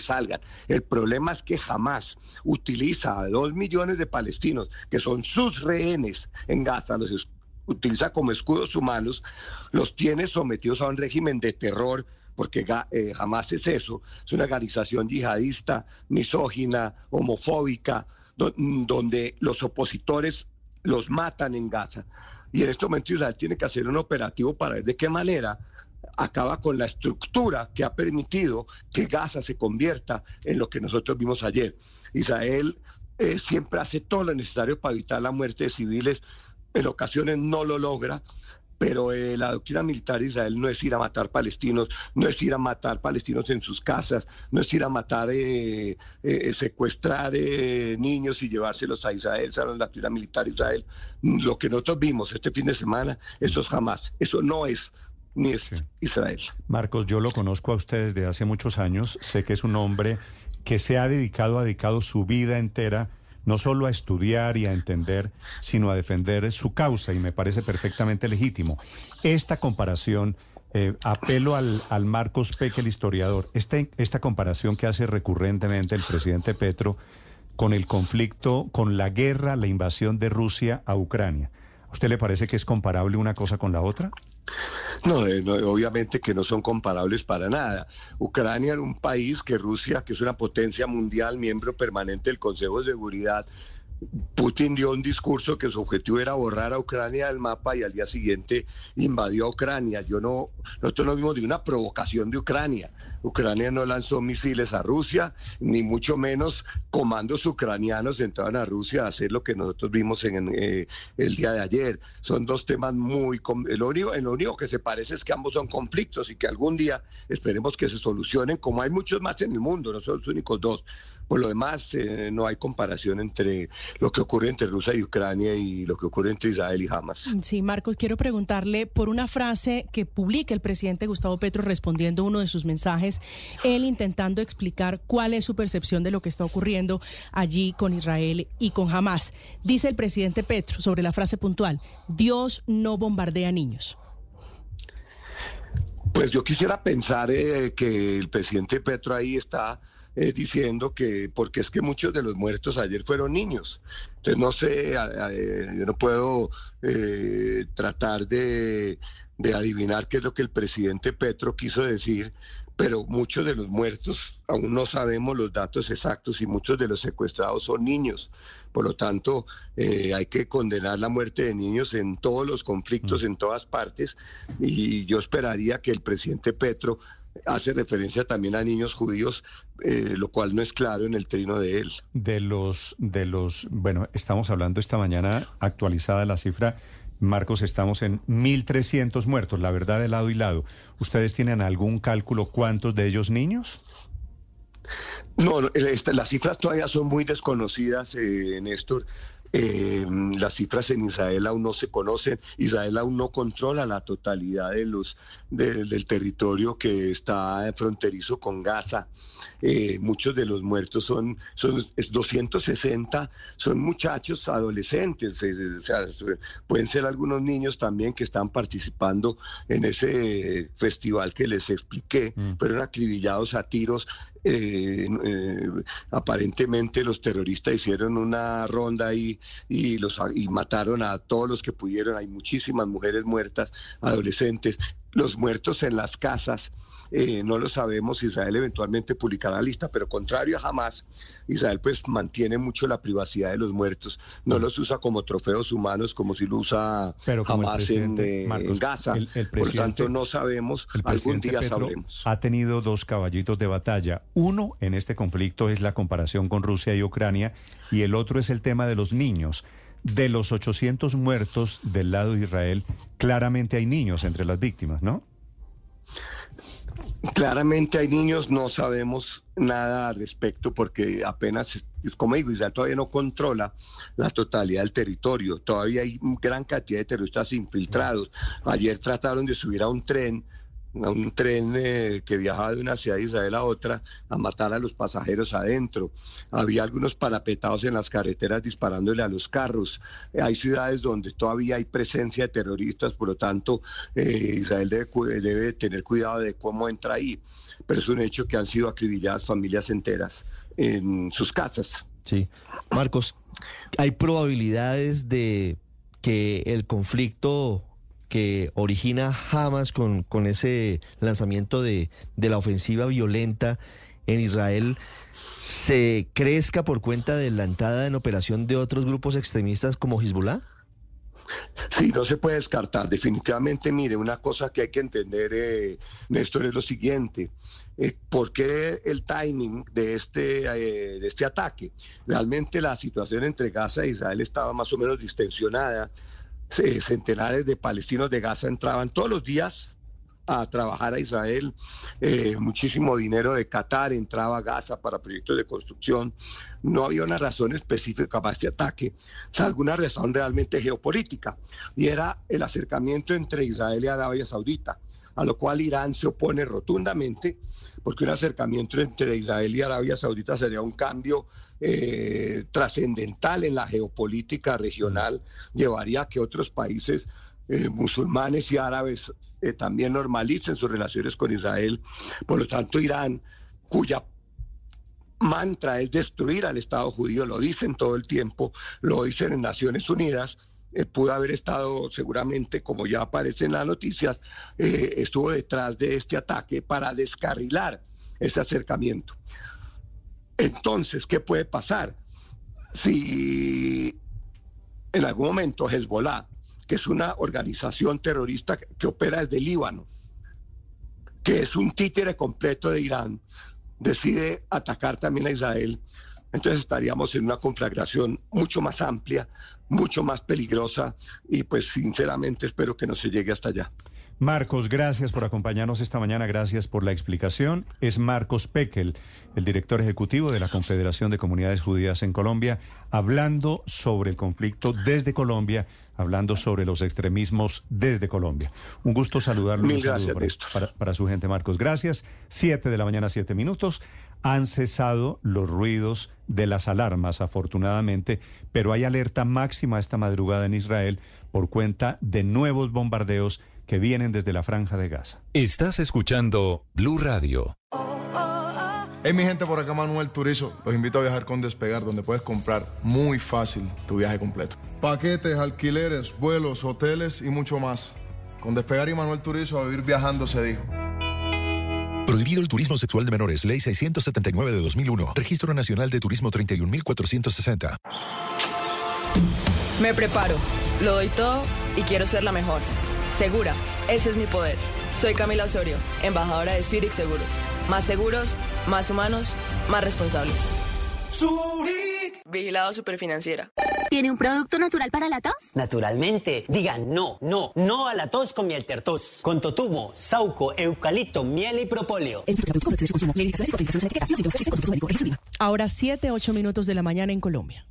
Salgan. El problema es que jamás utiliza a dos millones de palestinos que son sus rehenes en Gaza, los utiliza como escudos humanos, los tiene sometidos a un régimen de terror, porque eh, jamás es eso, es una organización yihadista, misógina, homofóbica, do- donde los opositores los matan en Gaza. Y en este momento Israel tiene que hacer un operativo para ver de qué manera acaba con la estructura que ha permitido que Gaza se convierta en lo que nosotros vimos ayer. Israel eh, siempre hace todo lo necesario para evitar la muerte de civiles, en ocasiones no lo logra, pero eh, la doctrina militar de Israel no es ir a matar palestinos, no es ir a matar palestinos en sus casas, no es ir a matar, eh, secuestrar niños y llevárselos a Israel, esa es la doctrina militar de Israel. Lo que nosotros vimos este fin de semana, eso es jamás, eso no es ni es Israel. Marcos, yo lo conozco a usted desde hace muchos años. Sé que es un hombre que se ha dedicado, ha dedicado su vida entera no solo a estudiar y a entender, sino a defender su causa y me parece perfectamente legítimo. Esta comparación, eh, apelo al, al Marcos Peque, el historiador, este- esta comparación que hace recurrentemente el presidente Petro con el conflicto, con la guerra, la invasión de Rusia a Ucrania. ¿A usted le parece que es comparable una cosa con la otra? No, eh, no, obviamente que no son comparables para nada. Ucrania era un país que Rusia, que es una potencia mundial, miembro permanente del Consejo de Seguridad, Putin dio un discurso que su objetivo era borrar a Ucrania del mapa y al día siguiente invadió a Ucrania. Yo no, nosotros no vimos de una provocación de Ucrania. Ucrania no lanzó misiles a Rusia, ni mucho menos comandos ucranianos entraban a Rusia a hacer lo que nosotros vimos en eh, el día de ayer. Son dos temas muy... Lo único, lo único que se parece es que ambos son conflictos y que algún día esperemos que se solucionen, como hay muchos más en el mundo, no son los únicos dos. Por lo demás, eh, no hay comparación entre lo que ocurre entre Rusia y Ucrania y lo que ocurre entre Israel y Hamas. Sí, Marcos, quiero preguntarle por una frase que publica el presidente Gustavo Petro respondiendo a uno de sus mensajes, él intentando explicar cuál es su percepción de lo que está ocurriendo allí con Israel y con Hamas. Dice el presidente Petro sobre la frase puntual, Dios no bombardea niños. Pues yo quisiera pensar eh, que el presidente Petro ahí está eh, diciendo que, porque es que muchos de los muertos ayer fueron niños. Entonces no sé, a- a- eh, yo no puedo eh, tratar de, de adivinar qué es lo que el presidente Petro quiso decir, pero muchos de los muertos aún no sabemos los datos exactos y muchos de los secuestrados son niños. Por lo tanto, eh, hay que condenar la muerte de niños en todos los conflictos, en todas partes, y yo esperaría que el presidente Petro hace referencia también a niños judíos, eh, lo cual no es claro en el trino de él. De los, de los, bueno, estamos hablando esta mañana actualizada la cifra. Marcos, estamos en 1.300 muertos, la verdad de lado y lado. ¿Ustedes tienen algún cálculo cuántos de ellos niños? No, las cifras todavía son muy desconocidas, eh, Néstor. Eh, las cifras en Israel aún no se conocen. Israel aún no controla la totalidad de los de- del territorio que está fronterizo con Gaza. Eh, muchos de los muertos son, son es 260, son muchachos adolescentes, eh, o sea, pueden ser algunos niños también que están participando en ese festival que les expliqué, fueron acribillados a tiros eh, eh, aparentemente los terroristas hicieron una ronda ahí y los y mataron a todos los que pudieron. Hay muchísimas mujeres muertas, adolescentes. Los muertos en las casas, eh, no lo sabemos, Israel eventualmente publicará la lista, pero contrario a Hamas, Israel pues mantiene mucho la privacidad de los muertos, no los usa como trofeos humanos como si lo usa Pero Hamas en, eh, Marcos, en Gaza. el- el Por lo tanto, no sabemos, El algún día Petro sabremos. ha tenido dos caballitos de batalla. Uno en este conflicto es la comparación con Rusia y Ucrania y el otro es el tema de los niños. De los 800 muertos del lado de Israel, claramente hay niños entre las víctimas, ¿no? Claramente hay niños, no sabemos nada al respecto porque apenas, como digo, Israel todavía no controla la totalidad del territorio. Todavía hay gran cantidad de terroristas infiltrados. Ayer trataron de subir a un tren un tren eh, que viajaba de una ciudad de Israel a otra a matar a los pasajeros adentro. Había algunos parapetados en las carreteras disparándole a los carros. Eh, hay ciudades donde todavía hay presencia de terroristas, por lo tanto eh, Israel debe, debe tener cuidado de cómo entra ahí. Pero es un hecho que han sido acribilladas familias enteras en sus casas. Sí. Marcos, ¿hay probabilidades de que el conflicto que origina Hamas con, con ese lanzamiento de, de la ofensiva violenta en Israel se crezca por cuenta de la entrada en operación de otros grupos extremistas como Hezbollah? Sí, no se puede descartar. Definitivamente, mire, una cosa que hay que entender, eh, Néstor, es lo siguiente. Eh, ¿Por qué el timing de este, eh, de este ataque? Realmente la situación entre Gaza e Israel estaba más o menos distensionada centenares de palestinos de Gaza entraban todos los días a trabajar a Israel. Eh, muchísimo dinero de Qatar entraba a Gaza para proyectos de construcción. No había una razón específica para este ataque, salvo una razón realmente geopolítica, y era el acercamiento entre Israel y Arabia Saudita a lo cual Irán se opone rotundamente, porque un acercamiento entre Israel y Arabia Saudita sería un cambio eh, trascendental en la geopolítica regional, llevaría a que otros países eh, musulmanes y árabes eh, también normalicen sus relaciones con Israel. Por lo tanto, Irán, cuya mantra es destruir al Estado judío, lo dicen todo el tiempo, lo dicen en Naciones Unidas, eh, pudo haber estado seguramente, como ya aparece en las noticias, eh, estuvo detrás de este ataque para descarrilar ese acercamiento. Entonces, ¿qué puede pasar? Si en algún momento Hezbollah, que es una organización terrorista que opera desde Líbano, que es un títere completo de Irán, decide atacar también a Israel, entonces estaríamos en una conflagración mucho más amplia, mucho más peligrosa y pues sinceramente espero que no se llegue hasta allá. Marcos, gracias por acompañarnos esta mañana, gracias por la explicación. Es Marcos Pekel, el director ejecutivo de la Confederación de Comunidades Judías en Colombia, hablando sobre el conflicto desde Colombia, hablando sobre los extremismos desde Colombia. Un gusto saludarlo. Mil gracias, para, para, su gente, Marcos. Gracias. Siete de la mañana, siete minutos. Han cesado los ruidos de las alarmas, afortunadamente, pero hay alerta máxima esta madrugada en Israel por cuenta de nuevos bombardeos que vienen desde la franja de Gaza. Estás escuchando Blue Radio. Hey mi gente, por acá Manuel Turizo. Los invito a viajar con Despegar, donde puedes comprar muy fácil tu viaje completo. Paquetes, alquileres, vuelos, hoteles y mucho más. Con Despegar y Manuel Turizo a vivir viajando se dijo. Prohibido el turismo sexual de menores, ley 679 de 2001. Registro Nacional de Turismo 31460. Me preparo, lo doy todo y quiero ser la mejor. Segura, ese es mi poder. Soy Camila Osorio, embajadora de Zurich Seguros. Más seguros, más humanos, más responsables. Zurich. Vigilado Superfinanciera. ¿Tiene un producto natural para la tos? Naturalmente. Digan no, no, no a la tos con miel tertos. Con totumo, sauco, eucalipto, miel y propóleo. Ahora 7, 8 minutos de la mañana en Colombia.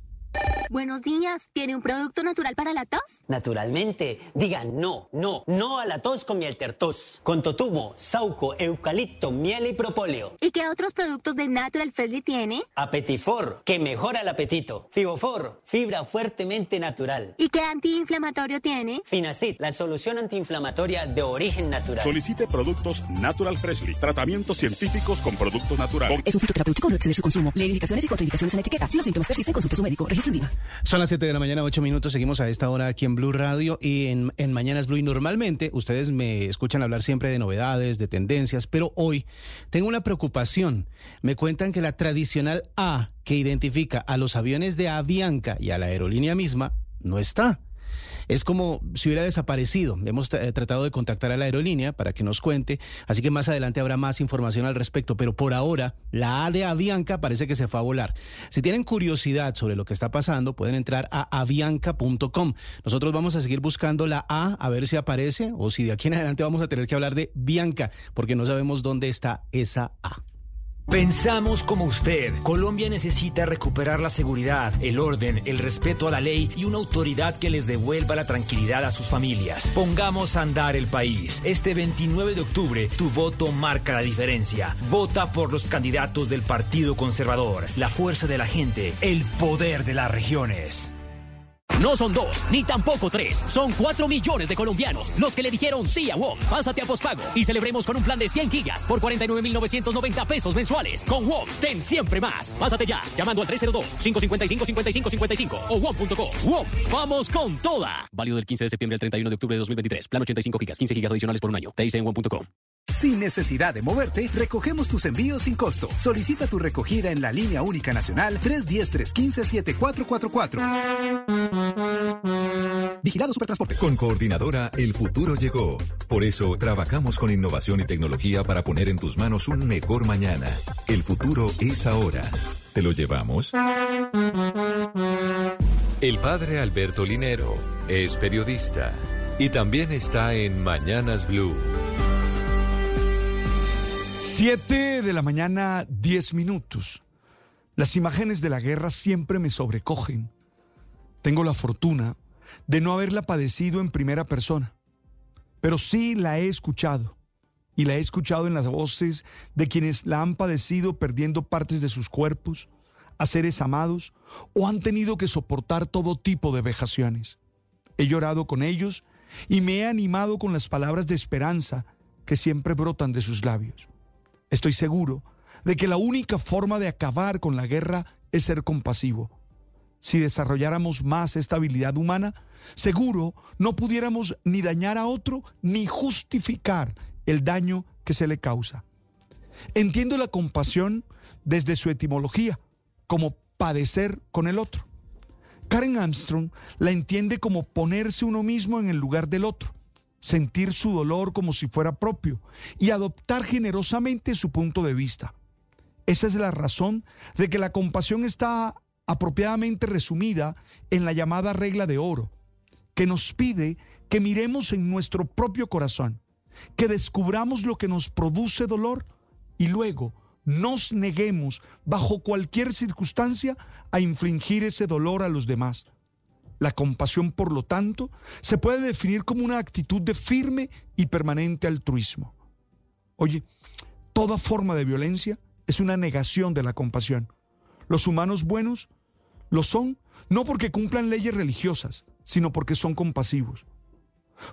Buenos días. ¿Tiene un producto natural para la tos? Naturalmente. Digan no, no, no a la tos con miel tertos. Con totumo, sauco, eucalipto, miel y propóleo. ¿Y qué otros productos de Natural Freshly tiene? Apetifor, que mejora el apetito. Fibofor, fibra fuertemente natural. ¿Y qué antiinflamatorio tiene? Finacid, la solución antiinflamatoria de origen natural. Solicite productos Natural Freshly. Tratamientos científicos con productos naturales. Es un fitoterapéutico, no exceder su consumo. Lee indicaciones y contraindicaciones en la etiqueta. Si los síntomas persisten, consulte a su médico. Registro son las 7 de la mañana, 8 minutos. Seguimos a esta hora aquí en Blue Radio y en, en Mañanas Blue. Y normalmente ustedes me escuchan hablar siempre de novedades, de tendencias, pero hoy tengo una preocupación. Me cuentan que la tradicional A que identifica a los aviones de Avianca y a la aerolínea misma no está. Es como si hubiera desaparecido. Hemos eh, tratado de contactar a la aerolínea para que nos cuente, así que más adelante habrá más información al respecto, pero por ahora la A de Avianca parece que se fue a volar. Si tienen curiosidad sobre lo que está pasando, pueden entrar a avianca.com. Nosotros vamos a seguir buscando la A a ver si aparece o si de aquí en adelante vamos a tener que hablar de Bianca, porque no sabemos dónde está esa A. Pensamos como usted. Colombia necesita recuperar la seguridad, el orden, el respeto a la ley y una autoridad que les devuelva la tranquilidad a sus familias. Pongamos a andar el país. Este 29 de octubre, tu voto marca la diferencia. Vota por los candidatos del Partido Conservador, la fuerza de la gente, el poder de las regiones. No son dos, ni tampoco tres. Son cuatro millones de colombianos los que le dijeron sí a WOM. Pásate a pospago y celebremos con un plan de 100 gigas por 49,990 pesos mensuales. Con WOM, ten siempre más. Pásate ya, llamando al 302-555-5555 o WOM.co. WOM, vamos con toda. Válido del 15 de septiembre al 31 de octubre de 2023. Plan 85 gigas, 15 gigas adicionales por un año. Te dice en WOM.com. Sin necesidad de moverte, recogemos tus envíos sin costo. Solicita tu recogida en la línea única nacional 310-315-7444. Vigilado Supertransporte. Con Coordinadora, el futuro llegó. Por eso, trabajamos con innovación y tecnología para poner en tus manos un mejor mañana. El futuro es ahora. ¿Te lo llevamos? El padre Alberto Linero es periodista y también está en Mañanas Blue. 7 de la mañana, 10 minutos. Las imágenes de la guerra siempre me sobrecogen. Tengo la fortuna de no haberla padecido en primera persona, pero sí la he escuchado. Y la he escuchado en las voces de quienes la han padecido perdiendo partes de sus cuerpos, a seres amados, o han tenido que soportar todo tipo de vejaciones. He llorado con ellos y me he animado con las palabras de esperanza que siempre brotan de sus labios. Estoy seguro de que la única forma de acabar con la guerra es ser compasivo. Si desarrolláramos más esta habilidad humana, seguro no pudiéramos ni dañar a otro ni justificar el daño que se le causa. Entiendo la compasión desde su etimología, como padecer con el otro. Karen Armstrong la entiende como ponerse uno mismo en el lugar del otro sentir su dolor como si fuera propio y adoptar generosamente su punto de vista. Esa es la razón de que la compasión está apropiadamente resumida en la llamada regla de oro, que nos pide que miremos en nuestro propio corazón, que descubramos lo que nos produce dolor y luego nos neguemos bajo cualquier circunstancia a infligir ese dolor a los demás. La compasión, por lo tanto, se puede definir como una actitud de firme y permanente altruismo. Oye, toda forma de violencia es una negación de la compasión. Los humanos buenos lo son no porque cumplan leyes religiosas, sino porque son compasivos.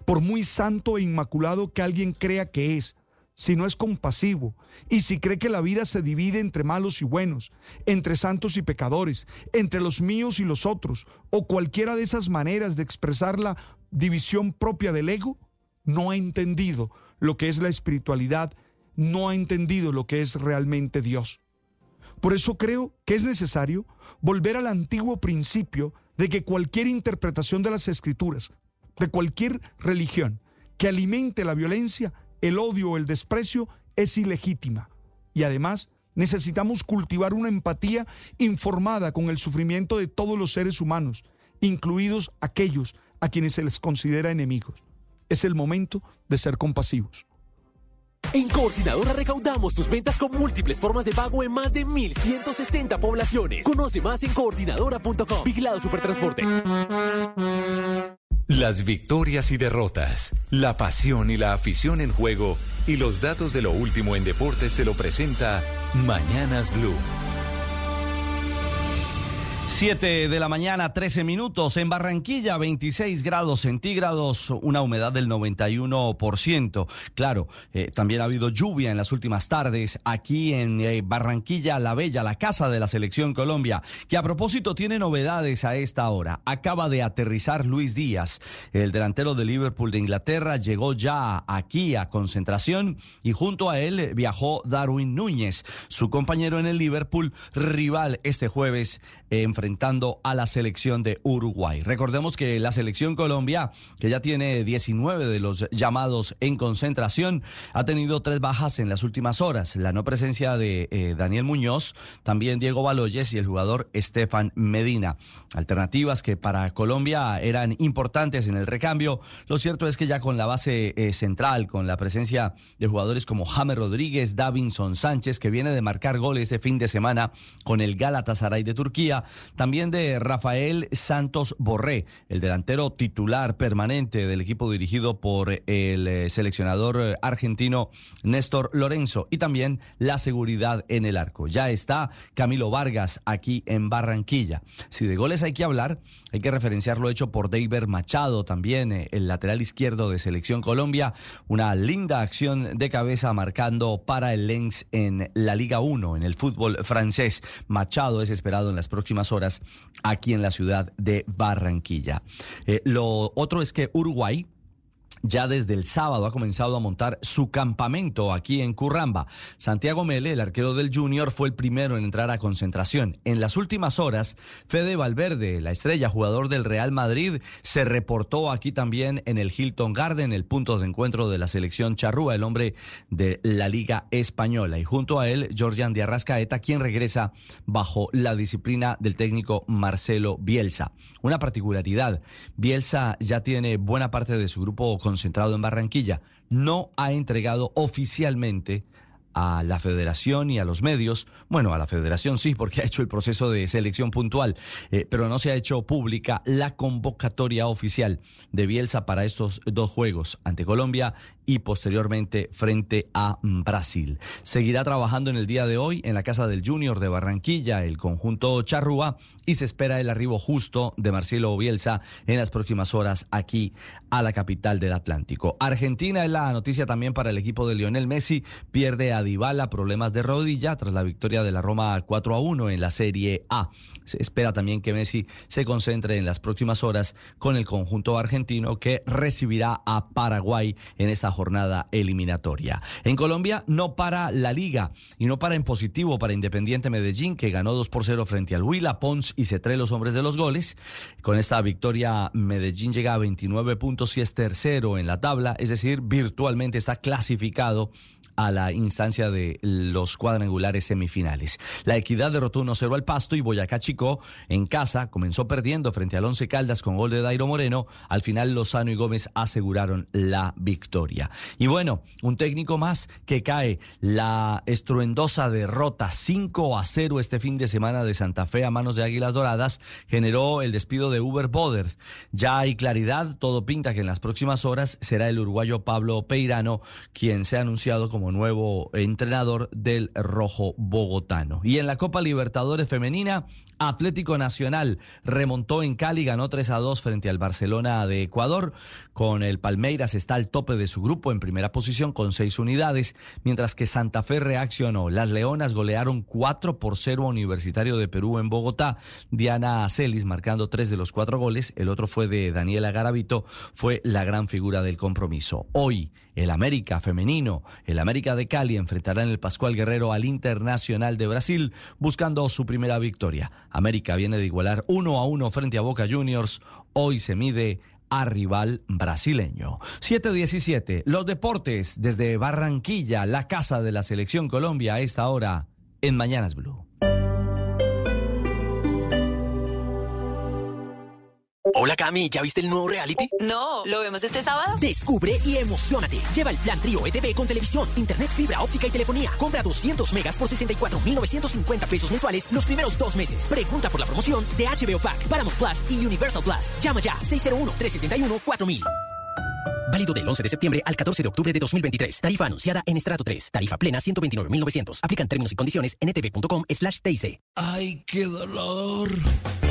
Por muy santo e inmaculado que alguien crea que es, si no es compasivo y si cree que la vida se divide entre malos y buenos, entre santos y pecadores, entre los míos y los otros, o cualquiera de esas maneras de expresar la división propia del ego, no ha entendido lo que es la espiritualidad, no ha entendido lo que es realmente Dios. Por eso creo que es necesario volver al antiguo principio de que cualquier interpretación de las escrituras, de cualquier religión que alimente la violencia, el odio o el desprecio es ilegítima. Y además necesitamos cultivar una empatía informada con el sufrimiento de todos los seres humanos, incluidos aquellos a quienes se les considera enemigos. Es el momento de ser compasivos. En Coordinadora recaudamos tus ventas con múltiples formas de pago en más de 1.160 poblaciones. Conoce más en coordinadora.com. Vigilado Supertransporte. Las victorias y derrotas, la pasión y la afición en juego y los datos de lo último en deportes se lo presenta Mañanas Blue. 7 de la mañana, 13 minutos. En Barranquilla, 26 grados centígrados, una humedad del 91%. Claro, eh, también ha habido lluvia en las últimas tardes aquí en eh, Barranquilla, La Bella, la casa de la Selección Colombia, que a propósito tiene novedades a esta hora. Acaba de aterrizar Luis Díaz, el delantero de Liverpool de Inglaterra, llegó ya aquí a concentración y junto a él viajó Darwin Núñez, su compañero en el Liverpool, rival este jueves enfrentando a la selección de Uruguay. Recordemos que la selección Colombia, que ya tiene 19 de los llamados en concentración, ha tenido tres bajas en las últimas horas. La no presencia de eh, Daniel Muñoz, también Diego Baloyes y el jugador Estefan Medina. Alternativas que para Colombia eran importantes en el recambio. Lo cierto es que ya con la base eh, central, con la presencia de jugadores como James Rodríguez, Davinson Sánchez, que viene de marcar goles este fin de semana con el Galatasaray de Turquía, también de Rafael Santos Borré, el delantero titular permanente del equipo dirigido por el eh, seleccionador eh, argentino Néstor Lorenzo, y también la seguridad en el arco. Ya está Camilo Vargas aquí en Barranquilla. Si de goles hay que hablar, hay que referenciar lo hecho por David Machado, también eh, el lateral izquierdo de Selección Colombia, una linda acción de cabeza marcando para el Lens en la Liga 1, en el fútbol francés. Machado es esperado en las próximas horas aquí en la ciudad de Barranquilla. Eh, lo otro es que Uruguay ya desde el sábado ha comenzado a montar su campamento aquí en Curramba. Santiago Mele, el arquero del Junior, fue el primero en entrar a concentración. En las últimas horas, Fede Valverde, la estrella jugador del Real Madrid, se reportó aquí también en el Hilton Garden, el punto de encuentro de la selección charrúa, el hombre de la Liga Española. Y junto a él, Georgian Diarrascaeta, quien regresa bajo la disciplina del técnico Marcelo Bielsa. Una particularidad, Bielsa ya tiene buena parte de su grupo con concentrado en Barranquilla, no ha entregado oficialmente a la federación y a los medios, bueno, a la federación sí, porque ha hecho el proceso de selección puntual, eh, pero no se ha hecho pública la convocatoria oficial de Bielsa para estos dos juegos ante Colombia y posteriormente frente a Brasil. Seguirá trabajando en el día de hoy en la casa del Junior de Barranquilla, el conjunto Charrúa, y se espera el arribo justo de Marcelo Bielsa en las próximas horas aquí a la capital del Atlántico. Argentina es la noticia también para el equipo de Lionel Messi, pierde a Dybala problemas de rodilla tras la victoria de la Roma 4 a 1 en la Serie A. Se espera también que Messi se concentre en las próximas horas con el conjunto argentino que recibirá a Paraguay en esta jornada eliminatoria. En Colombia no para la liga y no para en positivo para Independiente Medellín que ganó 2 por 0 frente al Huila, Pons y Cetré los hombres de los goles. Con esta victoria Medellín llega a 29 puntos y es tercero en la tabla, es decir, virtualmente está clasificado a la instancia de los cuadrangulares semifinales. La Equidad derrotó 1-0 al Pasto y Boyacá Chico en casa comenzó perdiendo frente al Once Caldas con gol de Dairo Moreno. Al final Lozano y Gómez aseguraron la victoria. Y bueno, un técnico más que cae la estruendosa derrota 5 a 0 este fin de semana de Santa Fe a manos de Águilas Doradas generó el despido de Uber Boder. Ya hay claridad, todo pinta que en las próximas horas será el uruguayo Pablo Peirano quien se ha anunciado como nuevo entrenador del Rojo Bogotano. Y en la Copa Libertadores Femenina, Atlético Nacional remontó en Cali, ganó 3 a 2 frente al Barcelona de Ecuador. Con el Palmeiras está al tope de su grupo en primera posición con seis unidades, mientras que Santa Fe reaccionó. Las Leonas golearon 4 por 0 a Universitario de Perú en Bogotá. Diana Celis marcando tres de los cuatro goles, el otro fue de Daniela Garavito, fue la gran figura del compromiso. Hoy, el América femenino, el América de Cali enfrentará en el Pascual Guerrero al Internacional de Brasil, buscando su primera victoria. América viene de igualar 1 a 1 frente a Boca Juniors. Hoy se mide a rival brasileño. 7-17, los deportes desde Barranquilla, la casa de la selección Colombia a esta hora en Mañanas Blue. Hola Cami, ¿ya viste el nuevo reality? No, ¿lo vemos este sábado? Descubre y emocionate. Lleva el plan Trío ETV con televisión, internet, fibra óptica y telefonía. Compra 200 megas por 64,950 pesos mensuales los primeros dos meses. Pregunta por la promoción de HBO Pack, Paramount Plus y Universal Plus. Llama ya 601-371-4000. Válido del 11 de septiembre al 14 de octubre de 2023. Tarifa anunciada en estrato 3. Tarifa plena 129.900. Aplican términos y condiciones en etv.com slash TIC. ¡Ay, qué dolor!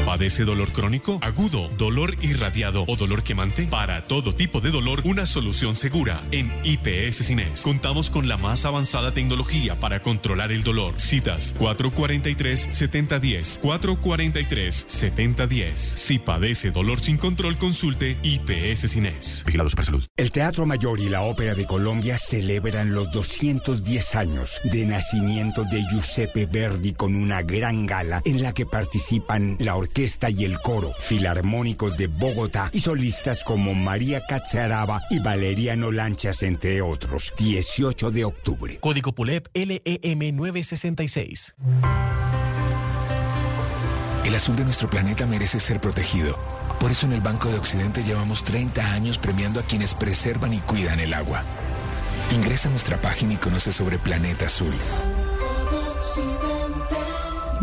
¿Padece dolor crónico, agudo, dolor irradiado o dolor quemante? Para todo tipo de dolor, una solución segura. En IPS Cines contamos con la más avanzada tecnología para controlar el dolor. Citas 443-7010, 443-7010. Si padece dolor sin control, consulte IPS Cines. Vigilado Supersalud. El Teatro Mayor y la Ópera de Colombia celebran los 210 años de nacimiento de Giuseppe Verdi con una gran gala en la que participan la orquesta y el coro filarmónicos de Bogotá y solistas como María Catzaraba y Valeriano Lanchas, entre otros. 18 de octubre. Código PULEP LEM 966. El azul de nuestro planeta merece ser protegido. Por eso en el Banco de Occidente llevamos 30 años premiando a quienes preservan y cuidan el agua. Ingresa a nuestra página y conoce sobre Planeta Azul.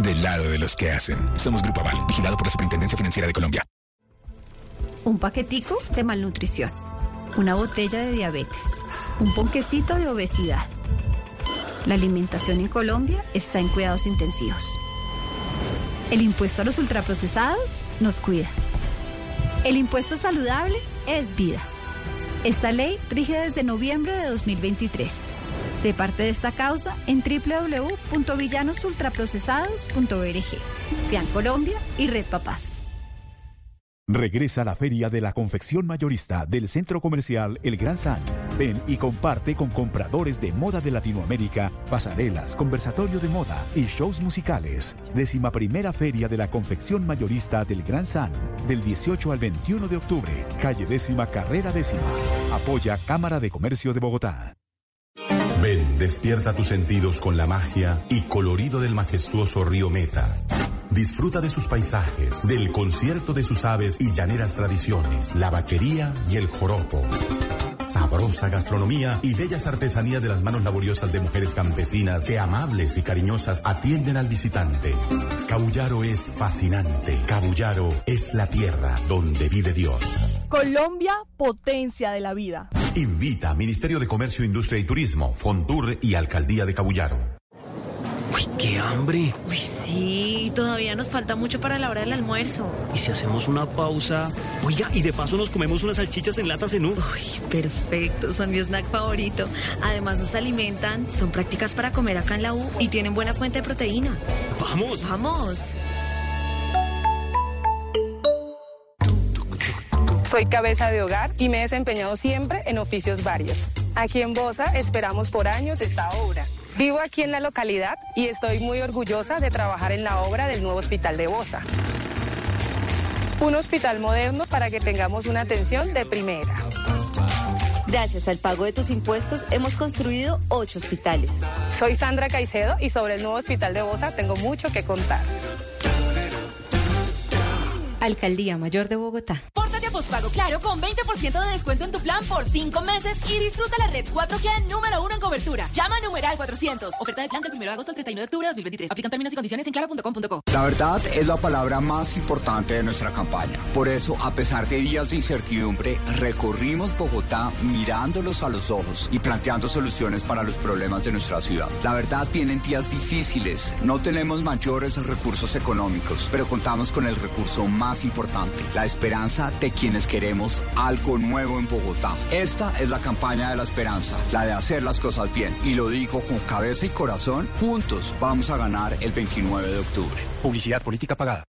Del lado de los que hacen. Somos Grupo Aval, vigilado por la Superintendencia Financiera de Colombia. Un paquetico de malnutrición. Una botella de diabetes. Un ponquecito de obesidad. La alimentación en Colombia está en cuidados intensivos. El impuesto a los ultraprocesados nos cuida. El impuesto saludable es vida. Esta ley rige desde noviembre de 2023. Sé parte de esta causa en www.villanosultraprocesados.org. Fian Colombia y Red Papás. Regresa a la Feria de la Confección Mayorista del Centro Comercial El Gran San. Ven y comparte con compradores de moda de Latinoamérica, pasarelas, conversatorio de moda y shows musicales. Décima primera Feria de la Confección Mayorista del Gran San, del 18 al 21 de octubre, calle décima, carrera décima. Apoya Cámara de Comercio de Bogotá. Despierta tus sentidos con la magia y colorido del majestuoso río Meta. Disfruta de sus paisajes, del concierto de sus aves y llaneras tradiciones, la vaquería y el joropo. Sabrosa gastronomía y bellas artesanías de las manos laboriosas de mujeres campesinas que amables y cariñosas atienden al visitante. Cabullaro es fascinante. Cabullaro es la tierra donde vive Dios. Colombia, potencia de la vida. Invita Ministerio de Comercio, Industria y Turismo, Fontur y Alcaldía de Cabullaro. Uy, qué hambre. Uy, sí, todavía nos falta mucho para la hora del almuerzo. ¿Y si hacemos una pausa? Oiga, y de paso nos comemos unas salchichas en lata cenú. Uy, perfecto, son mi snack favorito. Además nos alimentan, son prácticas para comer acá en la U y tienen buena fuente de proteína. ¡Vamos! ¡Vamos! Soy cabeza de hogar y me he desempeñado siempre en oficios varios. Aquí en Bosa esperamos por años esta obra. Vivo aquí en la localidad y estoy muy orgullosa de trabajar en la obra del nuevo hospital de Bosa. Un hospital moderno para que tengamos una atención de primera. Gracias al pago de tus impuestos hemos construido ocho hospitales. Soy Sandra Caicedo y sobre el nuevo hospital de Bosa tengo mucho que contar. Alcaldía Mayor de Bogotá. Pórtate a postpago claro con 20% de descuento en tu plan por 5 meses y disfruta la red 4G número 1 en cobertura. Llama a numeral 400. Oferta de plan del 1 de agosto al 31 de octubre de 2023. Aplican términos y condiciones en claro.com.co. La verdad es la palabra más importante de nuestra campaña. Por eso, a pesar de días de incertidumbre, recorrimos Bogotá mirándolos a los ojos y planteando soluciones para los problemas de nuestra ciudad. La verdad tienen días difíciles. No tenemos mayores recursos económicos, pero contamos con el recurso más más importante, la esperanza de quienes queremos algo nuevo en Bogotá. Esta es la campaña de la esperanza, la de hacer las cosas bien. Y lo digo con cabeza y corazón, juntos vamos a ganar el 29 de octubre. Publicidad política pagada.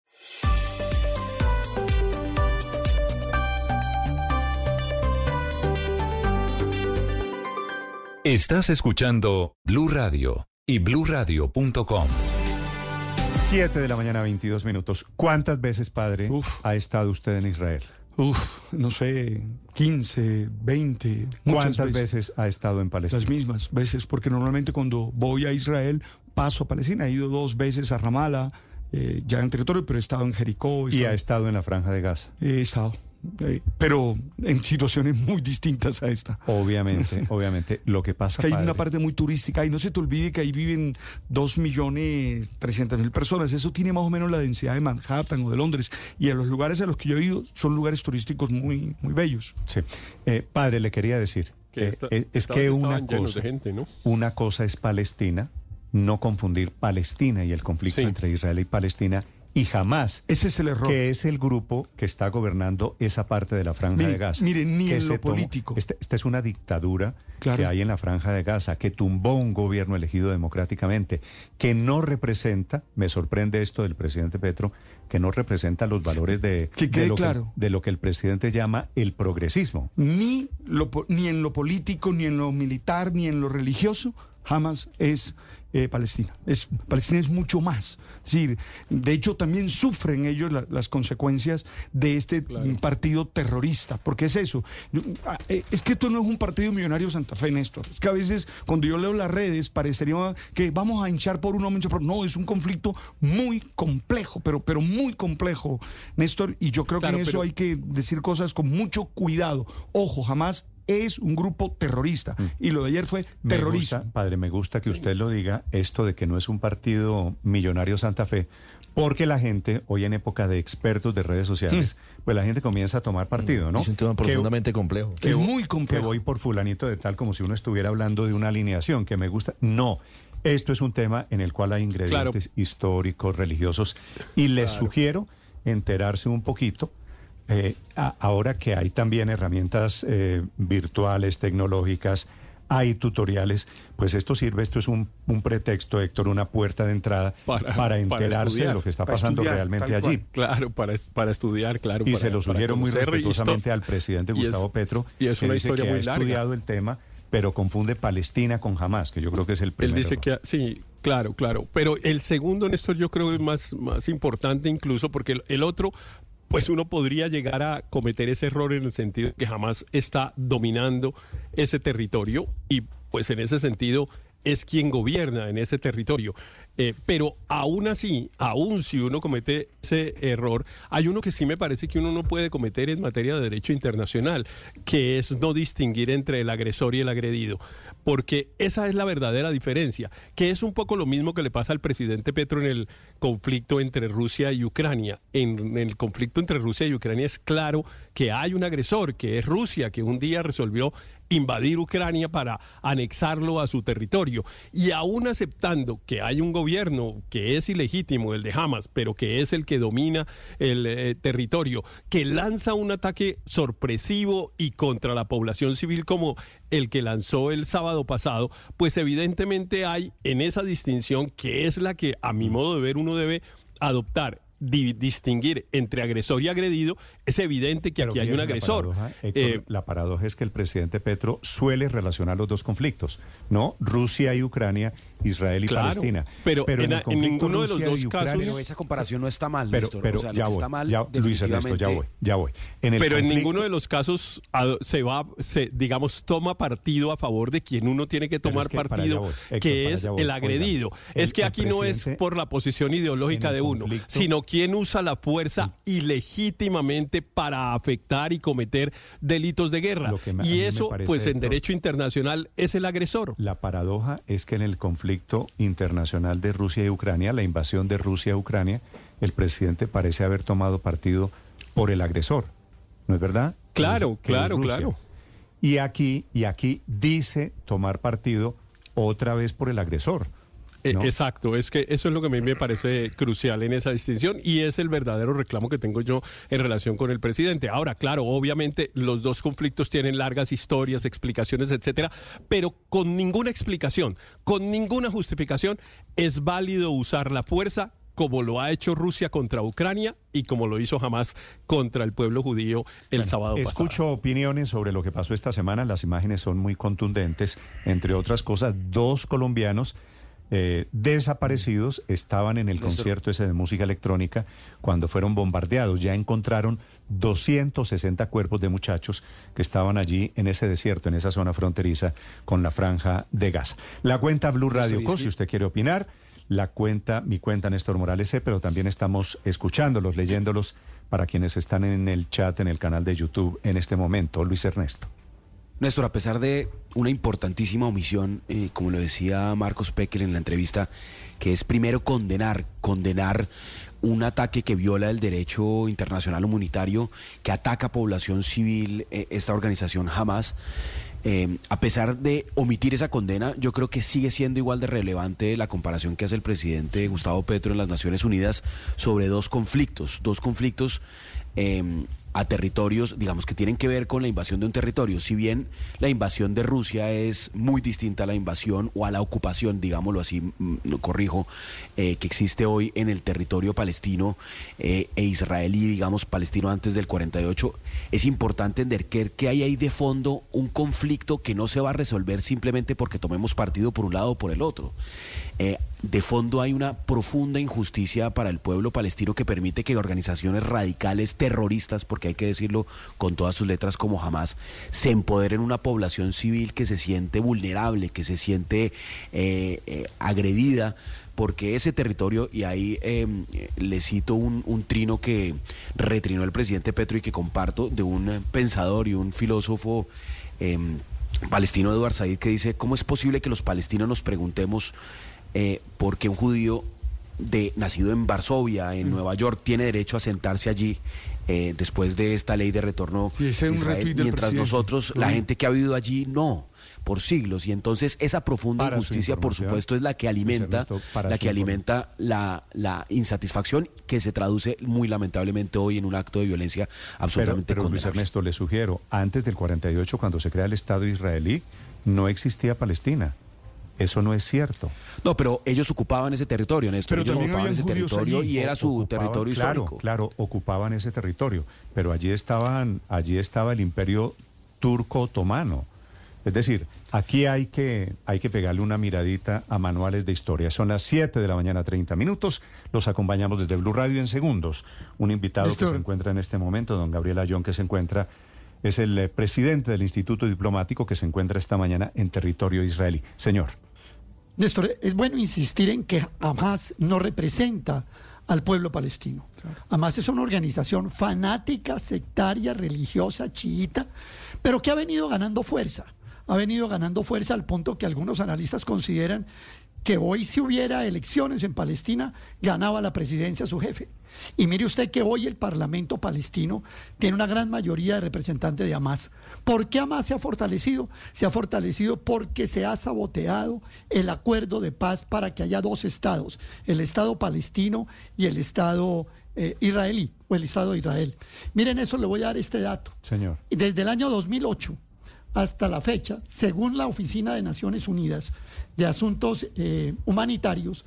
Estás escuchando Blue Radio y bluradio.com. 7 de la mañana, 22 minutos. ¿Cuántas veces, padre, ha estado usted en Israel? Uf, no sé, 15, 20. ¿Cuántas veces. ha estado en Palestina? Las mismas veces, porque normalmente cuando voy a Israel paso a Palestina. He ido dos veces a Ramallah, eh, ya en territorio, pero he estado en Jericó. he Y ha estado en la Franja de Gaza. He estado, eh, pero en situaciones muy distintas a esta. Obviamente, obviamente. Lo que pasa Es que hay padre, una parte muy turística y no se te olvide que ahí viven 2 millones 300 mil personas. Eso tiene más o menos la densidad de Manhattan o de Londres. Y a los lugares a los que yo he ido son lugares turísticos muy, muy bellos. Sí. Eh, padre, le quería decir Que esta- eh, es que una cosa es Palestina, no confundir Palestina y el conflicto entre Israel y Palestina y jamás. Ese es el error. Que es el grupo que está gobernando esa parte de la franja de Gaza. mire, ni que en lo político. este- Esta es una dictadura Claro. que hay en la franja de Gaza, que tumbó un gobierno elegido democráticamente, que no representa, me sorprende esto del presidente Petro, que no representa los valores de, Que de lo, claro. que, de lo que el presidente llama el progresismo. Ni, lo ni en lo político, ni en lo militar, ni en lo religioso, jamás es eh, Palestina. Es, Palestina es mucho más. Es decir, de hecho también sufren ellos la- las consecuencias de este partido terrorista, porque es eso. Yo- ah, eh, Es que esto no es un partido millonario Santa Fe, Néstor. Es que a veces cuando yo leo las redes parecería que vamos a hinchar por uno, hinchar por no, es un conflicto muy complejo, pero, pero muy complejo, Néstor, y yo creo Claro, que en eso pero- hay que decir cosas con mucho cuidado. Ojo, jamás es un grupo terrorista. Y lo de ayer fue Me terrorismo. gusta, padre, me gusta que usted lo diga, esto de que no es un partido millonario Santa Fe, porque la gente, hoy en época de expertos de redes sociales, pues la gente comienza a tomar partido, ¿no? Es un tema Que- profundamente complejo. que Es muy complejo. Que voy por fulanito de tal como si uno estuviera hablando de una alineación que me gusta. No, esto es un tema en el cual hay ingredientes históricos, religiosos, y les sugiero enterarse un poquito. Eh, a- ahora que hay también herramientas eh, virtuales, tecnológicas, hay tutoriales, pues esto sirve, esto es un, un pretexto, Héctor, una puerta de entrada para, para enterarse de estudiar. lo que está pasando estudiar, realmente allí. Claro, para, para estudiar, claro. Y para- se lo para sugiero muy respetuosamente al presidente y es- Gustavo Petro, y es que una dice historia que muy ha larga. estudiado el tema, pero confunde Palestina con Hamas, que yo creo que es el Él primer dice que sí, claro, claro. Pero el segundo, Néstor, yo creo que es más, más importante incluso porque el, el otro, pues uno podría llegar a cometer ese error en el sentido de que jamás está dominando ese territorio y pues en ese sentido es quien gobierna en ese territorio. Eh, pero aún así, aún si uno comete ese error, hay uno que sí me parece que uno no puede cometer en materia de derecho internacional, que es no distinguir entre el agresor y el agredido, porque esa es la verdadera diferencia, que es un poco lo mismo que le pasa al presidente Petro en el conflicto entre Rusia y Ucrania. En, en el conflicto entre Rusia y Ucrania es claro que hay un agresor, que es Rusia, que un día resolvió invadir Ucrania para anexarlo a su territorio. Y aún aceptando que hay un gobierno que es ilegítimo, el de Hamas, pero que es el que domina el eh, territorio, que lanza un ataque sorpresivo y contra la población civil como el que lanzó el sábado pasado, pues evidentemente hay en esa distinción que es la que a mi modo de ver uno debe adoptar. Di- distinguir entre agresor y agredido, es evidente que Pero aquí hay un fíjese la agresor. paradoja, Héctor, Eh, la paradoja es que el presidente Petro suele relacionar los dos conflictos, ¿no? Rusia y Ucrania, Israel y Claro, Palestina. pero en ninguno de los dos Ucrania- casos- Pero esa comparación no está mal, Pero, Néstor. pero o sea, lo ya que voy, está mal, ya, Luis Ernesto, ya voy, ya voy. En el pero en ninguno de los casos a- se va, se, digamos, toma partido a favor de quien uno tiene que tomar es que para partido, allá voy, Héctor, que es voy. el Oigan, agredido. el- es que el aquí no es por la posición ideológica de uno, sino quien usa la fuerza ilegítimamente para afectar y cometer delitos de guerra. Me- y eso, parece, pues en derecho internacional, es el agresor. La paradoja es que en el conflicto internacional de Rusia y Ucrania, la invasión de Rusia a Ucrania, el presidente parece haber tomado partido por el agresor. ¿No es verdad? Claro, es claro, claro. Y aquí, y aquí dice tomar partido otra vez por el agresor. Eh, ¿no? Exacto, es que eso es lo que a mí me parece crucial en esa distinción y es el verdadero reclamo que tengo yo en relación con el presidente. Ahora, claro, obviamente los dos conflictos tienen largas historias, explicaciones, etcétera, pero con ninguna explicación, con ninguna justificación es válido usar la fuerza como lo ha hecho Rusia contra Ucrania y como lo hizo jamás contra el pueblo judío el sábado pasado. Escucho opiniones sobre lo que pasó esta semana. Las imágenes son muy contundentes. Entre otras cosas, dos colombianos eh, desaparecidos estaban en el concierto ese de música electrónica cuando fueron bombardeados. Ya encontraron 260 cuerpos de muchachos que estaban allí en ese desierto, en esa zona fronteriza con la franja de Gaza. La cuenta Blue Radio Co, si usted quiere opinar. La cuenta, mi cuenta Néstor Morales C, pero también estamos escuchándolos, leyéndolos para quienes están en el chat, en el canal de YouTube en este momento. Luis Ernesto. Néstor, a pesar de una importantísima omisión, eh, como lo decía Marcos Pecker en la entrevista, que es primero condenar, condenar un ataque que viola el derecho internacional humanitario, que ataca a población civil, eh, esta organización jamás, eh, a pesar de omitir esa condena, yo creo que sigue siendo igual de relevante la comparación que hace el presidente Gustavo Petro en las Naciones Unidas sobre dos conflictos, dos conflictos a territorios, digamos, que tienen que ver con la invasión de un territorio. Si bien la invasión de Rusia es muy distinta a la invasión o a la ocupación, digámoslo así, mm, corrijo, eh, que existe hoy en el territorio palestino eh, e israelí, digamos, palestino antes del 48, es importante entender que hay ahí de fondo un conflicto que no se va a resolver simplemente porque tomemos partido por un lado o por el otro. Eh, de fondo hay una profunda injusticia para el pueblo palestino que permite que organizaciones radicales terroristas, porque hay que decirlo con todas sus letras como jamás, se empoderen una población civil que se siente vulnerable, que se siente eh, eh, agredida porque ese territorio, y ahí eh, le cito un, un, trino que retrinó el presidente Petro y que comparto, de un pensador y un filósofo eh, palestino, Eduard Said, que dice, ¿cómo es posible que los palestinos nos preguntemos eh, por qué un judío de, nacido en Varsovia, en Nueva York, tiene derecho a sentarse allí eh, después de esta ley de retorno Sí, de Israel, mientras nosotros, la gente que ha vivido allí, no por siglos y entonces esa profunda Para su injusticia por supuesto es la que alimenta la que alimenta la, la insatisfacción que se traduce muy lamentablemente hoy en un acto de violencia Pero, absolutamente pero Luis condenable. Ernesto, le sugiero, antes del 48, cuando se crea el Estado israelí, no existía Palestina. Eso no es cierto. No, pero ellos ocupaban ese territorio, Néstor. ellos ocupaban ese territorio y era su Ocupaban- territorio claro, histórico. Claro, ocupaban ese territorio, pero allí estaban, allí estaba el imperio turco otomano. Es decir, aquí hay que, hay que pegarle una miradita a manuales de historia. Son las 7 de la mañana, 30 minutos. Los acompañamos desde Blue Radio en segundos. Un invitado que se encuentra en este momento, don Gabriel Ayón, que se encuentra, es el eh, presidente del Instituto Diplomático que se encuentra esta mañana en territorio israelí. Señor. Néstor, es bueno insistir en que Hamas no representa al pueblo palestino. Hamas es una organización fanática, sectaria, religiosa, chiita, pero que ha venido ganando fuerza. Ha venido ganando fuerza al punto que algunos analistas consideran que hoy si hubiera elecciones en Palestina, ganaba la presidencia su jefe. Y mire usted que hoy el Parlamento palestino tiene una gran mayoría de representantes de Hamas. ¿Por qué Hamas se ha fortalecido? Se ha fortalecido porque se ha saboteado el acuerdo de paz para que haya dos estados, el Estado palestino y el Estado eh, israelí, o el Estado de Israel. Miren eso, le voy a dar este dato. Señor. Desde el año 2008 hasta la fecha, según la Oficina de Naciones Unidas de Asuntos eh, Humanitarios,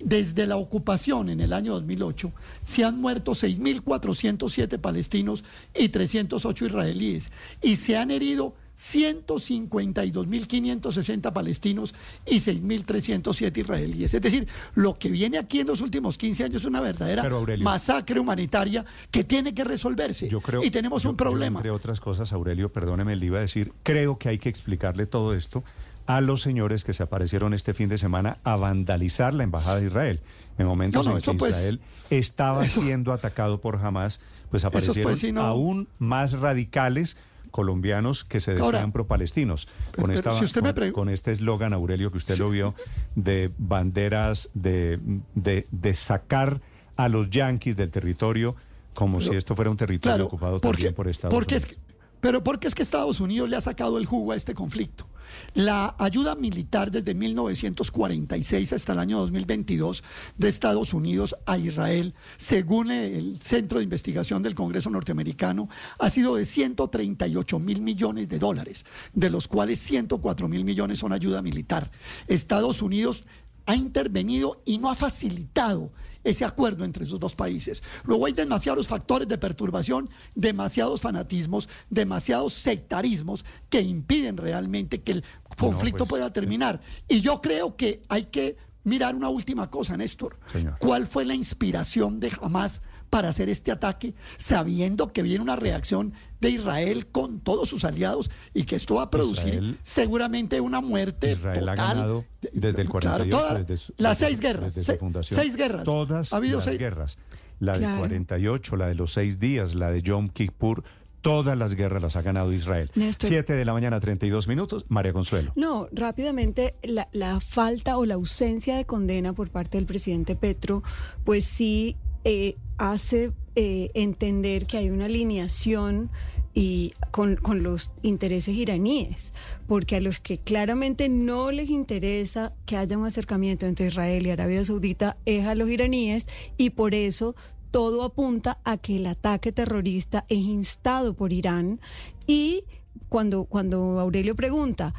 desde la ocupación en el año 2008 se han muerto 6.407 palestinos y 308 israelíes y se han herido 152.560 palestinos y 6.307 israelíes. Es decir, lo que viene aquí en los últimos 15 años es una verdadera Aurelio. masacre humanitaria que tiene que resolverse. Yo creo, y tenemos yo- un yo, problema. entre otras cosas, Aurelio, perdóneme, le iba a decir, creo que hay que explicarle todo esto a los señores que se aparecieron este fin de semana a vandalizar la embajada de Israel. En momentos No, no, en que pues- Israel estaba siendo atacado por Hamas, pues aparecieron pues, sí, no. aún más radicales colombianos que se decían pro-palestinos. Con, pero esta- si usted me con- este eslogan, Aurelio, que usted lo vio, de banderas, de, de, de sacar a los yanquis del territorio como si esto fuera un territorio Claro, ocupado porque- también por Estados porque Unidos. es que- pero porque es que Estados Unidos le ha sacado el jugo a este conflicto. La ayuda militar desde 1946 hasta el año 2022 de Estados Unidos a Israel, según el Centro de Investigación del Congreso norteamericano, ha sido de 138 mil millones de dólares, de los cuales 104 mil millones son ayuda militar. Estados Unidos ha intervenido y no ha facilitado ese acuerdo entre esos dos países. Luego hay demasiados factores de perturbación, demasiados fanatismos, demasiados sectarismos que impiden realmente que el conflicto pues, pueda terminar. Y yo creo que hay que mirar una última cosa, Néstor. Señor. ¿Cuál fue la inspiración de Hamas para hacer este ataque, sabiendo que viene una reacción de Israel con todos sus aliados y que esto va a producir Israel- seguramente una muerte Israel ha total. ganado desde el Claro, 48, toda- desde su- las seis guerras, desde su se- fundación. seis guerras. Todas Ha habido las seis- guerras. La Claro. del 48, la de los seis días, la de Yom Kippur, todas las guerras las ha ganado Israel. Néstor. Siete de la mañana, 32 minutos. María Consuelo. No, rápidamente, la, la falta o la ausencia de condena por parte del presidente Petro, pues sí eh, hace eh, entender que hay una alineación y con, con los intereses iraníes, porque a los que claramente no les interesa que haya un acercamiento entre Israel y Arabia Saudita es a los iraníes y por eso todo apunta a que el ataque terrorista es instado por Irán y cuando, cuando Aurelio pregunta,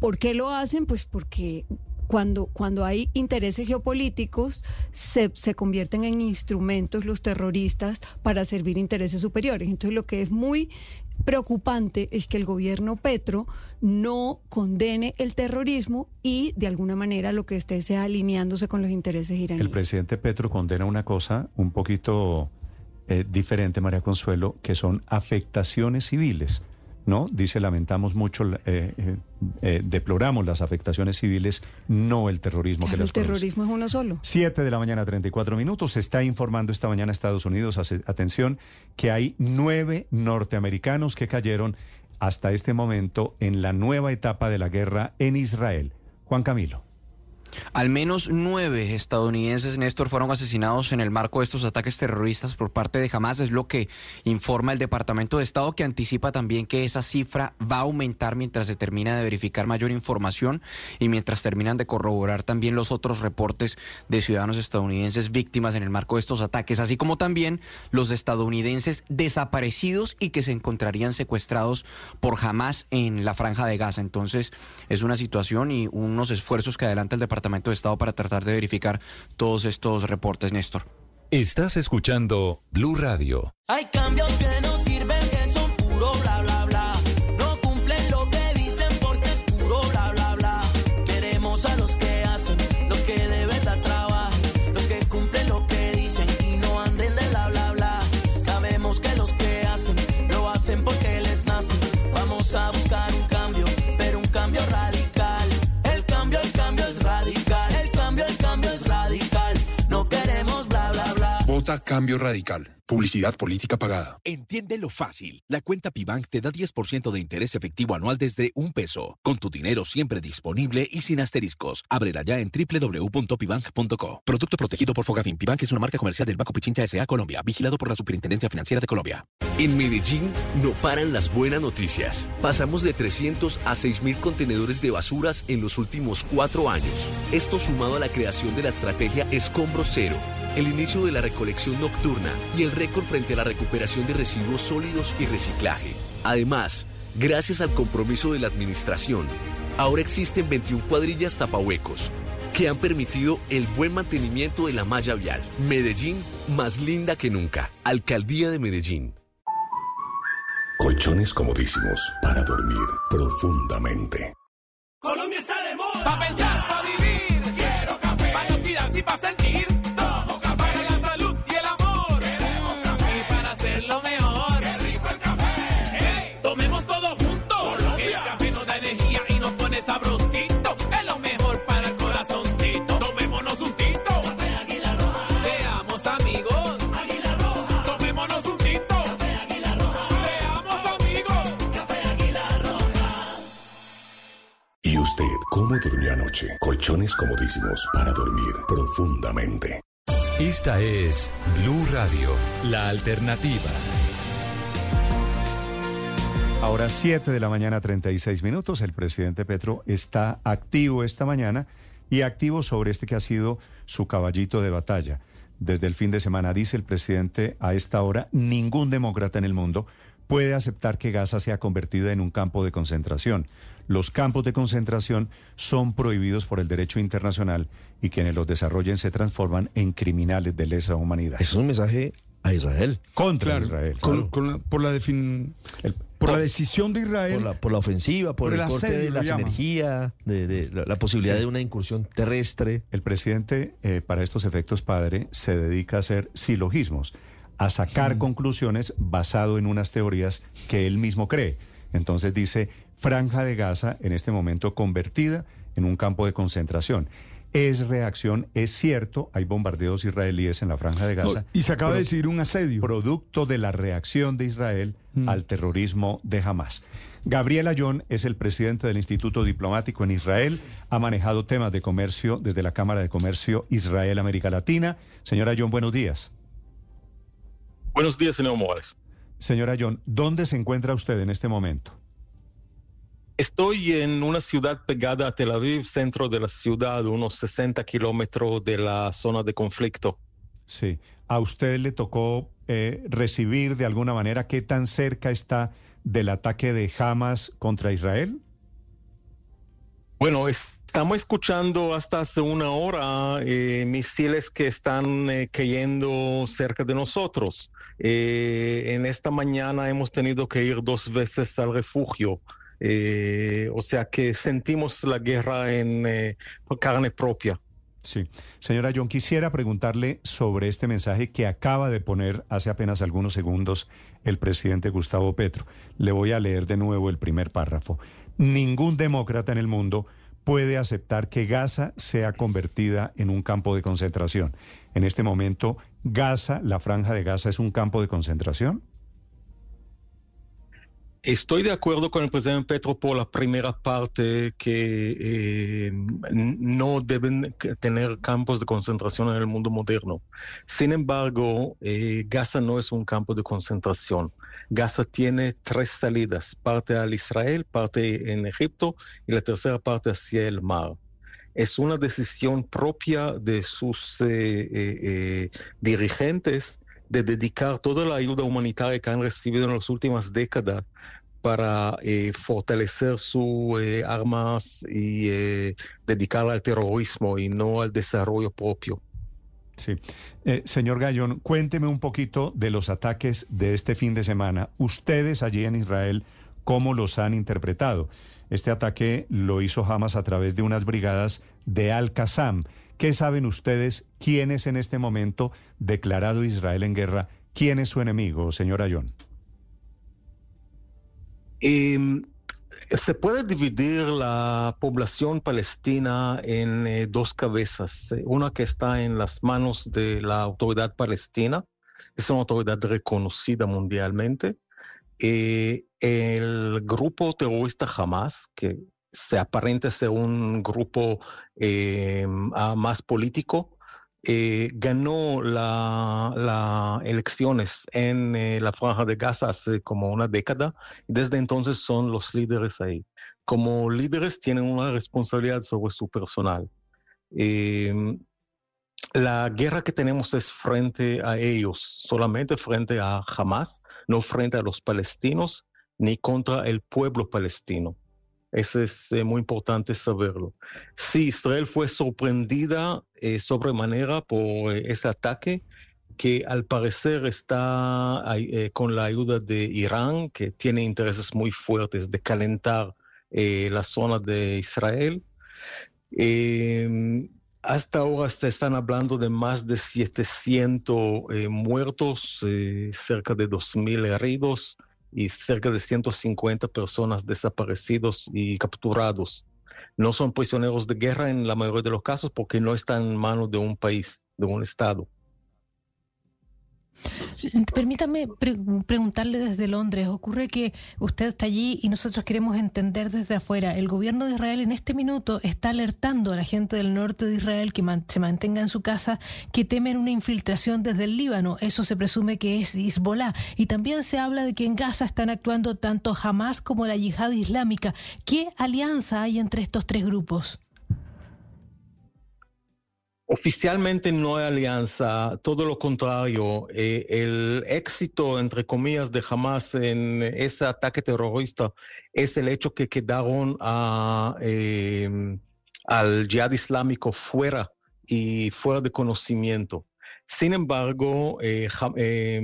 ¿por qué lo hacen? Pues porque cuando, cuando hay intereses geopolíticos, se, se convierten en instrumentos los terroristas para servir intereses superiores. Entonces, lo que es muy preocupante es que el gobierno Petro no condene el terrorismo y de alguna manera lo que esté sea alineándose con los intereses iraníes. El presidente Petro condena una cosa un poquito eh, diferente, María Consuelo, que son afectaciones civiles. ¿No? Dice, lamentamos mucho, eh, eh, eh, deploramos las afectaciones civiles, no el terrorismo Claro, que el produce. terrorismo es uno solo. Siete de la mañana, 34 minutos. Se está informando esta mañana Estados Unidos, hace- atención, que hay nueve norteamericanos que cayeron hasta este momento en la nueva etapa de la guerra en Israel. Juan Camilo. Al menos nueve estadounidenses, Néstor, fueron asesinados en el marco de estos ataques terroristas por parte de Hamas. Es lo que informa el Departamento de Estado, que anticipa también que esa cifra va a aumentar mientras se termina de verificar mayor información y mientras terminan de corroborar también los otros reportes de ciudadanos estadounidenses víctimas en el marco de estos ataques, así como también los estadounidenses desaparecidos y que se encontrarían secuestrados por Hamas en la franja de Gaza. Entonces, es una situación y unos esfuerzos que adelanta el Departamento de Estado para tratar de verificar todos estos reportes, Néstor. Estás escuchando Blue Radio. Hay cambios que no Vota Cambio Radical. Publicidad política pagada. Entiéndelo fácil. La cuenta Pibank te da 10% de interés efectivo anual desde un peso, con tu dinero siempre disponible y sin asteriscos. Ábrela ya en www.pibank.co. Producto protegido por Fogafín. Pibank es una marca comercial del Banco Pichincha S.A. Colombia, vigilado por la Superintendencia Financiera de Colombia. En Medellín no paran las buenas noticias. Pasamos de 300 a 6 mil contenedores de basuras en los últimos cuatro años. Esto sumado a la creación de la estrategia Escombro Cero, el inicio de la recolección nocturna y el récord frente a la recuperación de residuos sólidos y reciclaje. Además, gracias al compromiso de la administración, ahora existen 21 cuadrillas tapahuecos que han permitido el buen mantenimiento de la malla vial. Medellín, más linda que nunca. Alcaldía de Medellín. Colchones comodísimos para dormir profundamente. Colombia está de moda. Pa' pensar, pa' Colchones comodísimos para dormir profundamente. Esta es Blue Radio, la alternativa. Ahora 7 de la mañana, 36 minutos. El presidente Petro está activo esta mañana y activo sobre este que ha sido su caballito de batalla. Desde el fin de semana, dice el presidente, a esta hora ningún demócrata en el mundo puede aceptar que Gaza sea convertida en un campo de concentración. Los campos de concentración son prohibidos por el derecho internacional y quienes los desarrollen se transforman en criminales de lesa humanidad. Es un mensaje a Israel. Contra Claro, Israel. con- con la- por la defin- por la decisión de Israel. Por la, por la ofensiva, por, Por el el corte asedio, de las energías, de, de la, la posibilidad Sí. de una incursión terrestre. El presidente, eh, para estos efectos, padre, se dedica a hacer silogismos, a sacar conclusiones basado en unas teorías que él mismo cree. Entonces dice, franja de Gaza en este momento convertida en un campo de concentración. Es reacción, es cierto, hay bombardeos israelíes en la franja de Gaza. No, y se acaba de decir un asedio. Producto de la reacción de Israel al terrorismo de Hamas. Gabriel Ayón es el presidente del Instituto Diplomático en Israel, ha manejado temas de comercio desde la Cámara de Comercio Israel-América Latina. Señora Ayón, buenos días. Buenos días, señor Morales. Señora John, ¿dónde se encuentra usted en este momento? Estoy en una ciudad pegada a Tel Aviv, centro de la ciudad, unos 60 kilómetros de la zona de conflicto. Sí. ¿A usted le tocó eh, recibir de alguna manera qué tan cerca está del ataque de Hamas contra Israel? Bueno, estamos escuchando hasta hace una hora eh, misiles que están eh, cayendo cerca de nosotros. Eh, en esta mañana hemos tenido que ir dos veces al refugio. Eh, o sea que sentimos la guerra en eh, carne propia. Sí. Señora John, quisiera preguntarle sobre este mensaje que acaba de poner hace apenas algunos segundos el presidente Gustavo Petro. Le voy a leer de nuevo el primer párrafo. Ningún demócrata en el mundo puede aceptar que Gaza sea convertida en un campo de concentración. En este momento, Gaza, la franja de Gaza, es un campo de concentración. Estoy de acuerdo con el presidente Petro por la primera parte que eh, no deben tener campos de concentración en el mundo moderno. Sin embargo, eh, Gaza no es un campo de concentración. Gaza tiene tres salidas, parte al Israel, parte en Egipto y la tercera parte hacia el mar. Es una decisión propia de sus eh, eh, eh, dirigentes de dedicar toda la ayuda humanitaria que han recibido en las últimas décadas para fortalecer sus armas y eh, dedicarla al terrorismo y no al desarrollo propio. Sí. Eh, señor Gallón, cuénteme un poquito de los ataques de este fin de semana. Ustedes allí en Israel, ¿cómo los han interpretado? Este ataque lo hizo Hamas a través de unas brigadas de Al-Qassam. ¿Qué saben ustedes quién es en este momento declarado Israel en guerra? ¿Quién es su enemigo, señora John? Eh, se puede dividir la población palestina en eh, dos cabezas. Una que está en las manos de la autoridad palestina, es una autoridad reconocida mundialmente. Eh, el grupo terrorista Hamas, que se aparenta ser un grupo eh, ah, más político, eh, ganó las la elecciones en eh, la franja de Gaza hace como una década. Desde entonces son los líderes ahí. Como líderes tienen una responsabilidad sobre su personal. Eh, la guerra que tenemos es frente a ellos, solamente frente a Hamas, no frente a los palestinos ni contra el pueblo palestino. Eso es eh, muy importante saberlo. Sí, Israel fue sorprendida eh, sobremanera por eh, ese ataque que al parecer está con la ayuda de Irán, que tiene intereses muy fuertes de calentar la zona de Israel. Eh, hasta ahora están hablando de más de 700 eh, muertos, cerca de 2.000 heridos y cerca de 150 personas desaparecidos y capturados. No son prisioneros de guerra en la mayoría de los casos porque no están en manos de un país, de un Estado. Permítame pre- preguntarle desde Londres. Ocurre que usted está allí y nosotros queremos entender desde afuera. El gobierno de Israel en este minuto está alertando a la gente del norte de Israel que se mantenga en su casa, que temen una infiltración desde el Líbano. Eso se presume que es Hezbollah. Y también se habla de que en Gaza están actuando tanto Hamas como la yihad islámica. ¿Qué alianza hay entre estos tres grupos? Oficialmente no hay alianza, todo lo contrario. eh, el éxito, entre comillas, de Hamas en ese ataque terrorista es el hecho que quedaron eh, al yihad islámico fuera y fuera de conocimiento. Sin embargo, eh, eh,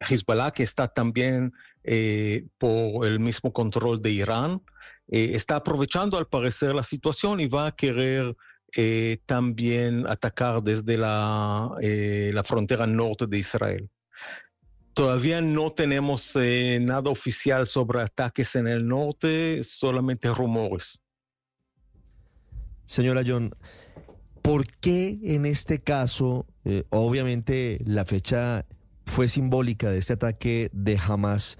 Hezbollah, que está también eh, por el mismo control de Irán, está aprovechando al parecer la situación y va a querer eh, también atacar desde la, eh, la frontera norte de Israel. Todavía no tenemos eh, nada oficial sobre ataques en el norte, solamente rumores. Señora John, ¿por qué en este caso, obviamente la fecha fue simbólica de este ataque de Hamas,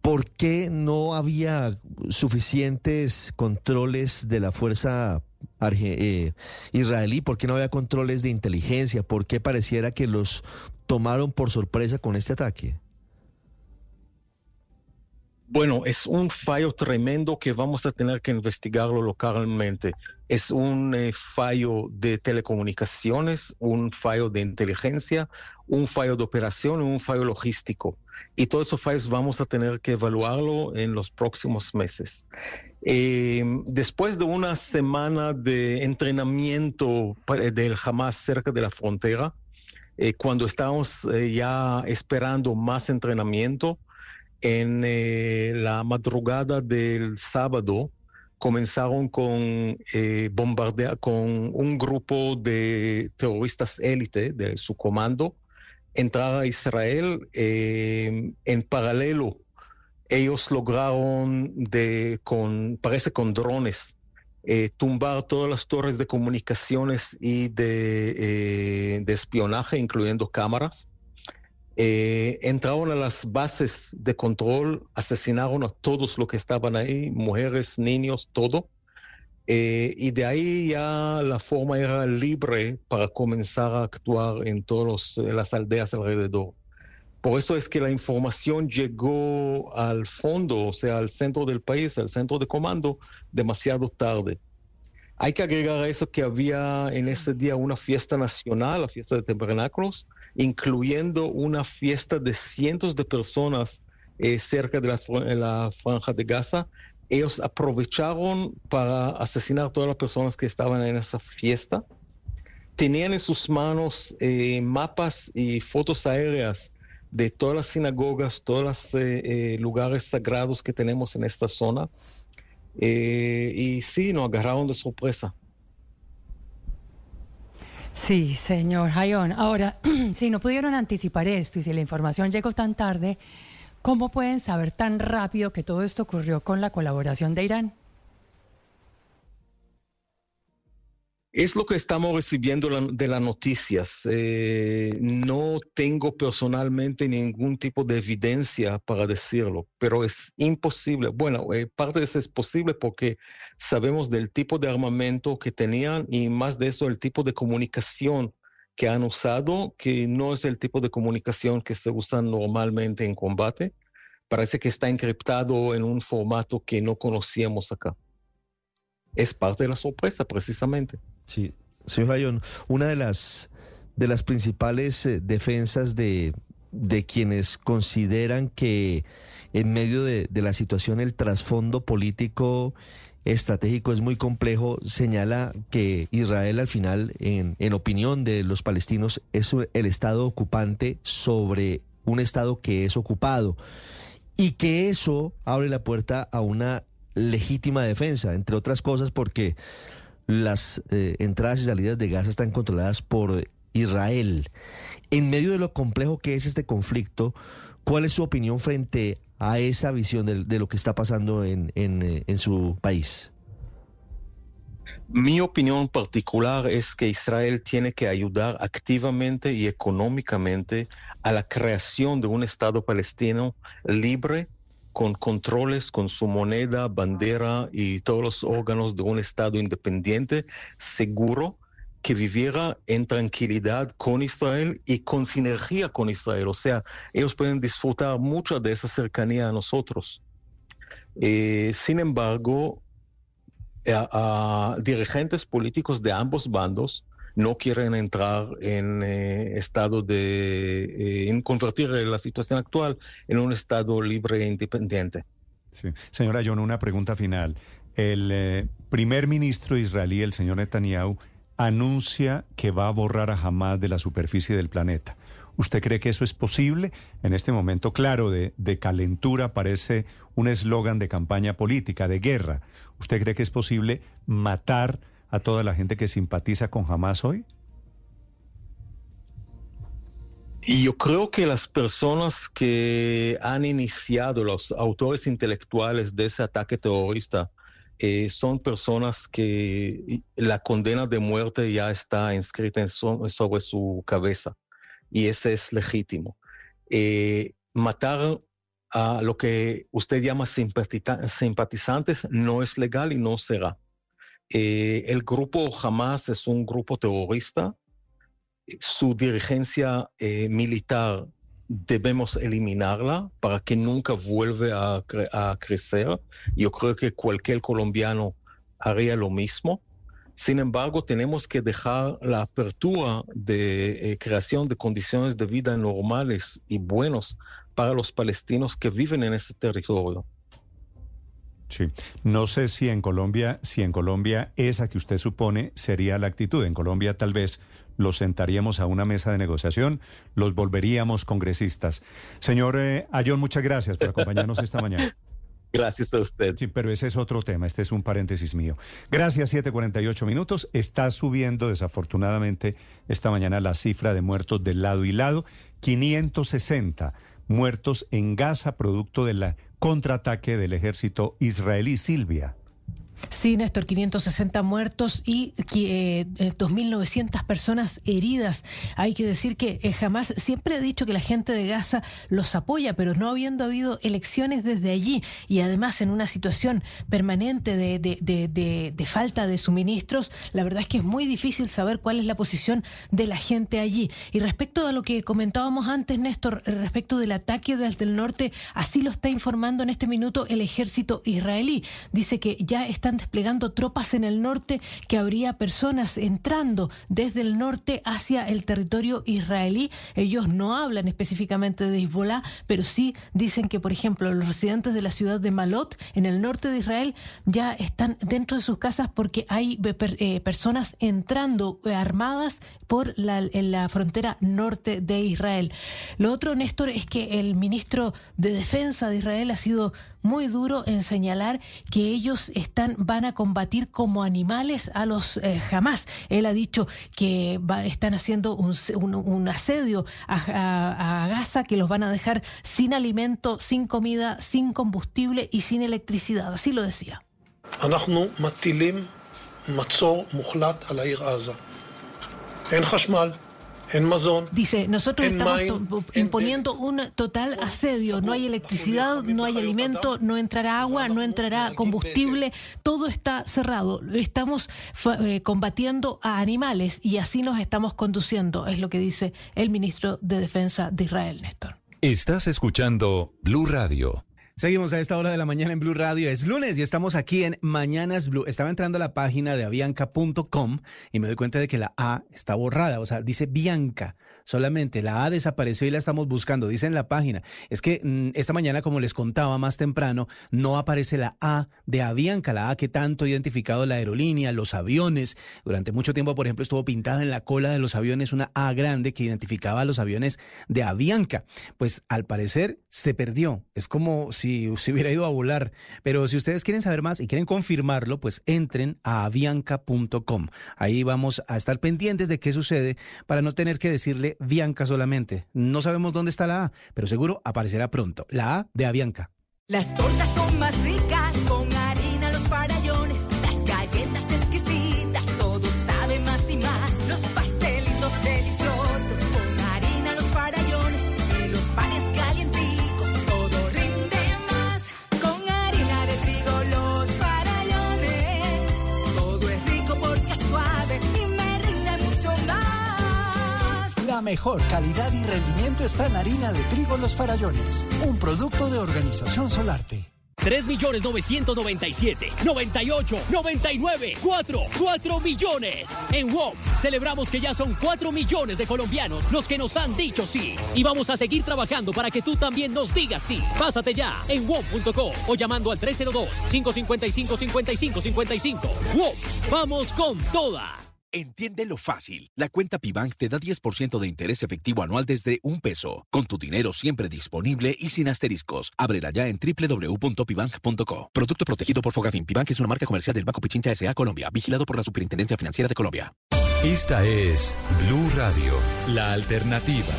¿por qué no había suficientes controles de la fuerza eh, israelí? ¿Por qué no había controles de inteligencia? ¿Por qué pareciera que los tomaron por sorpresa con este ataque? Bueno, es un fallo tremendo que vamos a tener que investigarlo localmente. Es un eh, fallo de telecomunicaciones, un fallo de inteligencia, un fallo de operación y un fallo logístico. Y todos esos fallos vamos a tener que evaluarlo en los próximos meses. Eh, después de una semana de entrenamiento pa- del Hamas cerca de la frontera, eh, cuando estábamos eh, ya esperando más entrenamiento, en eh, la madrugada del sábado comenzaron con eh, bombardear con un grupo de terroristas élite de su comando entrar a Israel eh, en paralelo. Ellos lograron de con parece con drones eh, tumbar todas las torres de comunicaciones y de, eh, de espionaje incluyendo cámaras eh, entraron a las bases de control, asesinaron a todos los que estaban ahí, mujeres, niños, todo. Eh, y de ahí ya la forma era libre para comenzar a actuar en todas las aldeas alrededor. Por eso es que la información llegó al fondo, o sea, al centro del país, al centro de comando, demasiado tarde. Hay que agregar a eso que había en ese día una fiesta nacional, la fiesta de tabernáculos, incluyendo una fiesta de cientos de personas eh, cerca de la, franja de Gaza. Ellos aprovecharon para asesinar a todas las personas que estaban en esa fiesta. Tenían en sus manos eh, mapas y fotos aéreas de todas las sinagogas, todos los eh, lugares sagrados que tenemos en esta zona. Y sí, nos agarraron de sorpresa. Sí, señor Jayón. Ahora, si no pudieron anticipar esto y si la información llegó tan tarde, ¿cómo pueden saber tan rápido que todo esto ocurrió con la colaboración de Irán? Es lo que estamos recibiendo de las noticias. Eh, no tengo personalmente ningún tipo de evidencia para decirlo, pero es imposible. Bueno, eh, parte de eso es posible porque sabemos del tipo de armamento que tenían y más de eso, el tipo de comunicación que han usado, que no es el tipo de comunicación que se usa normalmente en combate. Parece que está encriptado en un formato que no conocíamos acá. Es parte de la sorpresa, precisamente. Sí, señor Rayón, una de las de las principales eh, defensas de, de quienes consideran que en medio de, de la situación el trasfondo político estratégico es muy complejo, señala que Israel al final, en, en opinión de los palestinos, es el Estado ocupante sobre un Estado que es ocupado y que eso abre la puerta a una legítima defensa, entre otras cosas porque las eh, entradas y salidas de Gaza están controladas por Israel. En medio de lo complejo que es este conflicto, ¿cuál es su opinión frente a esa visión de, lo que está pasando en, eh, en su país? Mi opinión particular es que Israel tiene que ayudar activamente y económicamente a la creación de un Estado palestino libre, con controles, con su moneda, bandera y todos los órganos de un Estado independiente, seguro, que viviera en tranquilidad con Israel y con sinergia con Israel. O sea, ellos pueden disfrutar mucho de esa cercanía a nosotros. Eh, sin embargo, dirigentes políticos de ambos bandos no quieren entrar en eh, estado de eh, convertir la situación actual en un estado libre e independiente. Sí. Señora John, una pregunta final. El eh, primer ministro israelí, el señor Netanyahu, anuncia que va a borrar a Hamas de la superficie del planeta. ¿Usted cree que eso es posible? En este momento, claro, de, de calentura parece un eslogan de campaña política, de guerra. ¿Usted cree que es posible matar a toda la gente que simpatiza con Hamas hoy? Yo creo que las personas que han iniciado, los autores intelectuales de ese ataque terrorista, eh, son personas que la condena de muerte ya está inscrita en so- sobre su cabeza y ese es legítimo. Eh, matar a lo que usted llama simpatizantes no es legal y no será. Eh, el grupo Hamas es un grupo terrorista. Su dirigencia eh, militar debemos eliminarla para que nunca vuelva a, cre- a crecer. Yo creo que cualquier colombiano haría lo mismo. Sin embargo, tenemos que dejar la apertura de eh, creación de condiciones de vida normales y buenos para los palestinos que viven en ese territorio. Sí. No sé si en Colombia, si en Colombia esa que usted supone sería la actitud. En Colombia tal vez los sentaríamos a una mesa de negociación, los volveríamos congresistas. Señor eh, Ayón, muchas gracias por acompañarnos esta mañana. Gracias a usted. Sí, pero ese es otro tema, este es un paréntesis mío. Gracias, 7.48 minutos. Está subiendo desafortunadamente esta mañana la cifra de muertos de lado y lado. 560 muertos en Gaza producto del contraataque del ejército israelí. Silvia. Sí, Néstor, 560 muertos y eh, 2.900 personas heridas. Hay que decir que eh, jamás, siempre he dicho que la gente de Gaza los apoya, pero no habiendo habido elecciones desde allí y además en una situación permanente de, de, de, de, de falta de suministros, la verdad es que es muy difícil saber cuál es la posición de la gente allí. Y respecto a lo que comentábamos antes, Néstor, respecto del ataque desde el norte, así lo está informando en este minuto el ejército israelí. Dice que ya están desplegando tropas en el norte, que habría personas entrando desde el norte hacia el territorio israelí. Ellos no hablan específicamente de Hezbollah, pero sí dicen que, por ejemplo, los residentes de la ciudad de Malot, en el norte de Israel, ya están dentro de sus casas porque hay eh, personas entrando eh, armadas por la, la frontera norte de Israel. Lo otro, Néstor, es que el ministro de Defensa de Israel ha sido muy duro en señalar que ellos están van a combatir como animales a los eh, Hamas. Él ha dicho que están haciendo un, un, asedio a, a, Gaza, que los van a dejar sin alimento, sin comida, sin combustible y sin electricidad. Así lo decía en Dice, nosotros estamos imponiendo un total asedio. No hay electricidad, no hay alimento, no entrará agua, no entrará combustible. Todo está cerrado. Estamos eh, combatiendo a animales y así nos estamos conduciendo, es lo que dice el ministro de Defensa de Israel, Néstor. Estás escuchando Blue Radio. Seguimos a esta hora de la mañana en Blue Radio. Es lunes y estamos aquí en Mañanas Blue. Estaba entrando a la página de avianca.com y me doy cuenta de que la A está borrada. O sea, dice Bianca. Solamente la A desapareció y la estamos buscando. Dice en la página. Es que mm, esta mañana, como les contaba más temprano, no aparece la A de Avianca, la A que tanto ha identificado la aerolínea, los aviones. Durante mucho tiempo, por ejemplo, estuvo pintada en la cola de los aviones una A grande que identificaba a los aviones de Avianca. Pues al parecer se perdió. Es como si se hubiera ido a volar. Pero si ustedes quieren saber más y quieren confirmarlo, pues entren a avianca.com. Ahí vamos a estar pendientes de qué sucede para no tener que decirle Bianca solamente. No sabemos dónde está la A, pero seguro aparecerá pronto. La A de Avianca. Las tortas son más ricas con Mejor calidad y rendimiento está en harina de trigo Los Farallones, un producto de Organización Solarte. 3 millones 997, 98, 99, 4, 4 millones. En WOM celebramos que ya son 4 millones de colombianos los que nos han dicho sí. Y vamos a seguir trabajando para que tú también nos digas sí. Pásate ya en WOM.co o llamando al 302-555-5555. WOM, vamos con toda. Entiende lo fácil. La cuenta Pibank te da 10% de interés efectivo anual desde un peso, con tu dinero siempre disponible y sin asteriscos. Ábrela ya en www.pibank.co. Producto protegido por Fogafín. Pibank es una marca comercial del Banco Pichincha S.A. Colombia, vigilado por la Superintendencia Financiera de Colombia. Esta es Blue Radio, la alternativa.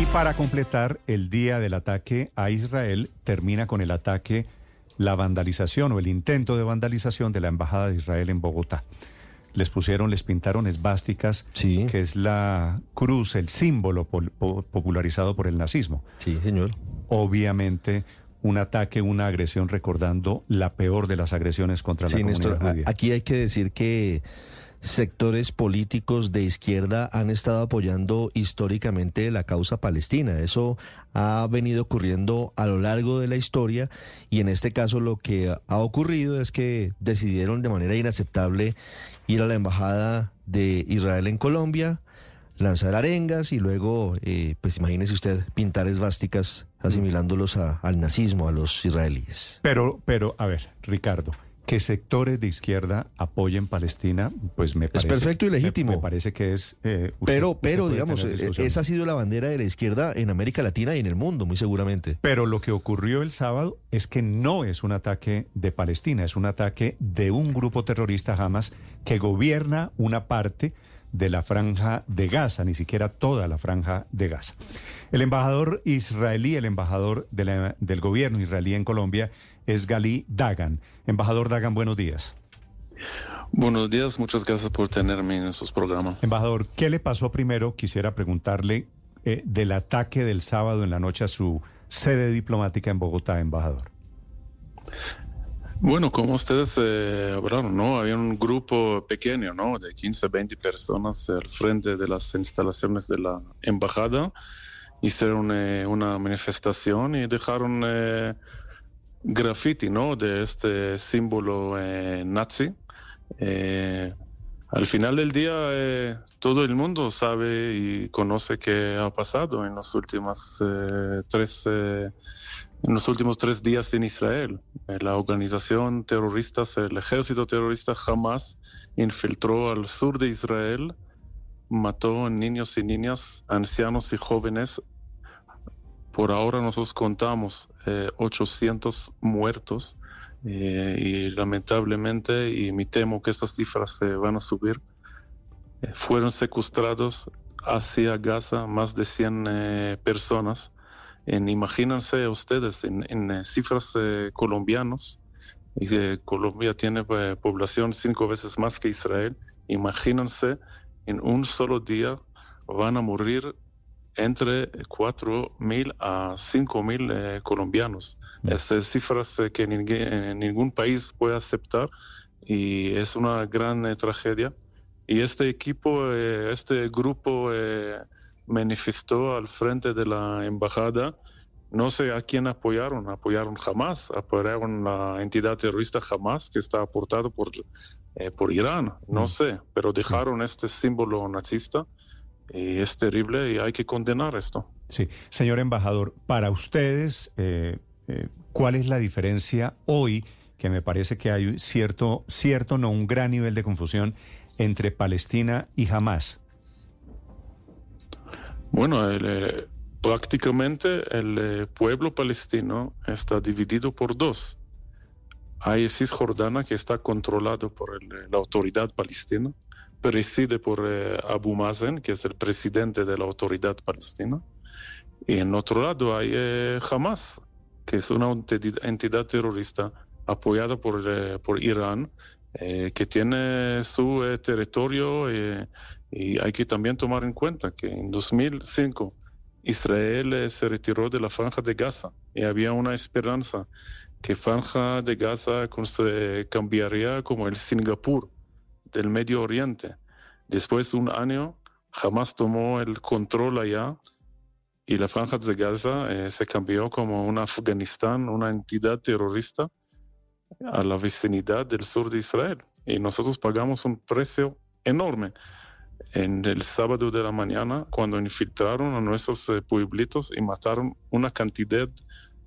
Y para completar el día del ataque a Israel, termina con el ataque, la vandalización o el intento de vandalización de la Embajada de Israel en Bogotá. Les pusieron, les pintaron esvásticas, que es la cruz, el símbolo popularizado por el nazismo. Sí, señor. Obviamente un ataque, una agresión, recordando la peor de las agresiones contra la Sí, comunidad Néstor, a- judía. aquí hay que decir que sectores políticos de izquierda han estado apoyando históricamente la causa palestina. Eso ha venido ocurriendo a lo largo de la historia y en este caso lo que ha ocurrido es que decidieron de manera inaceptable ir a la embajada de Israel en Colombia, lanzar arengas y luego, eh, pues imagínese usted, pintar esvásticas asimilándolos a- al nazismo, a los israelíes. Pero, pero, a ver, Ricardo, que sectores de izquierda apoyen Palestina, pues me parece... perfecto y legítimo. Me, parece que es... eh, usted- Pero, pero digamos, eh, esa ha sido la bandera de la izquierda en América Latina y en el mundo, muy seguramente. Pero lo que ocurrió el sábado es que no es un ataque de Palestina, es un ataque de un grupo terrorista Hamas que gobierna una parte de la franja de Gaza, ni siquiera toda la franja de Gaza. El embajador israelí, el embajador de la- del gobierno israelí en Colombia es Gali Dagan. Embajador Dagan, buenos días. Buenos días, muchas gracias por tenerme en sus programas. Embajador, ¿qué le pasó primero? Quisiera preguntarle eh, del ataque del sábado en la noche a su sede diplomática en Bogotá, embajador. Bueno, como ustedes eh, hablaron, ¿no? Había un grupo pequeño, ¿no? De 15, 20 personas al frente de las instalaciones de la embajada. Hicieron eh, una manifestación y dejaron eh, graffiti, ¿no? De este símbolo eh, nazi. Eh, al final del día, eh, todo el mundo sabe y conoce qué ha pasado en los últimos tres, en los últimos tres días en Israel. La organización terrorista, el ejército terrorista Hamas infiltró al sur de Israel, mató niños y niñas, ancianos y jóvenes. Por ahora nosotros contamos eh, 800 muertos eh, y lamentablemente, y me temo que estas cifras se van a subir, eh, fueron secuestrados hacia Gaza más de 100 eh, personas. En, imagínense ustedes en, cifras eh, Colombia tiene población cinco veces más que Israel, imagínense en un solo día van a morir entre 4.000 a 5.000 eh, colombianos. Esas cifras que ningún, eh, ningún país puede aceptar y es una gran eh, tragedia. Y este equipo, eh, este grupo eh, manifestó al frente de la embajada. No sé a quién apoyaron, apoyaron jamás, apoyaron la entidad terrorista jamás que está aportado por, eh, por Irán, no sé, pero dejaron este símbolo nazista y es terrible y hay que condenar esto. Sí, señor embajador, para ustedes, eh, eh, ¿cuál es la diferencia hoy? Que me parece que hay cierto, cierto, no un gran nivel de confusión entre Palestina y Hamas. Bueno, el, eh, prácticamente el eh, pueblo palestino está dividido por dos. Hay Cisjordania que está controlado por el- la autoridad palestina, preside por eh, Abu Mazen, que es el presidente de la autoridad palestina. Y en otro lado hay eh, Hamas, que es una entidad, terrorista apoyada por, eh, por Irán, que tiene su territorio y hay que también tomar en cuenta que en 2005 Israel se retiró de la franja de Gaza y había una esperanza que franja de Gaza cambiaría como el Singapur del Medio Oriente. Después de un año, jamás tomó el control allá y la franja de Gaza eh, se cambió como un Afganistán, una entidad terrorista a la vecinidad del sur de Israel. Y nosotros pagamos un precio enorme en el sábado de la mañana cuando infiltraron a nuestros eh, pueblitos y mataron una cantidad,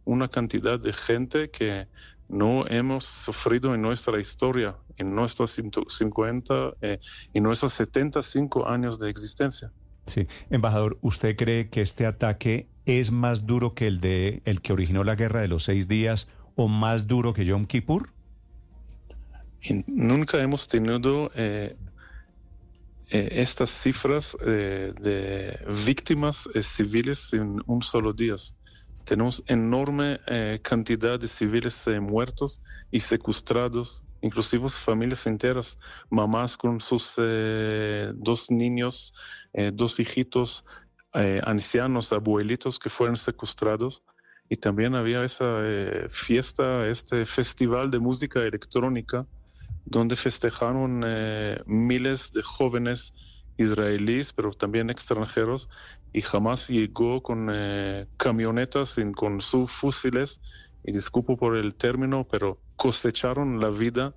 una cantidad de gente que no hemos sufrido en nuestra historia, en nuestros 150 eh, y nuestros 75 años de existencia. Sí, embajador, ¿usted cree que este ataque es más duro que el de el que originó la guerra de los seis días o más duro que Yom Kippur? Y nunca hemos tenido eh, eh, estas cifras eh, de víctimas civiles en un solo día. Tenemos enorme cantidad de civiles muertos y secuestrados, inclusive familias enteras, mamás con sus eh, dos niños, eh, dos hijitos, eh, ancianos, abuelitos que fueron secuestrados. y también había esa fiesta, este festival de música electrónica donde festejaron miles de jóvenes israelíes, pero también extranjeros, y jamás llegó con camionetas con sus fusiles, y disculpo por el término, pero cosecharon la vida,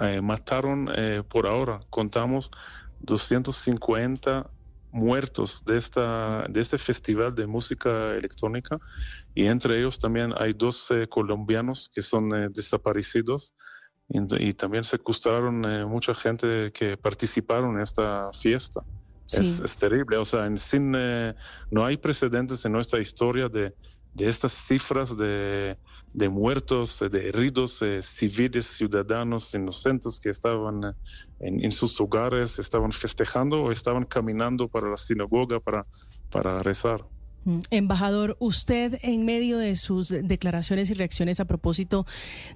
eh, mataron por ahora, contamos 250 muertos de, esta, de este festival de música electrónica y entre ellos también hay dos colombianos que son desaparecidos y, también secuestraron eh, mucha gente que participaron en esta fiesta. Es, terrible, o sea, en, sin, eh, no hay precedentes en nuestra historia de, de estas cifras de, de, muertos, de heridos eh, civiles, ciudadanos inocentes que estaban en, en, sus hogares, estaban festejando o estaban caminando para la sinagoga para, para rezar. Embajador, usted en medio de sus declaraciones y reacciones a propósito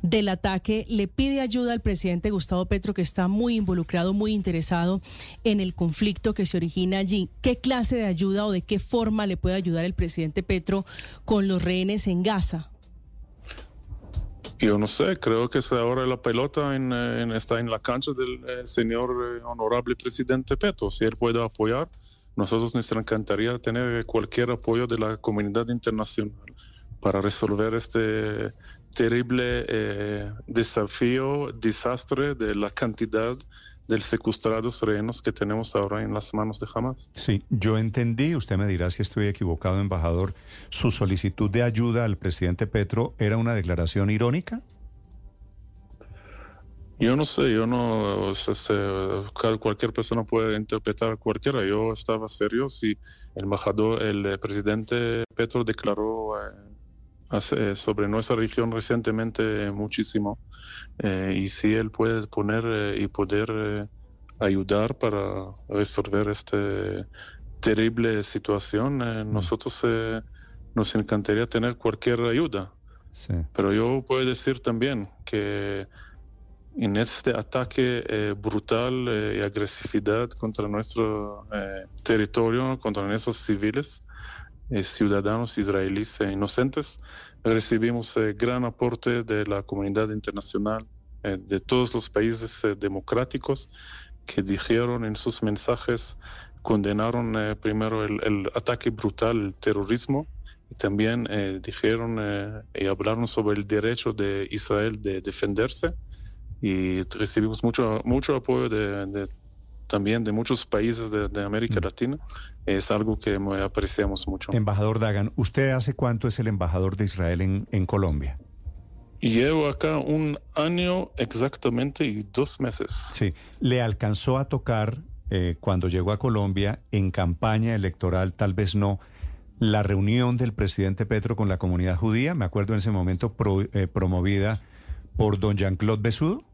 del ataque le pide ayuda al presidente Gustavo Petro que está muy involucrado, muy interesado en el conflicto que se origina allí. ¿Qué clase de ayuda o de qué forma le puede ayudar el presidente Petro con los rehenes en Gaza? Yo no sé, creo que ahora la pelota en, está en la cancha del eh, señor eh, honorable presidente Petro. Si él puede apoyar, nosotros nos encantaría tener cualquier apoyo de la comunidad internacional para resolver este terrible eh, desafío, desastre de la cantidad de secuestrados rehenes que tenemos ahora en las manos de Hamas. Sí, yo entendí, usted me dirá si estoy equivocado, embajador, su solicitud de ayuda al presidente Petro era una declaración irónica. Yo no sé, yo no, este, cualquier persona puede interpretar cualquiera. Yo estaba serio si el embajador, el eh, presidente Petro declaró eh, sobre nuestra región recientemente muchísimo eh, y si él puede poner y poder ayudar para resolver esta terrible situación, mm. nosotros nos encantaría tener cualquier ayuda. Pero yo puedo decir también que en este ataque eh, brutal eh, y agresividad contra nuestro eh, territorio, contra nuestros civiles, ciudadanos israelíes e inocentes, recibimos gran aporte de la comunidad internacional, de todos los países democráticos que dijeron en sus mensajes, condenaron primero el, el, ataque brutal, el terrorismo, y también dijeron y hablaron sobre el derecho de Israel de defenderse y recibimos mucho, mucho apoyo de, también de muchos países de, América mm. Latina. Es algo que apreciamos mucho. Embajador Dagan, ¿usted hace cuánto es el embajador de Israel en, en Colombia? Llevo acá un año exactamente y dos meses. Sí, ¿le alcanzó a tocar eh, cuando llegó a Colombia en campaña electoral, tal vez no, la reunión del presidente Petro con la comunidad judía? Me acuerdo en ese momento eh, promovida por don Jean-Claude Besudo?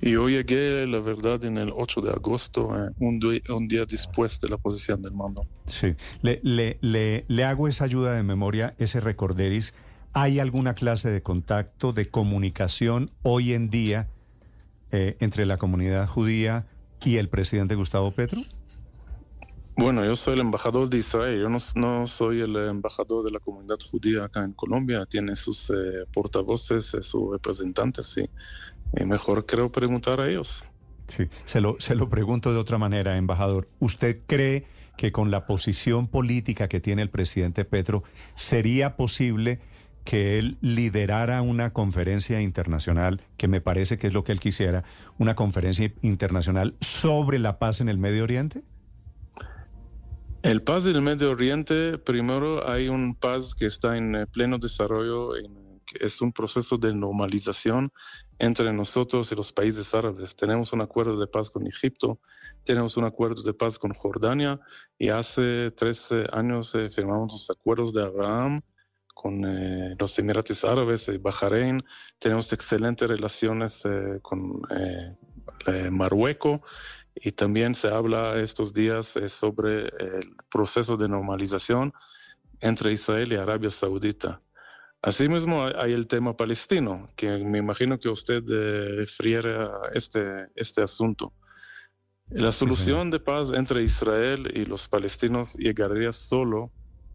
Y yo llegué, la verdad, en el 8 de agosto, eh, un, un, día después de la posición del mando. Sí, le, le, le, le, hago esa ayuda de memoria, ese recorderis. ¿Hay alguna clase de contacto, de comunicación hoy en día eh, entre la comunidad judía y el presidente Gustavo Petro? Bueno, yo soy el embajador de Israel, yo no, soy el embajador de la comunidad judía acá en Colombia, tiene sus eh, portavoces, eh, sus representantes, sí. Y mejor creo preguntar a ellos. Sí, se lo, se lo pregunto de otra manera, embajador. ¿Usted cree que con la posición política que tiene el presidente Petro sería posible que él liderara una conferencia internacional, que me parece que es lo que él quisiera, una conferencia internacional sobre la paz en el Medio Oriente? El paz del Medio Oriente, primero hay un paz que está en eh, pleno desarrollo, es un proceso de normalización entre nosotros y los países árabes. Tenemos un acuerdo de paz con Egipto, tenemos un acuerdo de paz con Jordania y hace 13 años eh, firmamos los acuerdos de Abraham con eh, los Emiratos Árabes y Bahrein. Tenemos excelentes relaciones con Marruecos y también se habla estos días eh, sobre el proceso de normalización entre Israel y Arabia Saudita. Asimismo, hay el tema palestino, que me imagino que usted eh, refiere a este, este asunto. La solución de paz entre Israel y los palestinos llegaría solo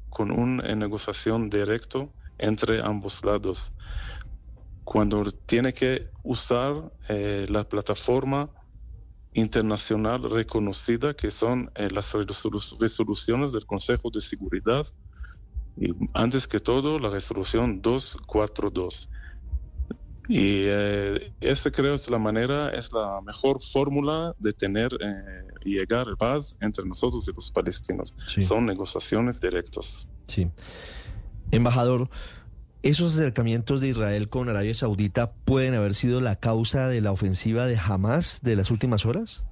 con una negociación directo entre ambos lados. Cuando tiene que usar eh, la plataforma internacional reconocida que son eh, las resolu- resoluciones del Consejo de Seguridad y antes que todo la resolución 242. Y eh, esa creo es la manera, es la mejor fórmula de tener eh, y llegar a paz entre nosotros y los palestinos. Son negociaciones directas. Sí. Embajador, ¿esos acercamientos de Israel con Arabia Saudita pueden haber sido la causa de la ofensiva de Hamas de las últimas horas?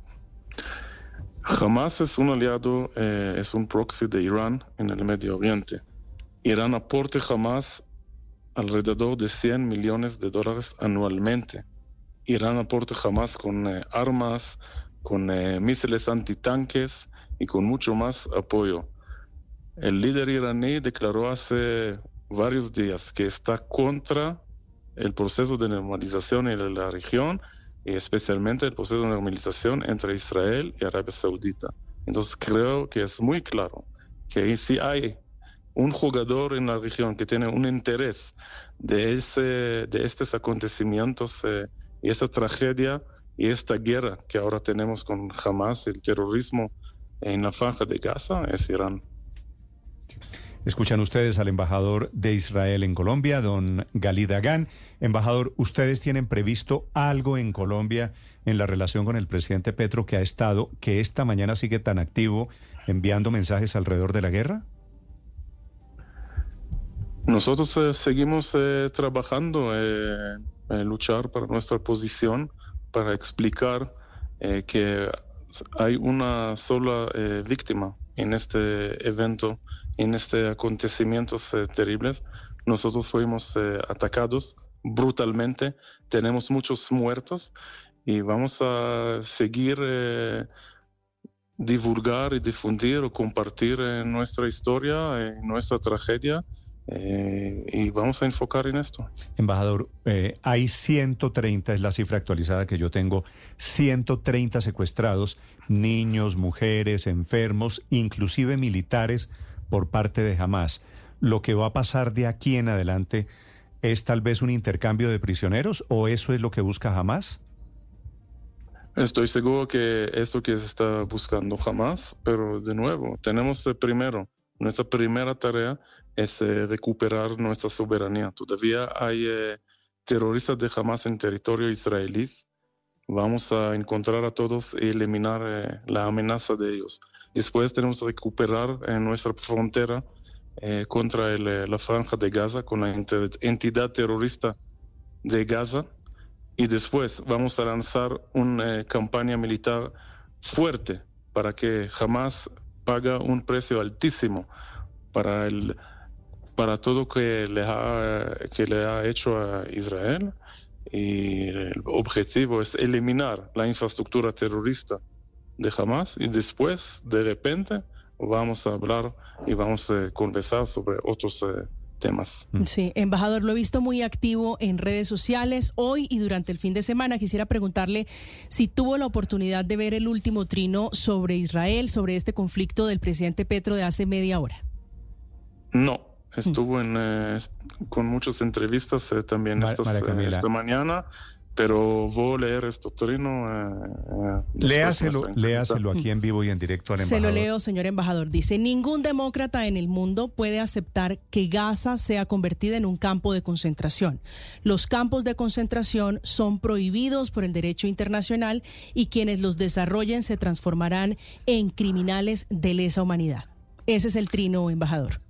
Hamas es un aliado, eh, es un proxy de Irán en el Medio Oriente. Irán aporta Hamas alrededor de 100 millones de dólares anualmente. Irán aporta Hamas con eh, armas, con eh, misiles antitanques y con mucho más apoyo. El líder iraní declaró hace varios días que está contra el proceso de normalización en la región y especialmente el proceso de normalización entre Israel y Arabia Saudita. Entonces creo que es muy claro que si hay un jugador en la región que tiene un interés de, ese, de estos acontecimientos eh, y esta tragedia y esta guerra que ahora tenemos con Hamas, el terrorismo en la franja de Gaza, es Irán. Escuchan ustedes al embajador de Israel en Colombia, don Galid Agán. Embajador, ¿ustedes tienen previsto algo en Colombia en la relación con el presidente Petro que ha estado, que esta mañana sigue tan activo enviando mensajes alrededor de la guerra? Nosotros eh, seguimos eh, trabajando eh, luchar para nuestra posición, para explicar eh, que hay una sola víctima en este evento, en este acontecimientos eh, terribles. Nosotros fuimos eh, atacados brutalmente, tenemos muchos muertos y vamos a seguir eh, divulgar y difundir o compartir eh, nuestra historia, eh, nuestra tragedia eh, y vamos a enfocar en esto. Embajador, eh, hay 130, es la cifra actualizada que yo tengo, 130 secuestrados, niños, mujeres, enfermos, inclusive militares por parte de Hamas. Lo que va a pasar de aquí en adelante es tal vez un intercambio de prisioneros o eso es lo que busca Hamas? Estoy seguro que eso que se está buscando jamás, pero de nuevo, tenemos primero, nuestra primera tarea es eh, recuperar nuestra soberanía. Todavía hay eh, terroristas de Hamas en territorio israelí. Vamos a encontrar a todos y eliminar eh, la amenaza de ellos. Después tenemos que recuperar nuestra frontera contra la franja de Gaza con la entidad terrorista de Gaza y después vamos a lanzar una campaña militar fuerte para que jamás paga un precio altísimo para el para todo que le ha que le ha hecho a Israel. Y el objetivo es eliminar la infraestructura terrorista de Hamas. Y después de repente vamos a hablar y vamos a conversar sobre otros eh, temas. Sí, embajador, lo he visto muy activo en redes sociales hoy y durante el fin de semana. Quisiera preguntarle si tuvo la oportunidad de ver el último trino sobre Israel, sobre este conflicto del presidente Petro de hace media hora. No, estuvo en, eh, con muchas entrevistas eh, también estas, eh, esta mañana, pero voy a leer este trino. eh, eh, Léaselo, léaselo aquí en vivo y en directo al Se lo embajador. leo, señor embajador. Dice, ningún demócrata en el mundo puede aceptar que Gaza sea convertida en un campo de concentración. Los campos de concentración son prohibidos por el derecho internacional y quienes los desarrollen se transformarán en criminales de lesa humanidad. Ese es el trino, embajador.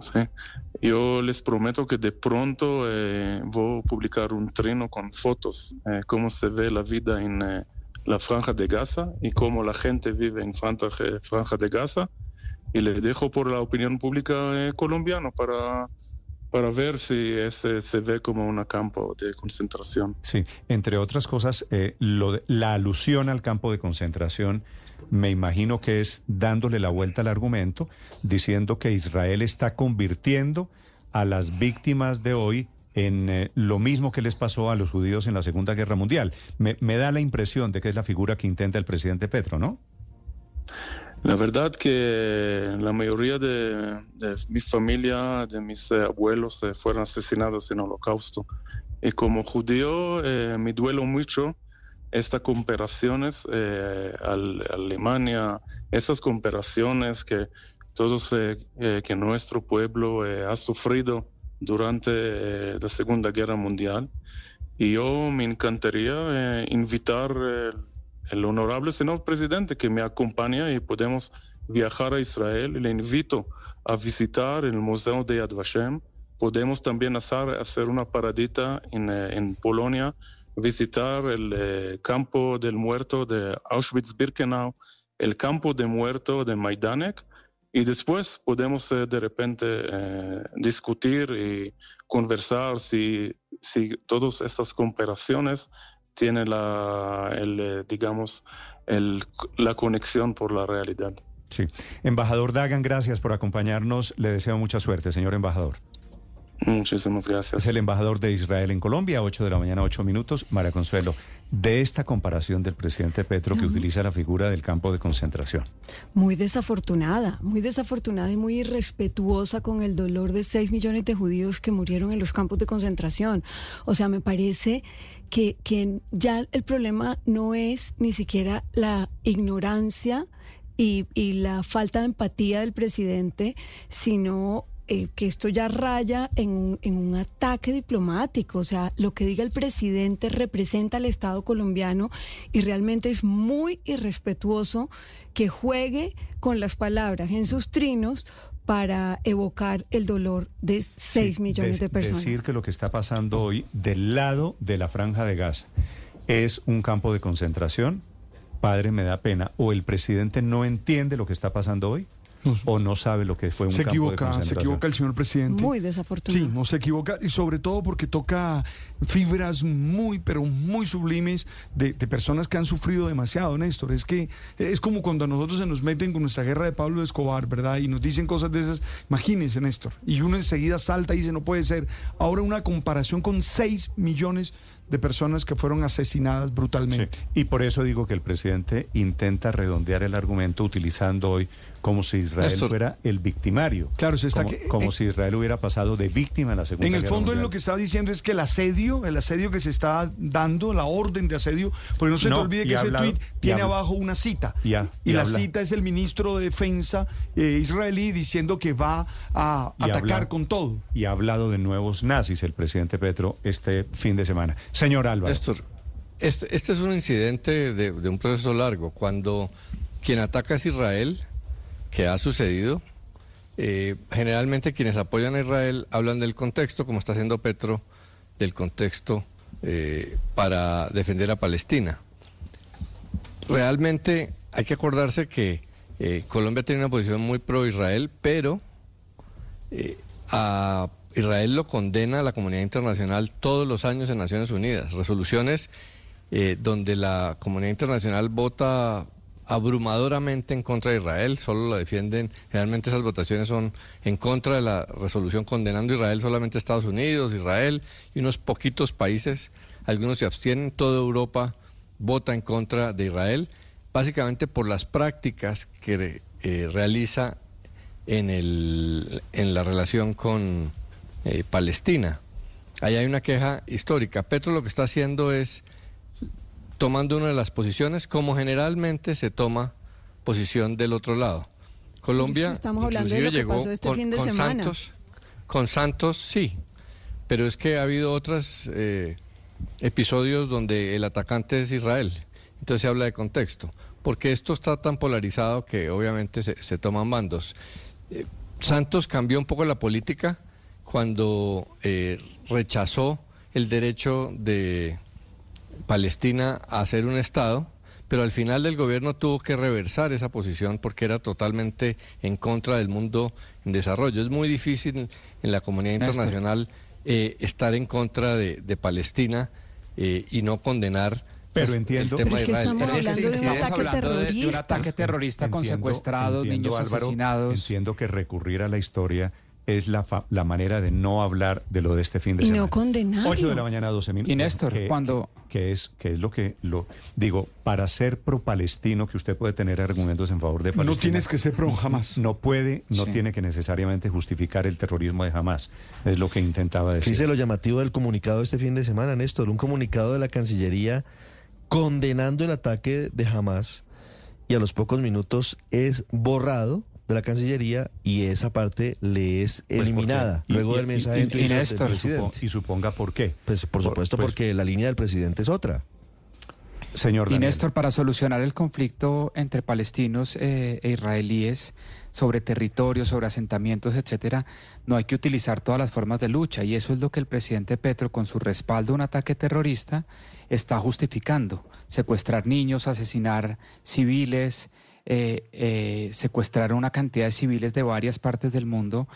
Sí. Yo les prometo que de pronto eh, voy a publicar un trino con fotos, eh, cómo se ve la vida en eh, la franja de Gaza y cómo la gente vive en franja, franja de Gaza. Y le dejo por la opinión pública eh, colombiana para, para ver si ese se ve como un campo de concentración. Sí, entre otras cosas, eh, lo de- la alusión al campo de concentración, me imagino que es dándole la vuelta al argumento, diciendo que Israel está convirtiendo a las víctimas de hoy en eh, lo mismo que les pasó a los judíos en la Segunda Guerra Mundial. Me, da la impresión de que es la figura que intenta el presidente Petro, ¿no? La verdad que la mayoría de, mi familia, de mis eh, abuelos, eh, fueron asesinados en holocausto. Y como judío me duelo mucho estas comparaciones eh, a Alemania, esas comparaciones que todos eh, eh, que nuestro pueblo eh, ha sufrido durante eh, la Segunda Guerra Mundial. Y yo me encantaría invitar el honorable señor presidente que me acompaña y podemos viajar a Israel. Le invito a visitar el Museo de Yad Vashem. Podemos también hacer, hacer una paradita en, en Polonia, visitar el eh, campo del muerto de Auschwitz-Birkenau, el campo de muerto de Majdanek. Y después podemos eh, de repente eh, discutir y conversar si, si todas estas comparaciones tienen la, el, digamos, el, la conexión por la realidad. Sí. Embajador Dagan, gracias por acompañarnos. Le deseo mucha suerte, señor embajador. Muchísimas gracias. Es el embajador de Israel en Colombia, 8 de la mañana, 8 minutos. María Consuelo, de esta comparación del presidente Petro que utiliza la figura del campo de concentración. Muy desafortunada, muy desafortunada y muy irrespetuosa con el dolor de 6 millones de judíos que murieron en los campos de concentración. O sea, me parece que, que ya el problema no es ni siquiera la ignorancia y, y la falta de empatía del presidente, sino eh, que esto ya raya en, un- en un ataque diplomático. O sea, lo que diga el presidente representa al Estado colombiano y realmente es muy irrespetuoso que juegue con las palabras en sus trinos para evocar el dolor de 6 millones De- de personas. Decir que lo que está pasando hoy del lado de la franja de Gaza es un campo de concentración, padre, me da pena. O el presidente no entiende lo que está pasando hoy, o no sabe lo que fue un se campo de equivoca, se equivoca el señor presidente. Muy desafortunado. Sí, no se equivoca y sobre todo porque toca fibras muy, pero muy sublimes de, de personas que han sufrido demasiado, Néstor. Es que es como cuando a nosotros se nos meten con nuestra guerra de Pablo Escobar, ¿verdad? Y nos dicen cosas de esas. Imagínense, Néstor. Y uno enseguida salta y dice, no puede ser. Ahora una comparación con 6 millones de personas que fueron asesinadas brutalmente. Y por eso digo que el presidente intenta redondear el argumento utilizando hoy como si Israel Néstor. fuera el victimario. Claro, se está como, que- como eh, si Israel hubiera pasado de víctima en la Segunda En el Guerra fondo Mundial. lo que está diciendo es que el asedio, el asedio que se está dando, la orden de asedio, porque no se No, te olvide que ese hablado- tuit tiene habla- abajo una cita. Y ha- y y la habla- cita es el ministro de Defensa eh, israelí diciendo que va a Y atacar habla- con todo. Y ha hablado de nuevos nazis el presidente Petro este fin de semana. Señor Álvaro. Néstor, este, este es un incidente de, de un proceso largo. Cuando quien ataca es Israel, que ha sucedido, eh, generalmente quienes apoyan a Israel hablan del contexto, como está haciendo Petro, del contexto eh, para defender a Palestina. Realmente hay que acordarse que eh, Colombia tiene una posición muy pro-Israel, pero a Israel lo condena la comunidad internacional todos los años en Naciones Unidas. Resoluciones donde la comunidad internacional vota abrumadoramente en contra de Israel, solo la defienden, generalmente esas votaciones son en contra de la resolución condenando a Israel, solamente Estados Unidos, Israel y unos poquitos países, algunos se abstienen, toda Europa vota en contra de Israel, básicamente por las prácticas que eh, realiza en, el, en la relación con eh, Palestina. Ahí hay una queja histórica. Petro lo que está haciendo es tomando una de las posiciones como generalmente se toma posición del otro lado. Colombia Estamos hablando de que llegó pasó este con, fin de con semana. Santos, con Santos sí, pero es que ha habido otros eh, episodios donde el atacante es Israel. Entonces se habla de contexto. Porque esto está tan polarizado que obviamente se, se toman bandos. Eh, Santos cambió un poco la política cuando eh, rechazó el derecho de Palestina a ser un Estado, pero al final del gobierno tuvo que reversar esa posición porque era totalmente en contra del mundo en desarrollo. Es muy difícil en la comunidad internacional eh, estar en contra de, de Palestina eh, y no condenar Pero pues, entiendo- el tema Pero es que de Israel. estamos En hablando de un ataque hablando de- de un terrorista. ataque terrorista con Entiendo- secuestrados, entiendo, niños Álvaro, asesinados. Entiendo que recurrir a la historia es la, fa- la manera de no hablar de lo de este fin de Y semana. no condenarlo. 8 de la mañana, 12 minutos. Y Néstor, que, cuando- Que es, que es lo que lo digo, para ser pro-palestino, que usted puede tener argumentos en favor de Palestina. No tienes que ser pro Hamas. No puede, no Sí. tiene que necesariamente justificar el terrorismo de Hamas. Es lo que intentaba decir. Fíjese lo llamativo del comunicado de este fin de semana, Néstor. Un comunicado de la Cancillería condenando el ataque de Hamas y a los pocos minutos es borrado de la Cancillería y esa parte le es Pues, eliminada luego Y- del y- mensaje y- en y Twitter del presidente. Y suponga por qué. Pues por Por- supuesto pues- porque la línea del presidente es otra. Señor Y. Néstor, para solucionar el conflicto entre palestinos eh, e israelíes sobre territorios, sobre asentamientos, etcétera, no hay que utilizar todas las formas de lucha y eso es lo que el presidente Petro, con su respaldo a un ataque terrorista, está justificando. Secuestrar niños, asesinar civiles, eh, eh, secuestrar a una cantidad de civiles de varias partes del mundo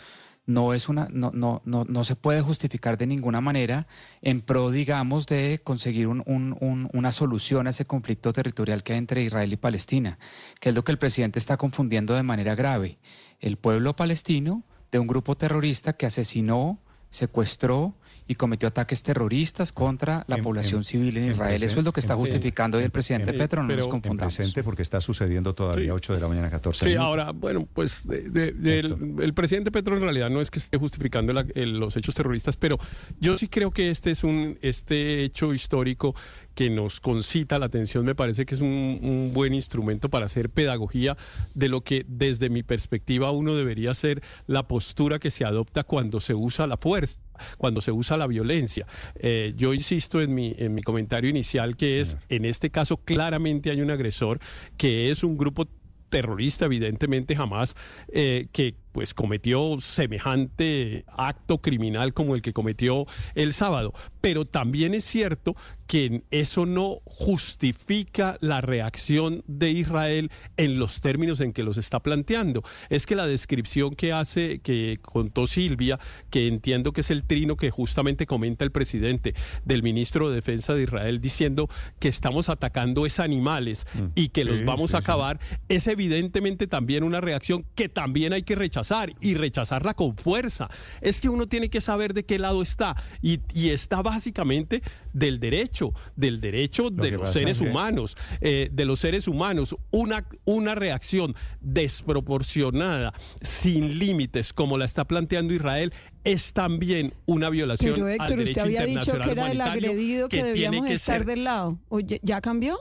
no es una no, no, no, no se puede justificar de ninguna manera en pro digamos de conseguir un- un- un- una solución a ese conflicto territorial que hay entre Israel y Palestina que es lo que el presidente está confundiendo de manera grave. El pueblo palestino de un grupo terrorista que asesinó secuestró y cometió ataques terroristas contra la En- población en- civil en en Israel. Eso es lo que está justificando hoy el presidente en- Petro, no nos pero- confundamos. En presente porque está sucediendo todavía 8 de la mañana 14 Sí, minutos. ahora, bueno, pues de- el presidente Petro en realidad no es que esté justificando la- el- los hechos terroristas, pero yo sí creo que este es un este hecho histórico que nos concita la atención, me parece que es un, un buen instrumento para hacer pedagogía de lo que desde mi perspectiva uno debería ser la postura que se adopta cuando se usa la fuerza, cuando se usa la violencia. Eh, yo insisto en mi, en mi comentario inicial que es, en este caso claramente hay un agresor que es un grupo terrorista, evidentemente jamás, eh, que pues cometió semejante acto criminal como el que cometió el sábado. Pero también es cierto que eso no justifica la reacción de Israel en los términos en que los está planteando. Es que la descripción que hace, que contó Silvia, que entiendo que es el trino que justamente comenta el presidente del ministro de Defensa de Israel diciendo que estamos atacando es animales y que los vamos sí, a sí. acabar, es evidentemente también una reacción que también hay que rechazar y rechazarla con fuerza. Es que uno tiene que saber de qué lado está y, y está básicamente del derecho, del derecho de los seres que- humanos, eh, de los seres humanos. Una, una reacción desproporcionada, sin límites, como la está planteando Israel, es también una violación. Pero al Héctor, usted derecho había dicho internacional que era el agredido que, debíamos que estar ser del lado. Oye, ¿Ya cambió?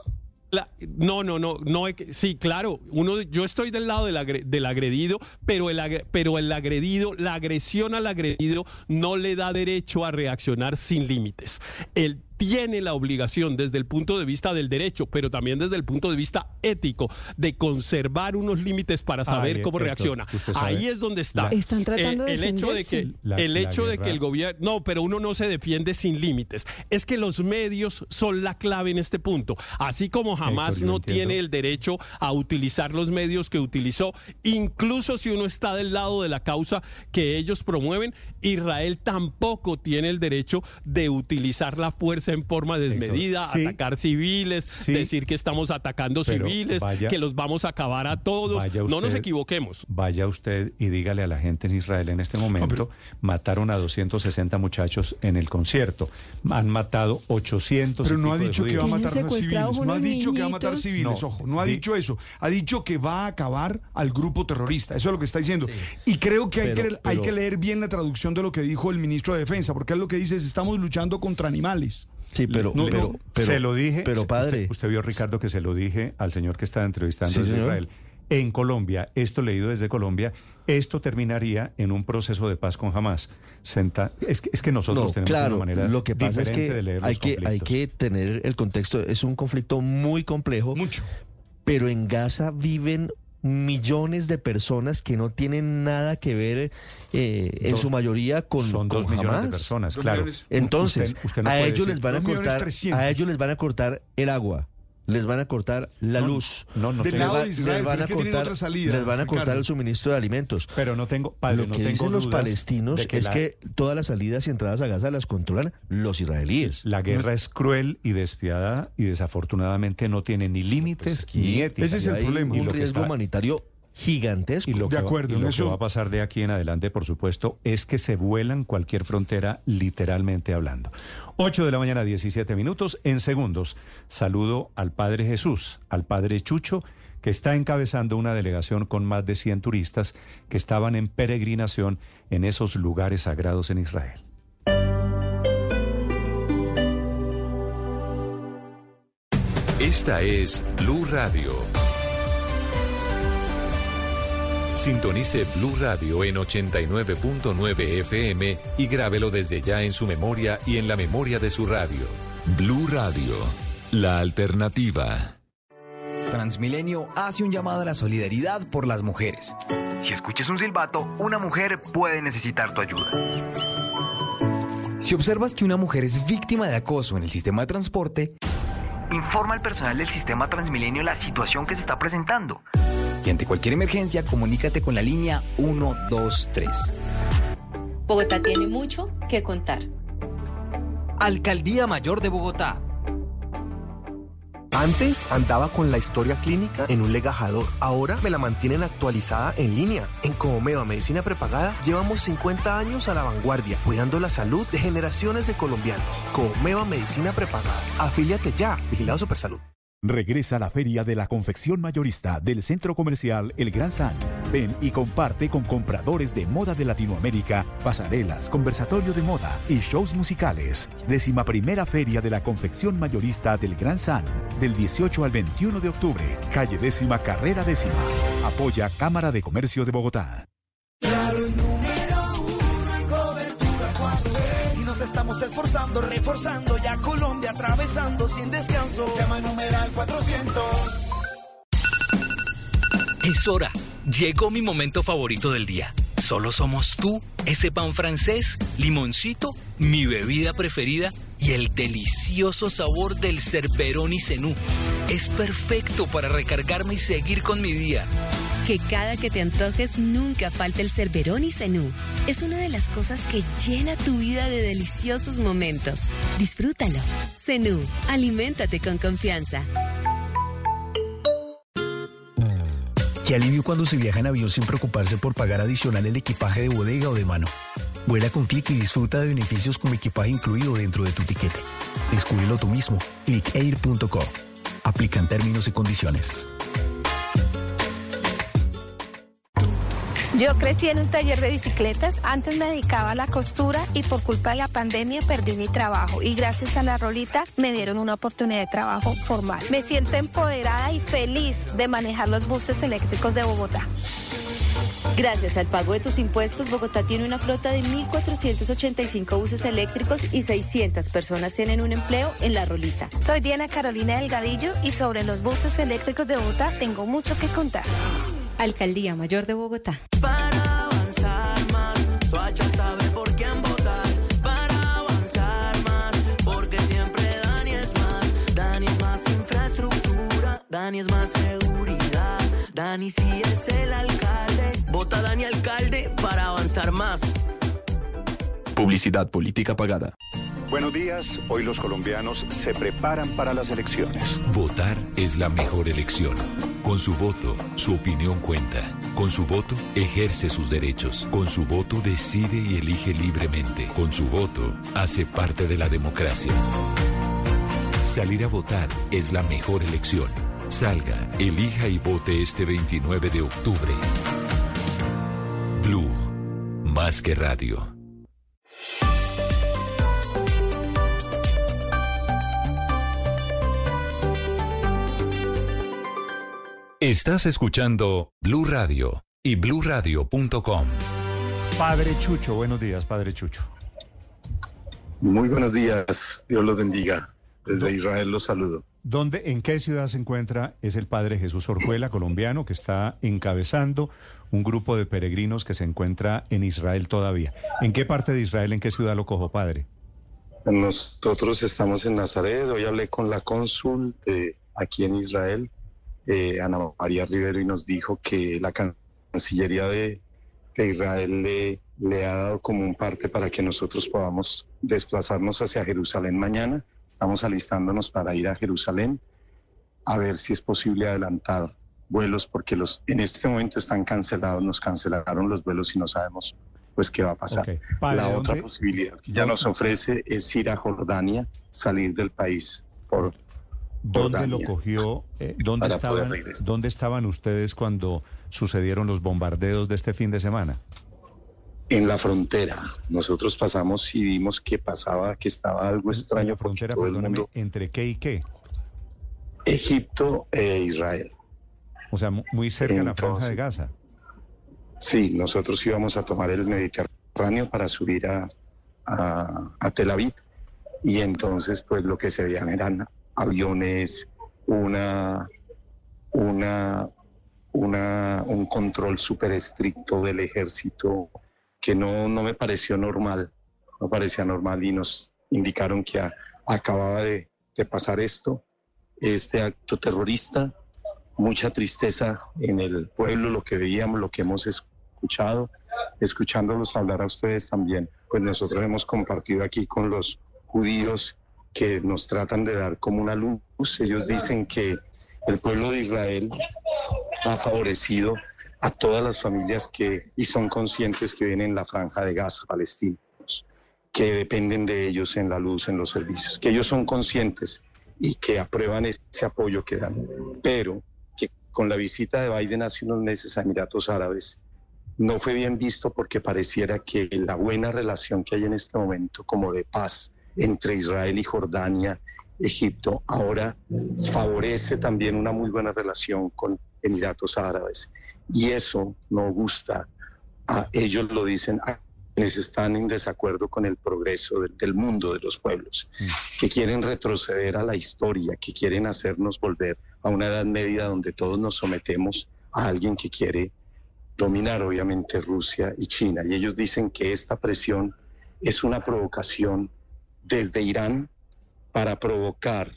La- no, no, no, no. Sí, claro. Uno, yo estoy del lado del, agre- del agredido, pero el, agre- pero el agredido, la agresión al agredido no le da derecho a reaccionar sin límites. Él tiene la obligación desde el punto de vista del derecho, pero también desde el punto de vista ético, de conservar unos límites para saber Ay, cómo reacciona. Ahí es donde está. la- Están tratando de el hecho de que. La- el hecho de que el gobierno no, pero uno no se defiende sin límites. Es que los medios son la clave en este punto. Así como jamás Héctor, no tiene el derecho a utilizar los medios que utilizó, incluso si uno está del lado de la causa que ellos promueven, Israel tampoco tiene el derecho de utilizar la fuerza en forma desmedida, sí. atacar civiles, decir que estamos atacando Pero civiles, vaya- que los vamos a acabar a todos. Vaya no nos usted- equivoquemos. Vaya usted y dígale a la gente en Israel en este momento, mataron a 260 muchachos en el concierto, han matado 800 Pero no ha dicho que va a matar civiles. No ha dicho que va a matar civiles, No, ojo. No ha di- dicho eso. Ha dicho que va a acabar al grupo terrorista. Eso es lo que está diciendo. Y creo que, hay, Pero- que leer bien la traducción de lo que dijo el ministro de Defensa, porque él lo que dice es estamos luchando contra animales. Sí, pero, No, pero, no, pero- se lo dije. Pero padre, Usted, vio, Ricardo, que se lo dije al señor que está entrevistando Sí, desde señor. Israel. En Colombia, esto leído desde Colombia, esto terminaría en un proceso de paz con Hamas. Senta- es, que, es que nosotros no, tenemos claro, una manera lo que pasa es diferente que de leer hay los que hay que tener el contexto. Es un conflicto muy complejo. Mucho. Pero en Gaza viven millones de personas que no tienen nada que ver eh, en Dos- su mayoría con, son con dos millones de personas, claro. Entonces, Usted- usted no a ellos decir- les van a cortar, a ellos les van a cortar el agua. Les van a cortar la No, luz. no, no Del les, lado va- de Israel, les van a cortar, otra salida, les van a cortar el suministro de alimentos. Pero no tengo, padre, Lo no que tengo dicen los dudas palestinos que es la- que todas las salidas y entradas a Gaza las controlan los israelíes. La guerra es cruel y despiadada y desafortunadamente no tiene ni límites ni ética. Ese es el problema. Un riesgo está- humanitario gigantesco. Y lo, De que, va- acuerdo, y en lo eso- que va a pasar de aquí en adelante, por supuesto, es que se vuelan cualquier frontera, literalmente hablando. 8 de la mañana, 17 minutos. En segundos, saludo al Padre Jesús, al Padre Chucho, que está encabezando una delegación con más de 100 turistas que estaban en peregrinación en esos lugares sagrados en Israel. Esta es Blue Radio. Sintonice Blue Radio en 89.9 FM y grábelo desde ya en su memoria y en la memoria de su radio. Blue Radio, la alternativa. Transmilenio hace un llamado a la solidaridad por las mujeres. Si escuchas un silbato, una mujer puede necesitar tu ayuda. Si observas que una mujer es víctima de acoso en el sistema de transporte, informa al personal del sistema Transmilenio la situación que se está presentando. Y ante cualquier emergencia, comunícate con la línea 123. Bogotá tiene mucho que contar. Alcaldía Mayor de Bogotá. Antes andaba con la historia clínica en un legajador. Ahora me la mantienen actualizada en línea. En Comomeva Medicina Prepagada llevamos 50 años a la vanguardia, cuidando la salud de generaciones de colombianos. Comomeva Medicina Prepagada. Afíliate ya. Vigilado Supersalud. Regresa a la Feria de la Confección Mayorista del Centro Comercial El Gran San. Ven y comparte con compradores de moda de Latinoamérica, pasarelas, conversatorio de moda y shows musicales. Décima primera Feria de la Confección Mayorista del Gran San, del 18 al 21 de octubre, calle décima, carrera décima. Apoya Cámara de Comercio de Bogotá. Estamos esforzando, reforzando ya Colombia atravesando sin descanso. Llama al numeral 400. Es hora. Llegó mi momento favorito del día. Solo somos tú, ese pan francés, limoncito, mi bebida preferida y el delicioso sabor del cerperón y cenú. Es perfecto para recargarme y seguir con mi día. Que cada que te antojes nunca falte el Cerberón y Zenú. Es una de las cosas que llena tu vida de deliciosos momentos. Disfrútalo. Zenú, aliméntate con confianza. Qué alivio cuando se viaja en avión sin preocuparse por pagar adicional el equipaje de bodega o de mano. Vuela con Click y disfruta de beneficios como equipaje incluido dentro de tu tiquete. Descúbrelo tú mismo. Clickair.co. Aplican términos y condiciones. Yo crecí en un taller de bicicletas, antes me dedicaba a la costura y por culpa de la pandemia perdí mi trabajo y gracias a la rolita me dieron una oportunidad de trabajo formal. Me siento empoderada y feliz de manejar los buses eléctricos de Bogotá. Gracias al pago de tus impuestos, Bogotá tiene una flota de 1.485 buses eléctricos y 600 personas tienen un empleo en la rolita. Soy Diana Carolina Delgadillo y sobre los buses eléctricos de Bogotá tengo mucho que contar. Alcaldía Mayor de Bogotá. Para avanzar más, Suacha sabe por quién votar. Para avanzar más, porque siempre Dani es más. Dani es más infraestructura, Dani es más seguridad. Dani sí es el alcalde. Vota Dani alcalde para avanzar más. Publicidad política pagada. Buenos días, hoy los colombianos se preparan para las elecciones. Votar es la mejor elección. Con su voto, su opinión cuenta. Con su voto, ejerce sus derechos. Con su voto, decide y elige libremente. Con su voto, hace parte de la democracia. Salir a votar es la mejor elección. Salga, elija y vote este 29 de octubre. Blue, más que radio. Estás escuchando Blue Radio y bluradio.com. Padre Chucho, buenos días, Padre Chucho. Muy buenos días, Dios los bendiga. Desde Israel los saludo. ¿Dónde, en qué ciudad se encuentra? Es el Padre Jesús Orjuela, colombiano, que está encabezando un grupo de peregrinos que se encuentra en Israel todavía. ¿En qué parte de Israel, en qué ciudad lo cojo, Padre? Nosotros estamos en Nazaret. Hoy hablé con la cónsul aquí en Israel, eh, Ana María Rivero, y nos dijo que la Cancillería de, de Israel le, le ha dado como un parte para que nosotros podamos desplazarnos hacia Jerusalén mañana. Estamos alistándonos para ir a Jerusalén a ver si es posible adelantar vuelos porque los en este momento están cancelados, nos cancelaron los vuelos y no sabemos pues qué va a pasar. La otra ¿dónde- posibilidad que ya nos ofrece es ir a Jordania, salir del país por ¿Dónde lo cogió? eh, ¿dónde, estaban. ¿Dónde estaban ustedes cuando sucedieron los bombardeos de este fin de semana? en la frontera. Nosotros pasamos y vimos que pasaba, que estaba algo extraño Frontera, el perdóneme, mundo, ¿entre qué y qué? Egipto e Israel. O sea, mu- muy cerca de la franja de Gaza. Sí, nosotros íbamos a tomar el Mediterráneo para subir a, a, a Tel Aviv y entonces pues lo que se veían eran aviones, una, una, una, un control súper estricto del ejército que no, no me pareció normal, no parecía normal y nos indicaron que acababa de, de pasar esto, este acto terrorista mucha tristeza en el pueblo, lo que veíamos, lo que hemos escuchado, escuchándolos hablar a ustedes también, pues nosotros hemos compartido aquí con los judíos que nos tratan de dar como una luz. Ellos dicen que el pueblo de Israel ha favorecido a todas las familias que y son conscientes que vienen en la franja de Gaza, palestinos, que dependen de ellos en la luz, en los servicios, que ellos son conscientes y que aprueban ese apoyo que dan, pero que con la visita de Biden hace unos meses a Emiratos Árabes no fue bien visto porque pareciera que la buena relación que hay en este momento como de paz entre Israel y Jordania, Egipto, ahora favorece también una muy buena relación con Emiratos Árabes. Y eso no gusta a ellos lo dicen a quienes están en desacuerdo con el progreso del, del mundo de los pueblos, que quieren retroceder a la historia, que quieren hacernos volver a una edad media donde todos nos sometemos a alguien que quiere dominar obviamente Rusia y China. Y ellos dicen que esta presión es una provocación desde Irán para provocar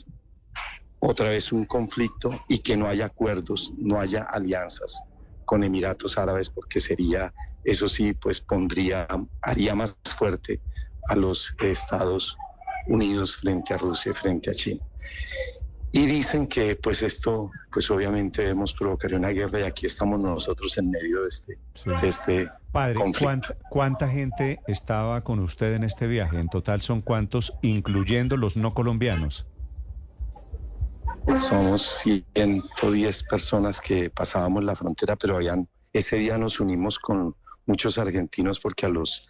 otra vez un conflicto y que no haya acuerdos, no haya alianzas con Emiratos Árabes, porque sería, eso sí, pues pondría, haría más fuerte a los Estados Unidos frente a Rusia y frente a China. Y dicen que pues esto, pues obviamente debemos provocar una guerra y aquí estamos nosotros en medio de este, de este Padre, conflicto. ¿cuánta, cuánta gente estaba con usted en este viaje? En total son cuántos, incluyendo los no colombianos. Somos 110 personas que pasábamos la frontera, pero habían, ese día nos unimos con muchos argentinos porque a los,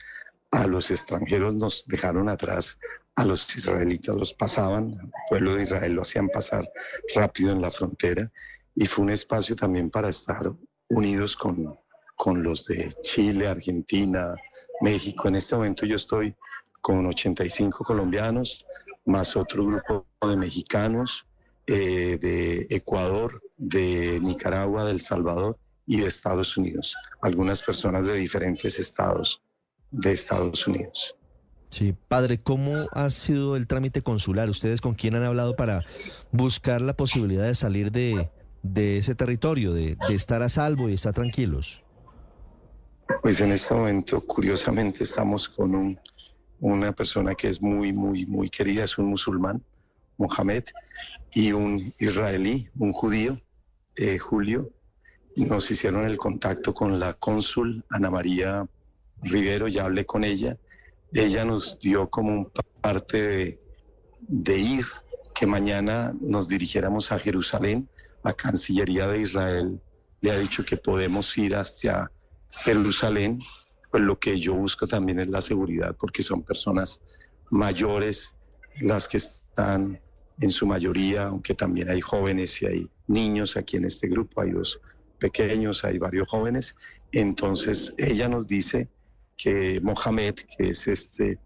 a los extranjeros nos dejaron atrás, a los israelitas los pasaban, el pueblo de Israel lo hacían pasar rápido en la frontera y fue un espacio también para estar unidos con, con los de Chile, Argentina, México. En este momento yo estoy con 85 colombianos, más otro grupo de mexicanos, eh, de Ecuador, de Nicaragua, de El Salvador y de Estados Unidos. Algunas personas de diferentes estados de Estados Unidos. Sí, padre, ¿cómo ha sido el trámite consular? ¿Ustedes con quién han hablado para buscar la posibilidad de salir de, de ese territorio, de, de estar a salvo y estar tranquilos? Pues en este momento, curiosamente, estamos con un, una persona que es muy, muy, muy querida, es un musulmán, Mohamed, y un israelí, un judío, eh, Julio. Nos hicieron el contacto con la cónsul Ana María Rivero, ya hablé con ella. Ella nos dio como un parte de, de ir, que mañana nos dirigiéramos a Jerusalén. La Cancillería de Israel le ha dicho que podemos ir hacia Jerusalén, pues lo que yo busco también es la seguridad, porque son personas mayores las que están en su mayoría, aunque también hay jóvenes y hay niños aquí en este grupo, hay dos pequeños, hay varios jóvenes. Entonces ella nos dice que Mohamed, que es este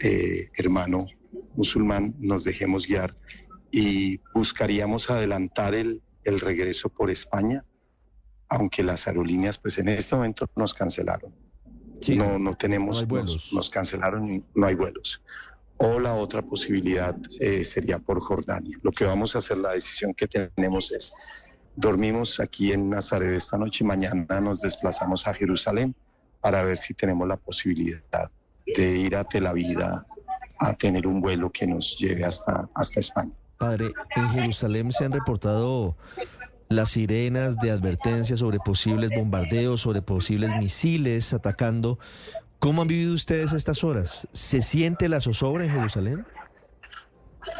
eh, hermano musulmán, nos dejemos guiar y buscaríamos adelantar el, el regreso por España aunque las aerolíneas pues en este momento nos cancelaron. no, no tenemos, Nos, nos cancelaron y no hay vuelos. O la otra posibilidad eh, sería por Jordania. Lo que vamos a hacer, la decisión que tenemos es, dormimos aquí en Nazaret esta noche y mañana nos desplazamos a Jerusalén para ver si tenemos la posibilidad de ir a Tel Aviv a, tener un vuelo que nos lleve hasta, hasta España. Padre, en Jerusalén se han reportado las sirenas de advertencia sobre posibles bombardeos, sobre posibles misiles atacando. ¿Cómo han vivido ustedes estas horas? ¿Se siente la zozobra en Jerusalén?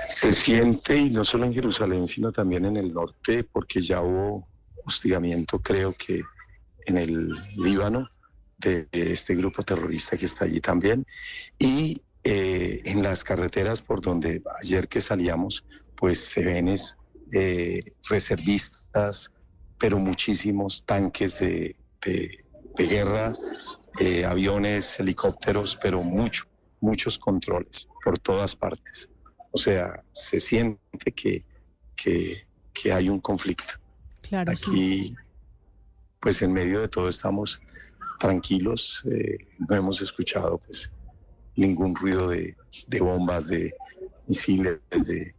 Se siente, y no solo en Jerusalén, sino también en el norte, porque ya hubo hostigamiento, creo que en el Líbano, de, de este grupo terrorista que está allí también. Y eh, en las carreteras por donde ayer que salíamos, pues se ven es, eh, reservistas, pero muchísimos tanques de, de- de guerra, eh, aviones, helicópteros, pero mucho, muchos controles por todas partes. O sea, se siente que, que, que hay un conflicto. Claro, sí. Aquí, pues en medio de todo estamos tranquilos, eh, no hemos escuchado pues ningún ruido de, de bombas, de misiles, de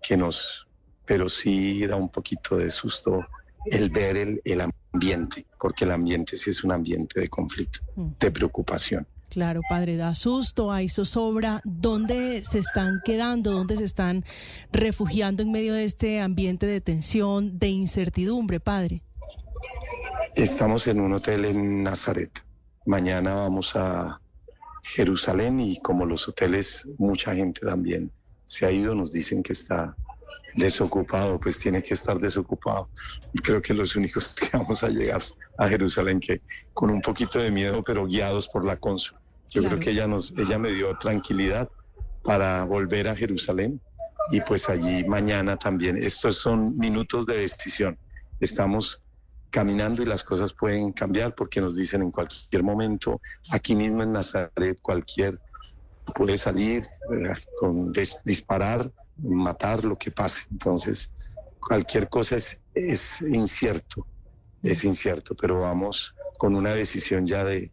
que nos, pero sí da un poquito de susto el ver el, el ambiente, porque el ambiente sí es un ambiente de conflicto, de preocupación. Claro, padre, da susto, hay zozobra. ¿Dónde se están quedando? ¿Dónde se están refugiando en medio de este ambiente de tensión, de incertidumbre, padre? Estamos en un hotel en Nazaret. Mañana vamos a Jerusalén y como los hoteles, mucha gente también se ha ido, nos dicen que está desocupado, pues tiene que estar desocupado. Creo que los únicos que vamos a llegar a Jerusalén que con un poquito de miedo, pero guiados por la cónsul. Yo Claro. creo que ella nos, ella me dio tranquilidad para volver a Jerusalén y pues allí mañana también. Estos son minutos de decisión. Estamos caminando y las cosas pueden cambiar porque nos dicen en cualquier momento, aquí mismo en Nazaret, cualquier puede salir, eh, con dis- disparar, matar, lo que pase. Entonces, cualquier cosa es, es incierto, es incierto, pero vamos con una decisión ya de,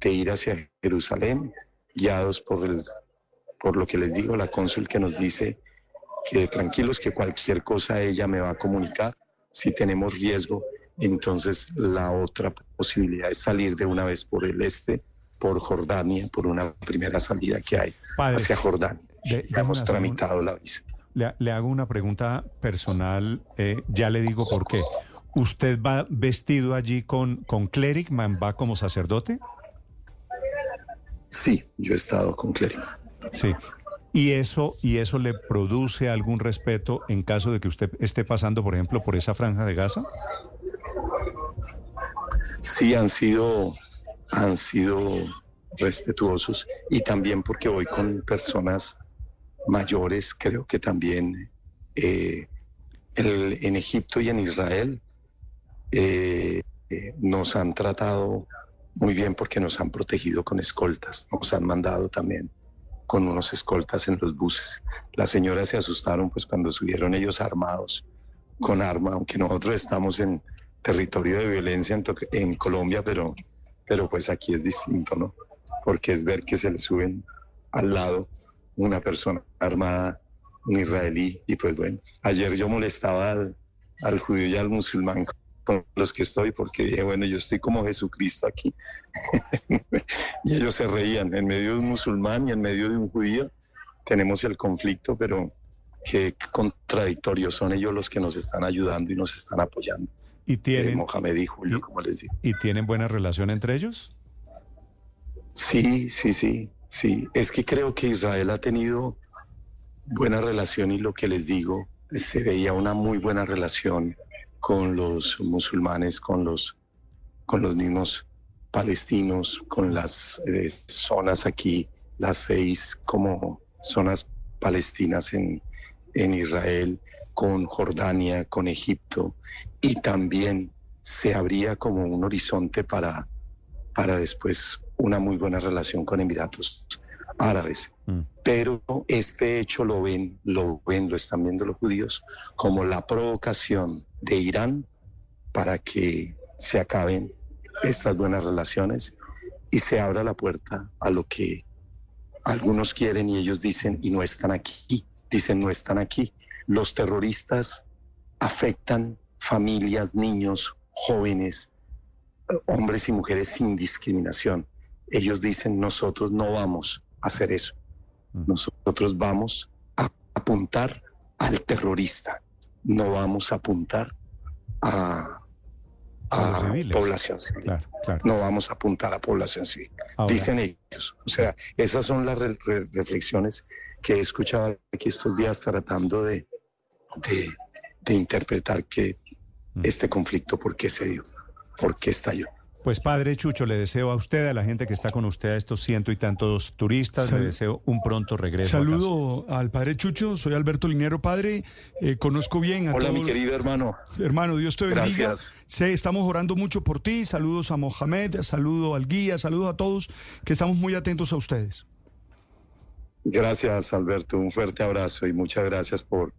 de ir hacia Jerusalén, guiados por, el, por lo que les digo, la cónsul que nos dice que tranquilos, que cualquier cosa ella me va a comunicar. Si tenemos riesgo, entonces la otra posibilidad es salir de una vez por el este, por Jordania, por una primera salida que hay Padre, hacia Jordania. de- Ya hemos un- tramitado la visa. Le, le hago una pregunta personal, eh, ya le digo por qué. ¿Usted va vestido allí con, con clericman, va como sacerdote? Sí, yo he estado con clérigo. Sí. ¿Y eso, ¿Y eso le produce algún respeto en caso de que usted esté pasando, por ejemplo, por esa franja de Gaza? Sí han sido, han sido respetuosos y también porque voy con personas mayores, creo que también eh, el- en Egipto y en Israel eh, eh, nos han tratado muy bien porque nos han protegido con escoltas, nos han mandado también con unos escoltas en los buses. Las señoras se asustaron pues cuando subieron ellos armados con arma, aunque nosotros estamos en territorio de violencia en, en Colombia, pero, pero pues aquí es distinto, ¿no? Porque es ver que se le suben al lado una persona armada, un israelí, y pues bueno, ayer yo molestaba al, al judío y al musulmán con los que estoy, porque dije, bueno, yo estoy como Jesucristo aquí. y ellos se reían, en medio de un musulmán y en medio de un judío tenemos el conflicto, pero qué contradictorios son ellos los que nos están ayudando y nos están apoyando. ¿Y tienen, Eh, Mohamed y Julio, como les digo. ¿Y tienen buena relación entre ellos? Sí, sí, sí, sí. Es que creo que Israel ha tenido buena relación y lo que les digo, se veía una muy buena relación con los musulmanes, con los, con los mismos palestinos, con las eh, zonas aquí, las seis como zonas palestinas en, en Israel, con Jordania, con Egipto, y también se abría como un horizonte para, para después una muy buena relación con Emiratos Árabes. Pero este hecho lo ven, lo ven, lo están viendo los judíos como la provocación de Irán para que se acaben estas buenas relaciones y se abra la puerta a lo que algunos quieren y ellos dicen y no están aquí, dicen no están aquí. Los terroristas afectan familias, niños, jóvenes, eh, hombres y mujeres sin discriminación. Ellos dicen nosotros no vamos a hacer eso. Nosotros vamos a apuntar al terrorista, no vamos a apuntar a, población civil. Claro, claro. No vamos a apuntar a población civil. Ahora- Dicen ellos. O sea, esas son las re- reflexiones que he escuchado aquí estos días tratando de, de, de interpretar que Mm. este conflicto, por qué se dio, por qué estalló. Pues padre Chucho, le deseo a usted, a la gente que está con usted, a estos ciento y tantos turistas, Sal- le deseo un pronto regreso. Saludo al padre Chucho, soy Alberto Linero, padre. Eh, conozco bien a Hola, todo- mi querido hermano. Hermano, Dios te bendiga. Gracias. Sé, estamos orando mucho por ti. Saludos a Mohamed, saludo al guía, saludos a todos, que estamos muy atentos a ustedes. Gracias, Alberto. Un fuerte abrazo y muchas gracias por,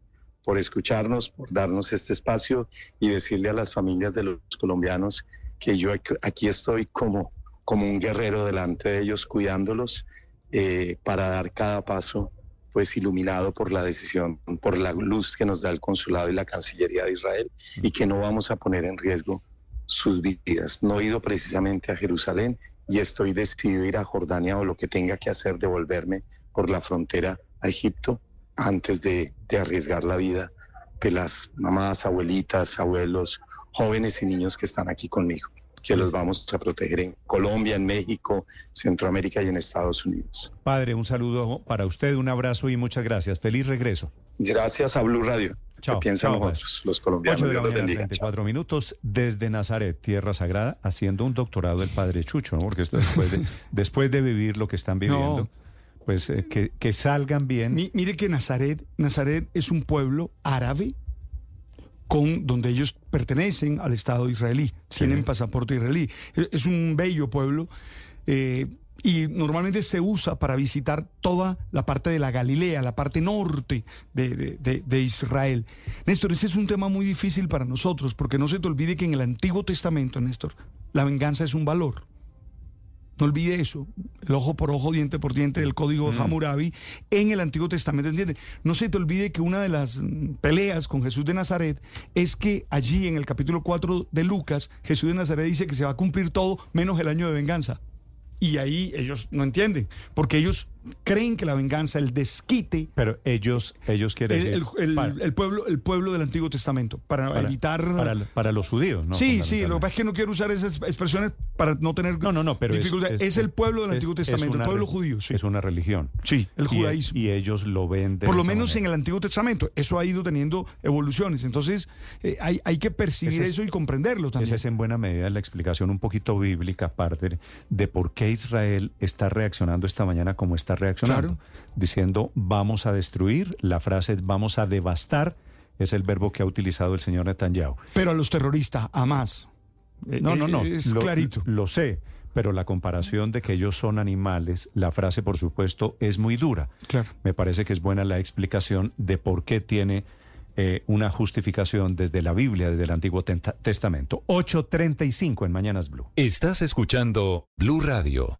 por escucharnos, por darnos este espacio y decirle a las familias de los colombianos que yo aquí estoy como, como un guerrero delante de ellos, cuidándolos eh, para dar cada paso pues iluminado por la decisión, por la luz que nos da el consulado y la Cancillería de Israel y que no vamos a poner en riesgo sus vidas. No he ido precisamente a Jerusalén y estoy decidido ir a Jordania o lo que tenga que hacer, devolverme por la frontera a Egipto antes de, de arriesgar la vida de las mamás, abuelitas, abuelos, jóvenes y niños que están aquí conmigo, que los vamos a proteger en Colombia, en México, Centroamérica y en Estados Unidos. Padre, un saludo para usted, un abrazo y muchas gracias. Feliz regreso. Gracias a Blue Radio. Chao, que piensan chao, padre. nosotros, los colombianos. 8 de la Dios los mañana, bendiga. 34 minutos, desde Nazaret, Tierra Sagrada, haciendo un doctorado del Padre Chucho, ¿no? Porque esto después de, después de vivir lo que están viviendo, pues eh, que, que salgan bien. Mi- mire que Nazaret, Nazaret es un pueblo árabe con donde ellos pertenecen al Estado israelí, tienen pasaporte israelí. Es, es un bello pueblo eh, y normalmente se usa para visitar toda la parte de la Galilea, la parte norte de, de- de- de Israel. Néstor, ese es un tema muy difícil para nosotros porque no se te olvide que en el Antiguo Testamento, Néstor, la venganza es un valor. No olvide eso, el ojo por ojo, diente por diente del código de Hammurabi en el Antiguo Testamento, ¿entiende? No se te olvide que una de las mm, peleas con Jesús de Nazaret es que allí en el capítulo 4 de Lucas, Jesús de Nazaret dice que se va a cumplir todo menos el año de venganza. Y ahí ellos no entienden, porque ellos creen que la venganza, el desquite, Pero ellos, ellos quieren el, decir, el- el- para, el pueblo, el pueblo del Antiguo Testamento, para, para- evitar... para, para los judíos, ¿no? sí, sí, lo que pasa es que no quiero usar esas expresiones para no tener No, no, no, pero es, dificultad. Es, el pueblo del Antiguo es Testamento, el pueblo judío, sí. Es una religión. Sí, el Y- judaísmo. Y, ellos lo ven de Por lo menos manera. en el Antiguo Testamento. Eso ha ido teniendo evoluciones. Entonces, eh, hay, hay que percibir eso y comprenderlo también. Esa es en buena medida la explicación un poquito bíblica, aparte de por qué Israel está reaccionando esta mañana como está reaccionando. Diciendo vamos a destruir, la frase es vamos a devastar, es el verbo que ha utilizado el señor Netanyahu. Pero a los terroristas, a más. Eh, No, no, no. Es lo, clarito. Lo sé, pero la comparación de que ellos son animales, la frase, por supuesto, es muy dura. Claro. Me parece que es buena la explicación de por qué tiene eh, una justificación desde la Biblia, desde el Antiguo Testamento. 8.35 en Mañanas Blue. Estás escuchando Blue Radio.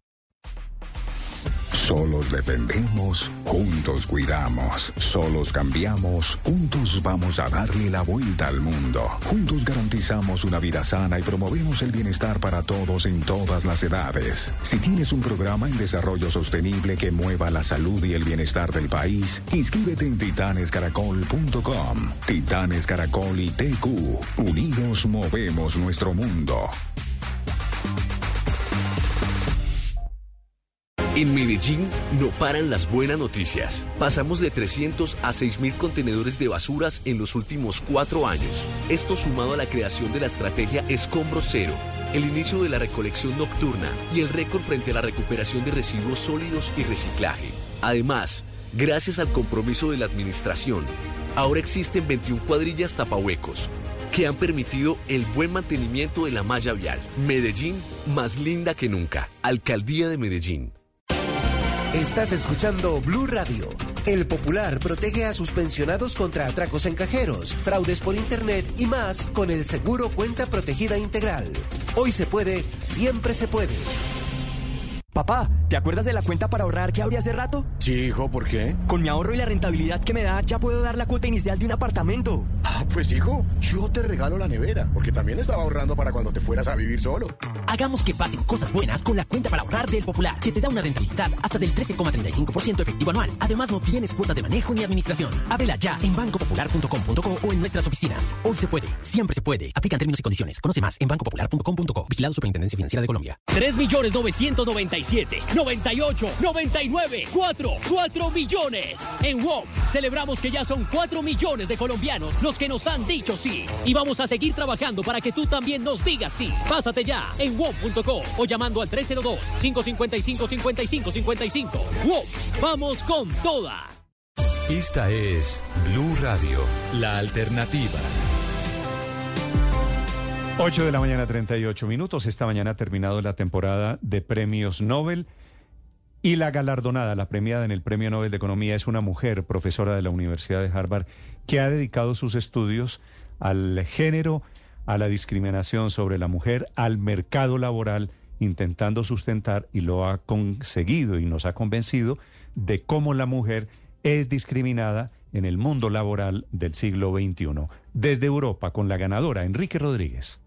Solos defendemos, juntos cuidamos. Solos cambiamos, juntos vamos a darle la vuelta al mundo. Juntos garantizamos una vida sana y promovemos el bienestar para todos en todas las edades. Si tienes un programa en desarrollo sostenible que mueva la salud y el bienestar del país, inscríbete en titanescaracol.com. Titanes Caracol y TQ. Unidos movemos nuestro mundo. En Medellín no paran las buenas noticias. Pasamos de 300 a 6.000 contenedores de basuras en los últimos cuatro años. Esto sumado a la creación de la estrategia Escombro Cero, el inicio de la recolección nocturna y el récord frente a la recuperación de residuos sólidos y reciclaje. Además, gracias al compromiso de la administración, ahora existen 21 cuadrillas tapahuecos que han permitido el buen mantenimiento de la malla vial. Medellín, más linda que nunca. Alcaldía de Medellín. Estás escuchando Blue Radio. El Popular protege a sus pensionados contra atracos en cajeros, fraudes por internet y más con el seguro Cuenta Protegida Integral. Hoy se puede, siempre se puede. Papá, ¿te acuerdas de la cuenta para ahorrar que abrí hace rato? Sí, hijo, ¿por qué? Con mi ahorro y la rentabilidad que me da, ya puedo dar la cuota inicial de un apartamento. Ah, pues hijo, yo te regalo la nevera, porque también estaba ahorrando para cuando te fueras a vivir solo. Hagamos que pasen cosas buenas con la cuenta para ahorrar del Popular, que te da una rentabilidad hasta del 13,35% efectivo anual. Además, no tienes cuota de manejo ni administración. Ábrela ya en bancopopular.com.co o en nuestras oficinas. Hoy se puede, siempre se puede. Aplican términos y condiciones. Conoce más en bancopopular.com.co. Vigilado Superintendencia Financiera de Colombia. 3.996.000 97, 98, 99, 4, 4 millones. En WOC celebramos que ya son 4 millones de colombianos los que nos han dicho sí. Y vamos a seguir trabajando para que tú también nos digas sí. Pásate ya en WOC.co o llamando al 302-555-5555. WOC, vamos con toda. Esta es Blue Radio, la alternativa. 8 de la mañana, 38 minutos. Esta mañana ha terminado la temporada de premios Nobel. Y la galardonada, la premiada en el Premio Nobel de Economía, es una mujer, profesora de la Universidad de Harvard, que ha dedicado sus estudios al género, a la discriminación sobre la mujer, al mercado laboral, intentando sustentar, y lo ha conseguido y nos ha convencido, de cómo la mujer es discriminada en el mundo laboral del siglo XXI. Desde Europa, con la ganadora, Enrique Rodríguez.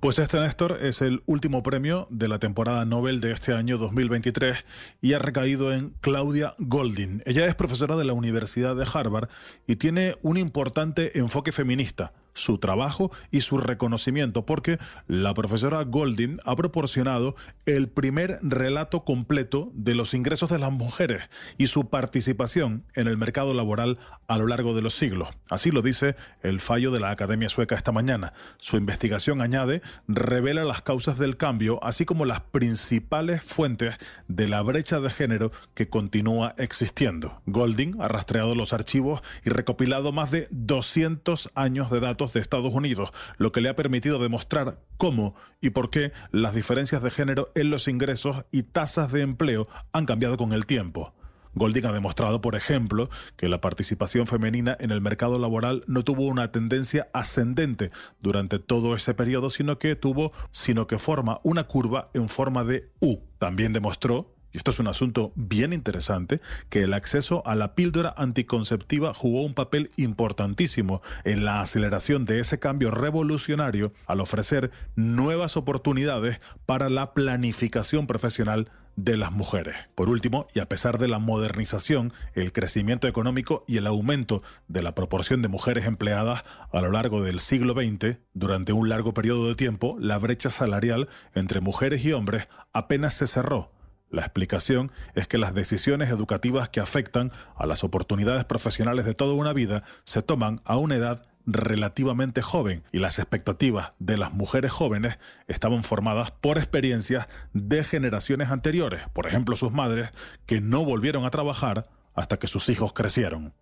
Pues este, Néstor, es el último premio de la temporada Nobel de este año 2023 y ha recaído en Claudia Goldin. Ella es profesora de la Universidad de Harvard y tiene un importante enfoque feminista su trabajo y su reconocimiento, porque la profesora Goldin ha proporcionado el primer relato completo de los ingresos de las mujeres y su participación en el mercado laboral a lo largo de los siglos. Así lo dice el fallo de la Academia Sueca esta mañana. Su investigación añade, revela las causas del cambio, así como las principales fuentes de la brecha de género que continúa existiendo. Goldin ha rastreado los archivos y recopilado más de 200 años de datos de Estados Unidos, lo que le ha permitido demostrar cómo y por qué las diferencias de género en los ingresos y tasas de empleo han cambiado con el tiempo. Golding ha demostrado, por ejemplo, que la participación femenina en el mercado laboral no tuvo una tendencia ascendente durante todo ese periodo, sino que tuvo, sino que forma una curva en forma de U. También demostró y esto es un asunto bien interesante, que el acceso a la píldora anticonceptiva jugó un papel importantísimo en la aceleración de ese cambio revolucionario al ofrecer nuevas oportunidades para la planificación profesional de las mujeres. Por último, y a pesar de la modernización, el crecimiento económico y el aumento de la proporción de mujeres empleadas a lo largo del siglo XX, durante un largo periodo de tiempo, la brecha salarial entre mujeres y hombres apenas se cerró la explicación es que las decisiones educativas que afectan a las oportunidades profesionales de toda una vida se toman a una edad relativamente joven y las expectativas de las mujeres jóvenes estaban formadas por experiencias de generaciones anteriores, por ejemplo sus madres, que no volvieron a trabajar hasta que sus hijos crecieron.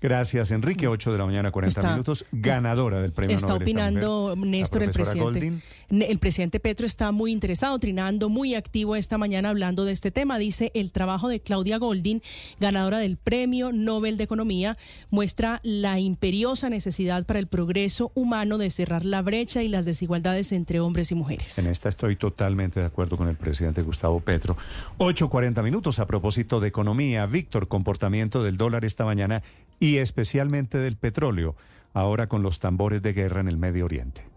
Gracias, Enrique. 8 de la mañana, 40 minutos. Ganadora del premio está Nobel. opinando Néstor, el presidente. El presidente Petro está muy interesado, trinando, muy activo esta mañana hablando de este tema. Dice, el trabajo de Claudia Goldin, ganadora del premio Nobel de Economía, muestra la imperiosa necesidad para el progreso humano de cerrar la brecha y las desigualdades entre hombres y mujeres. En esta estoy totalmente de acuerdo con el presidente Gustavo Petro. 8.40 minutos a propósito de economía. Víctor, comportamiento del dólar esta mañana y especialmente del petróleo, ahora con los tambores de guerra en el Medio Oriente.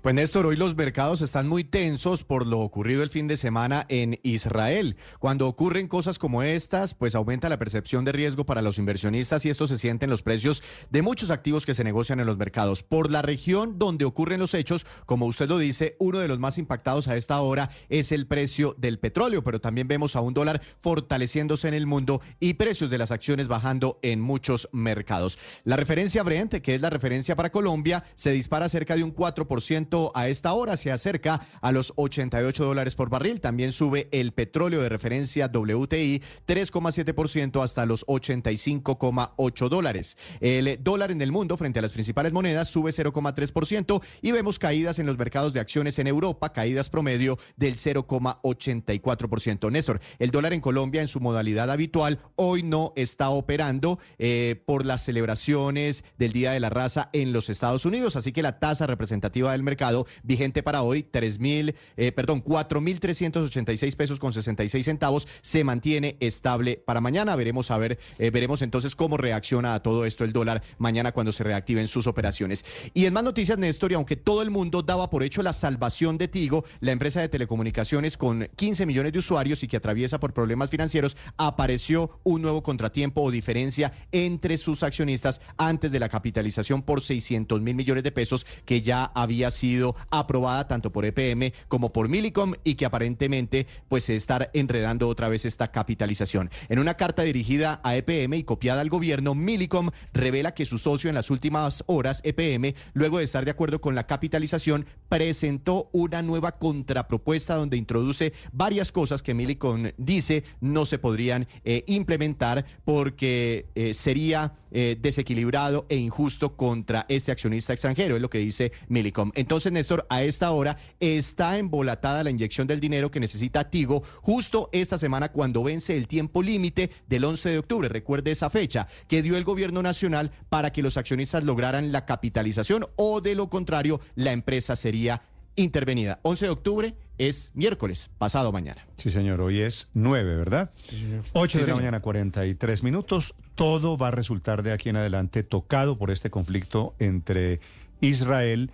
Pues Néstor, hoy los mercados están muy tensos por lo ocurrido el fin de semana en Israel. Cuando ocurren cosas como estas, pues aumenta la percepción de riesgo para los inversionistas y esto se siente en los precios de muchos activos que se negocian en los mercados. Por la región donde ocurren los hechos, como usted lo dice, uno de los más impactados a esta hora es el precio del petróleo, pero también vemos a un dólar fortaleciéndose en el mundo y precios de las acciones bajando en muchos mercados. La referencia Brent, que es la referencia para Colombia, se dispara cerca de un 4% a esta hora, se acerca a los 88 dólares por barril. También sube el petróleo de referencia WTI 3,7% hasta los 85,8 dólares. El dólar en el mundo frente a las principales monedas sube 0,3% y vemos caídas en los mercados de acciones en Europa, caídas promedio del 0,84%. Néstor, el dólar en Colombia en su modalidad habitual hoy no está operando eh, por las celebraciones del Día de la Raza en los Estados Unidos, así que la tasa representativa del mercado, vigente para hoy, 3 mil, eh, perdón, 4.386 pesos con 66 centavos, se mantiene estable para mañana. Veremos a ver, eh, veremos entonces cómo reacciona a todo esto el dólar mañana cuando se reactiven sus operaciones. Y en más noticias, Néstor, y aunque todo el mundo daba por hecho la salvación de Tigo, la empresa de telecomunicaciones con 15 millones de usuarios y que atraviesa por problemas financieros, apareció un nuevo contratiempo o diferencia entre sus accionistas antes de la capitalización por 600 mil millones de pesos que ya había sido aprobada tanto por EPM como por Milicom y que aparentemente pues se está enredando otra vez esta capitalización. En una carta dirigida a EPM y copiada al gobierno, Milicom revela que su socio en las últimas horas, EPM, luego de estar de acuerdo con la capitalización, presentó una nueva contrapropuesta donde introduce varias cosas que Milicom dice no se podrían eh, implementar porque eh, sería eh, desequilibrado e injusto contra este accionista extranjero, es lo que dice Milicom. Entonces, Néstor, a esta hora está embolatada la inyección del dinero que necesita Tigo justo esta semana cuando vence el tiempo límite del 11 de octubre. Recuerde esa fecha que dio el gobierno nacional para que los accionistas lograran la capitalización o de lo contrario la empresa sería intervenida. 11 de octubre es miércoles, pasado mañana. Sí, señor, hoy es 9, ¿verdad? Sí, señor. 8 de la mañana, 43 minutos. Todo va a resultar de aquí en adelante tocado por este conflicto entre Israel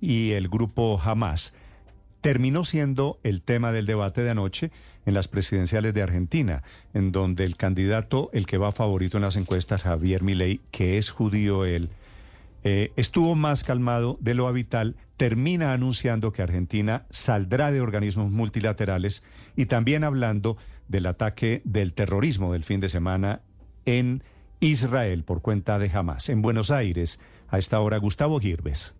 y el grupo Hamas. Terminó siendo el tema del debate de anoche en las presidenciales de Argentina, en donde el candidato, el que va favorito en las encuestas, Javier Milei, que es judío él, eh, estuvo más calmado de lo habitual, termina anunciando que Argentina saldrá de organismos multilaterales y también hablando del ataque del terrorismo del fin de semana en Israel por cuenta de Hamas. En Buenos Aires, a esta hora, Gustavo Girbes.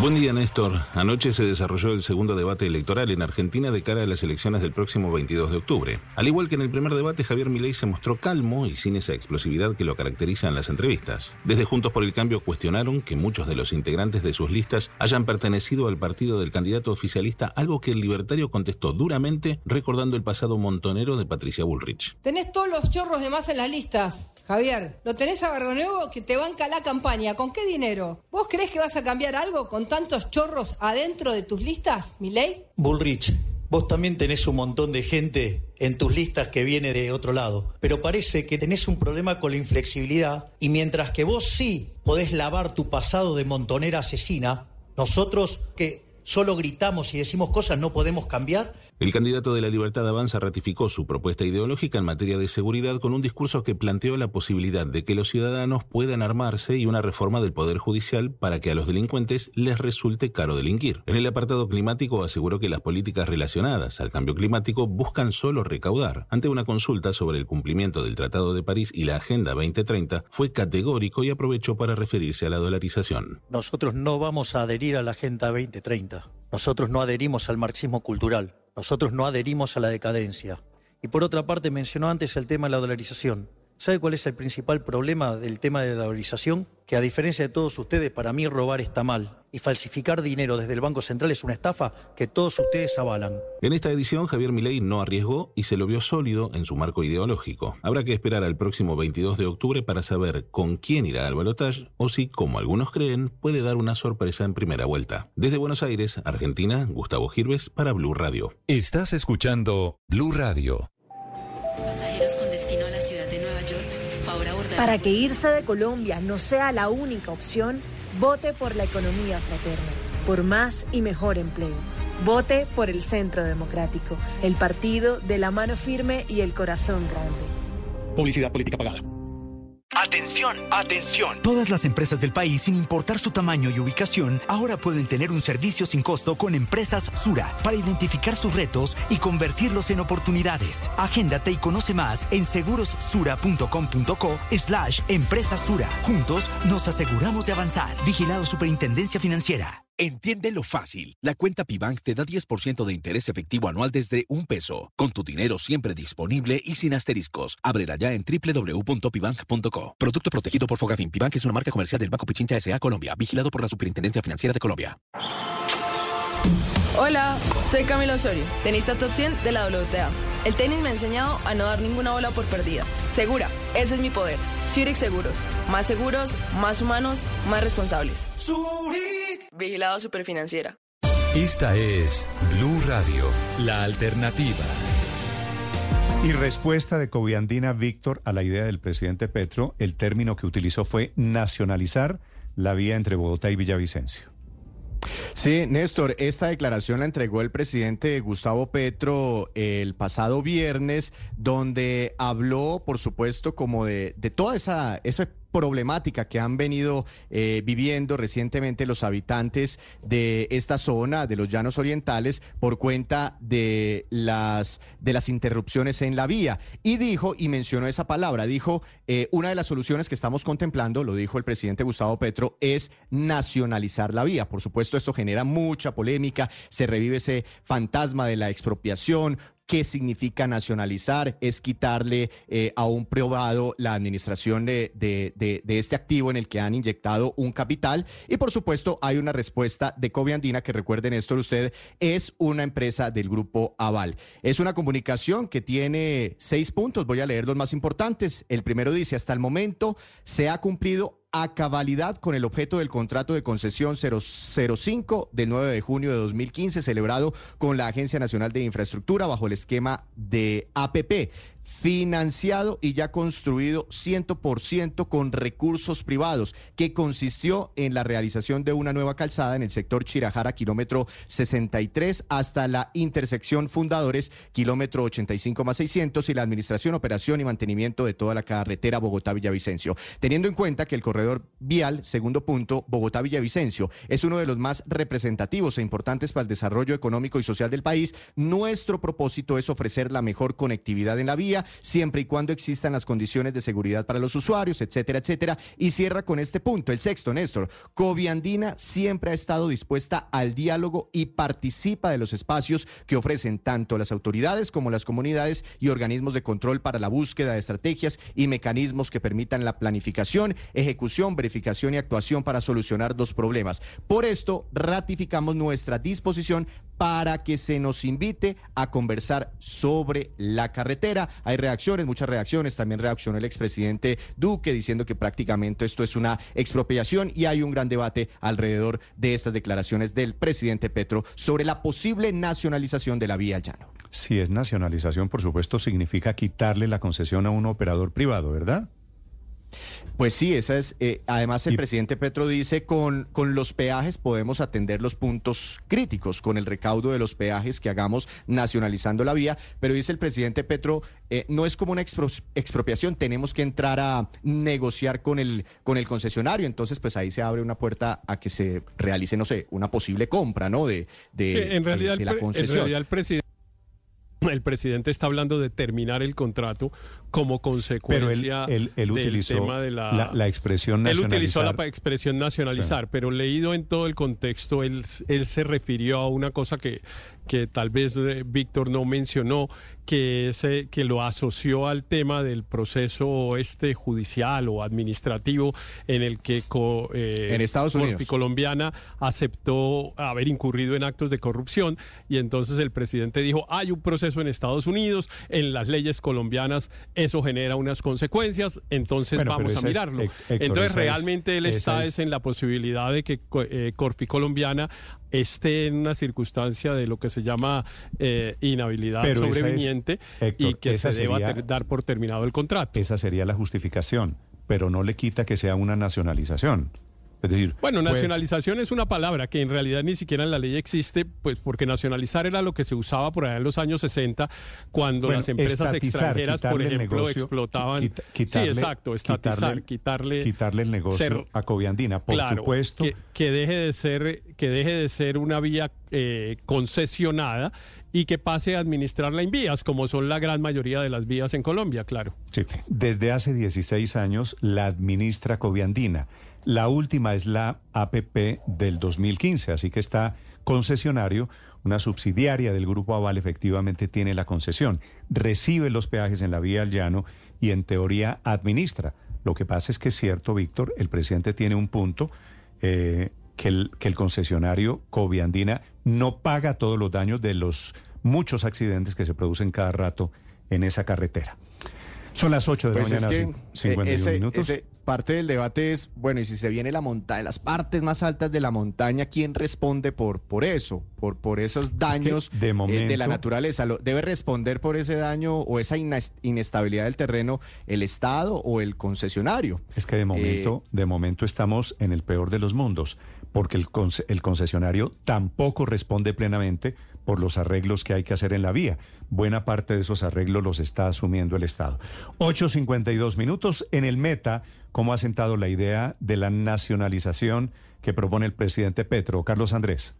Buen día, Néstor. Anoche se desarrolló el segundo debate electoral en Argentina de cara a las elecciones del próximo 22 de octubre. Al igual que en el primer debate, Javier Milei se mostró calmo y sin esa explosividad que lo caracteriza en las entrevistas. Desde Juntos por el Cambio cuestionaron que muchos de los integrantes de sus listas hayan pertenecido al partido del candidato oficialista, algo que el libertario contestó duramente, recordando el pasado montonero de Patricia Bullrich. Tenés todos los chorros de más en las listas. Javier, lo tenés a Nuevo que te banca la campaña. ¿Con qué dinero? ¿Vos crees que vas a cambiar algo con tantos chorros adentro de tus listas, Milei? Bullrich, vos también tenés un montón de gente en tus listas que viene de otro lado, pero parece que tenés un problema con la inflexibilidad y mientras que vos sí podés lavar tu pasado de montonera asesina, nosotros que solo gritamos y decimos cosas no podemos cambiar, el candidato de la Libertad Avanza ratificó su propuesta ideológica en materia de seguridad con un discurso que planteó la posibilidad de que los ciudadanos puedan armarse y una reforma del Poder Judicial para que a los delincuentes les resulte caro delinquir. En el apartado climático aseguró que las políticas relacionadas al cambio climático buscan solo recaudar. Ante una consulta sobre el cumplimiento del Tratado de París y la Agenda 2030, fue categórico y aprovechó para referirse a la dolarización. Nosotros no vamos a adherir a la Agenda 2030. Nosotros no adherimos al marxismo cultural. Nosotros no adherimos a la decadencia. Y por otra parte, mencionó antes el tema de la dolarización. ¿Sabe cuál es el principal problema del tema de la dolarización? Que a diferencia de todos ustedes, para mí robar está mal. Y falsificar dinero desde el Banco Central es una estafa que todos ustedes avalan. En esta edición, Javier Milei no arriesgó y se lo vio sólido en su marco ideológico. Habrá que esperar al próximo 22 de octubre para saber con quién irá al balotaje o si, como algunos creen, puede dar una sorpresa en primera vuelta. Desde Buenos Aires, Argentina, Gustavo Girves para Blue Radio. Estás escuchando Blue Radio. Para que irse de Colombia no sea la única opción, vote por la economía fraterna, por más y mejor empleo. Vote por el Centro Democrático, el partido de la mano firme y el corazón grande. Publicidad política pagada. Atención, atención. Todas las empresas del país, sin importar su tamaño y ubicación, ahora pueden tener un servicio sin costo con Empresas Sura para identificar sus retos y convertirlos en oportunidades. Agéndate y conoce más en segurossura.com.co slash Empresas Sura. Juntos nos aseguramos de avanzar. Vigilado Superintendencia Financiera. Entiende lo fácil. La cuenta Pibank te da 10% de interés efectivo anual desde un peso, con tu dinero siempre disponible y sin asteriscos. Ábrela ya en www.pibank.co. Producto protegido por Fogafín. Pibank es una marca comercial del Banco Pichincha S.A. Colombia, vigilado por la Superintendencia Financiera de Colombia. Hola, soy Camilo Osorio, tenista top 100 de la WTA. El tenis me ha enseñado a no dar ninguna bola por perdida. Segura, ese es mi poder. Zurich Seguros. Más seguros, más humanos, más responsables. Zurich. Vigilado Superfinanciera. Esta es Blue Radio, la alternativa. Y respuesta de Coviandina Víctor a la idea del presidente Petro, el término que utilizó fue nacionalizar la vía entre Bogotá y Villavicencio. Sí, Néstor, esta declaración la entregó el presidente Gustavo Petro el pasado viernes, donde habló, por supuesto, como de, de toda esa, esa problemática que han venido eh, viviendo recientemente los habitantes de esta zona, de los llanos orientales, por cuenta de las, de las interrupciones en la vía. Y dijo, y mencionó esa palabra, dijo, eh, una de las soluciones que estamos contemplando, lo dijo el presidente Gustavo Petro, es nacionalizar la vía. Por supuesto, esto genera mucha polémica, se revive ese fantasma de la expropiación, qué significa nacionalizar, es quitarle eh, a un privado la administración de, de, este activo en el que han inyectado un capital. Y por supuesto hay una respuesta de Coviandina, que recuerden esto usted, es una empresa del grupo Aval. Es una comunicación que tiene seis puntos, voy a leer los más importantes. El primero dice, hasta el momento se ha cumplido a cabalidad con el objeto del contrato de concesión 005 del 9 de junio de 2015 celebrado con la Agencia Nacional de Infraestructura bajo el esquema de APP financiado y ya construido 100% con recursos privados, que consistió en la realización de una nueva calzada en el sector Chirajara, kilómetro 63, hasta la intersección Fundadores, kilómetro 85 más 600, y la administración, operación y mantenimiento de toda la carretera Bogotá-Villavicencio. Teniendo en cuenta que el corredor vial, segundo punto, Bogotá-Villavicencio, es uno de los más representativos e importantes para el desarrollo económico y social del país, nuestro propósito es ofrecer la mejor conectividad en la vía siempre y cuando existan las condiciones de seguridad para los usuarios, etcétera, etcétera. Y cierra con este punto, el sexto, Néstor. Coviandina siempre ha estado dispuesta al diálogo y participa de los espacios que ofrecen tanto las autoridades como las comunidades y organismos de control para la búsqueda de estrategias y mecanismos que permitan la planificación, ejecución, verificación y actuación para solucionar los problemas. Por esto, ratificamos nuestra disposición para que se nos invite a conversar sobre la carretera. Hay reacciones, muchas reacciones. También reaccionó el expresidente Duque diciendo que prácticamente esto es una expropiación y hay un gran debate alrededor de estas declaraciones del presidente Petro sobre la posible nacionalización de la vía llano. Si es nacionalización, por supuesto, significa quitarle la concesión a un operador privado, ¿verdad? Pues sí, esa es. Eh, además, el presidente Petro dice con, con los peajes podemos atender los puntos críticos, con el recaudo de los peajes que hagamos nacionalizando la vía. Pero dice el presidente Petro, eh, no es como una expropiación, tenemos que entrar a negociar con el, con el concesionario. Entonces, pues ahí se abre una puerta a que se realice, no sé, una posible compra, ¿no? De, de, en realidad, la concesión. En realidad, el presidente el presidente está hablando de terminar el contrato como consecuencia pero él, del utilizó tema de la, la, expresión nacionalizar. Él utilizó la expresión nacionalizar, pero leído en todo el contexto, él, él se refirió a una cosa que, que tal vez eh, Víctor no mencionó, que, ese, que lo asoció al tema del proceso este judicial o administrativo en el que eh, en Estados Unidos. colombiana aceptó haber incurrido en actos de corrupción y entonces el presidente dijo hay un proceso en Estados Unidos en las leyes colombianas eso genera unas consecuencias entonces vamos a mirarlo entonces realmente él está es... en la posibilidad de que eh, Corpi colombiana esté en una circunstancia de lo que se llama eh, inhabilidad sobreviniente y que se deba dar por terminado el contrato. Esa sería la justificación, pero no le quita que sea una nacionalización decir, bueno, nacionalización es una palabra que en realidad ni siquiera en la ley existe, pues porque nacionalizar era lo que se usaba por allá en los años 60, cuando las empresas extranjeras, por ejemplo, explotaban. quitarle, sí, exacto, estatizar, quitarle, quitarle, el negocio a Coviandina, por supuesto. Que, deje de ser, que deje de ser una vía eh, concesionada y que pase a administrarla en vías, como son la gran mayoría de las vías en Colombia, claro. Sí, desde hace 16 años la administra Coviandina. La última es la APP del 2015, así que está concesionario, una subsidiaria del Grupo Aval efectivamente tiene la concesión, recibe los peajes en la vía al llano y en teoría administra. Lo que pasa es que es cierto, Víctor, el presidente tiene un punto. Eh, que el, concesionario Coviandina no paga todos los daños de los muchos accidentes que se producen cada rato en esa carretera. Son las 8 de la Pues es mañana, que, 51 eh, ese- minutos. ese- parte del debate es, bueno, y si se viene la montaña, las partes más altas de la montaña, ¿quién responde por, por eso? Por, por esos daños de eh, momento- de la naturaleza. ¿Lo- ¿Debe responder por ese daño o esa inestabilidad del terreno el Estado o el concesionario? Es que de momento, de momento estamos en el peor de los mundos, porque el, conce- el concesionario tampoco responde plenamente por los arreglos que hay que hacer en la vía. Buena parte de esos arreglos los está asumiendo el Estado. 8.52 minutos en el meta, ¿cómo ha sentado la idea de la nacionalización que propone el presidente Petro? Carlos Andrés.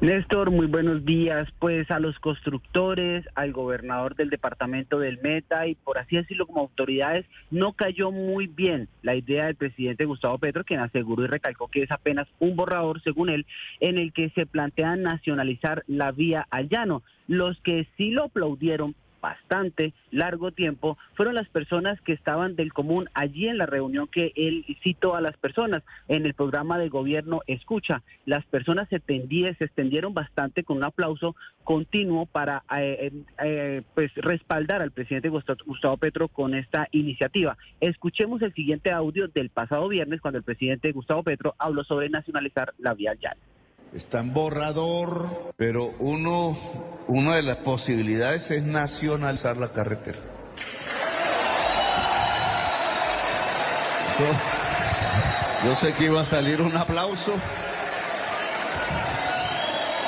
Néstor, muy buenos días. Pues a los constructores, al gobernador del departamento del Meta y por así decirlo como autoridades, no cayó muy bien la idea del presidente Gustavo Petro, quien aseguró y recalcó que es apenas un borrador, según él, en el que se plantea nacionalizar la vía al llano. Los que sí lo aplaudieron bastante largo tiempo fueron las personas que estaban del común allí en la reunión que él citó a las personas en el programa de gobierno Escucha. Las personas se, tendí- se extendieron bastante con un aplauso continuo para eh, eh, eh, pues respaldar al presidente Gustavo, Gustavo Petro con esta iniciativa. Escuchemos el siguiente audio del pasado viernes cuando el presidente Gustavo Petro habló sobre nacionalizar la vía llana. Está en borrador, pero uno, una de las posibilidades es nacionalizar la carretera. Yo, sé que iba a salir un aplauso.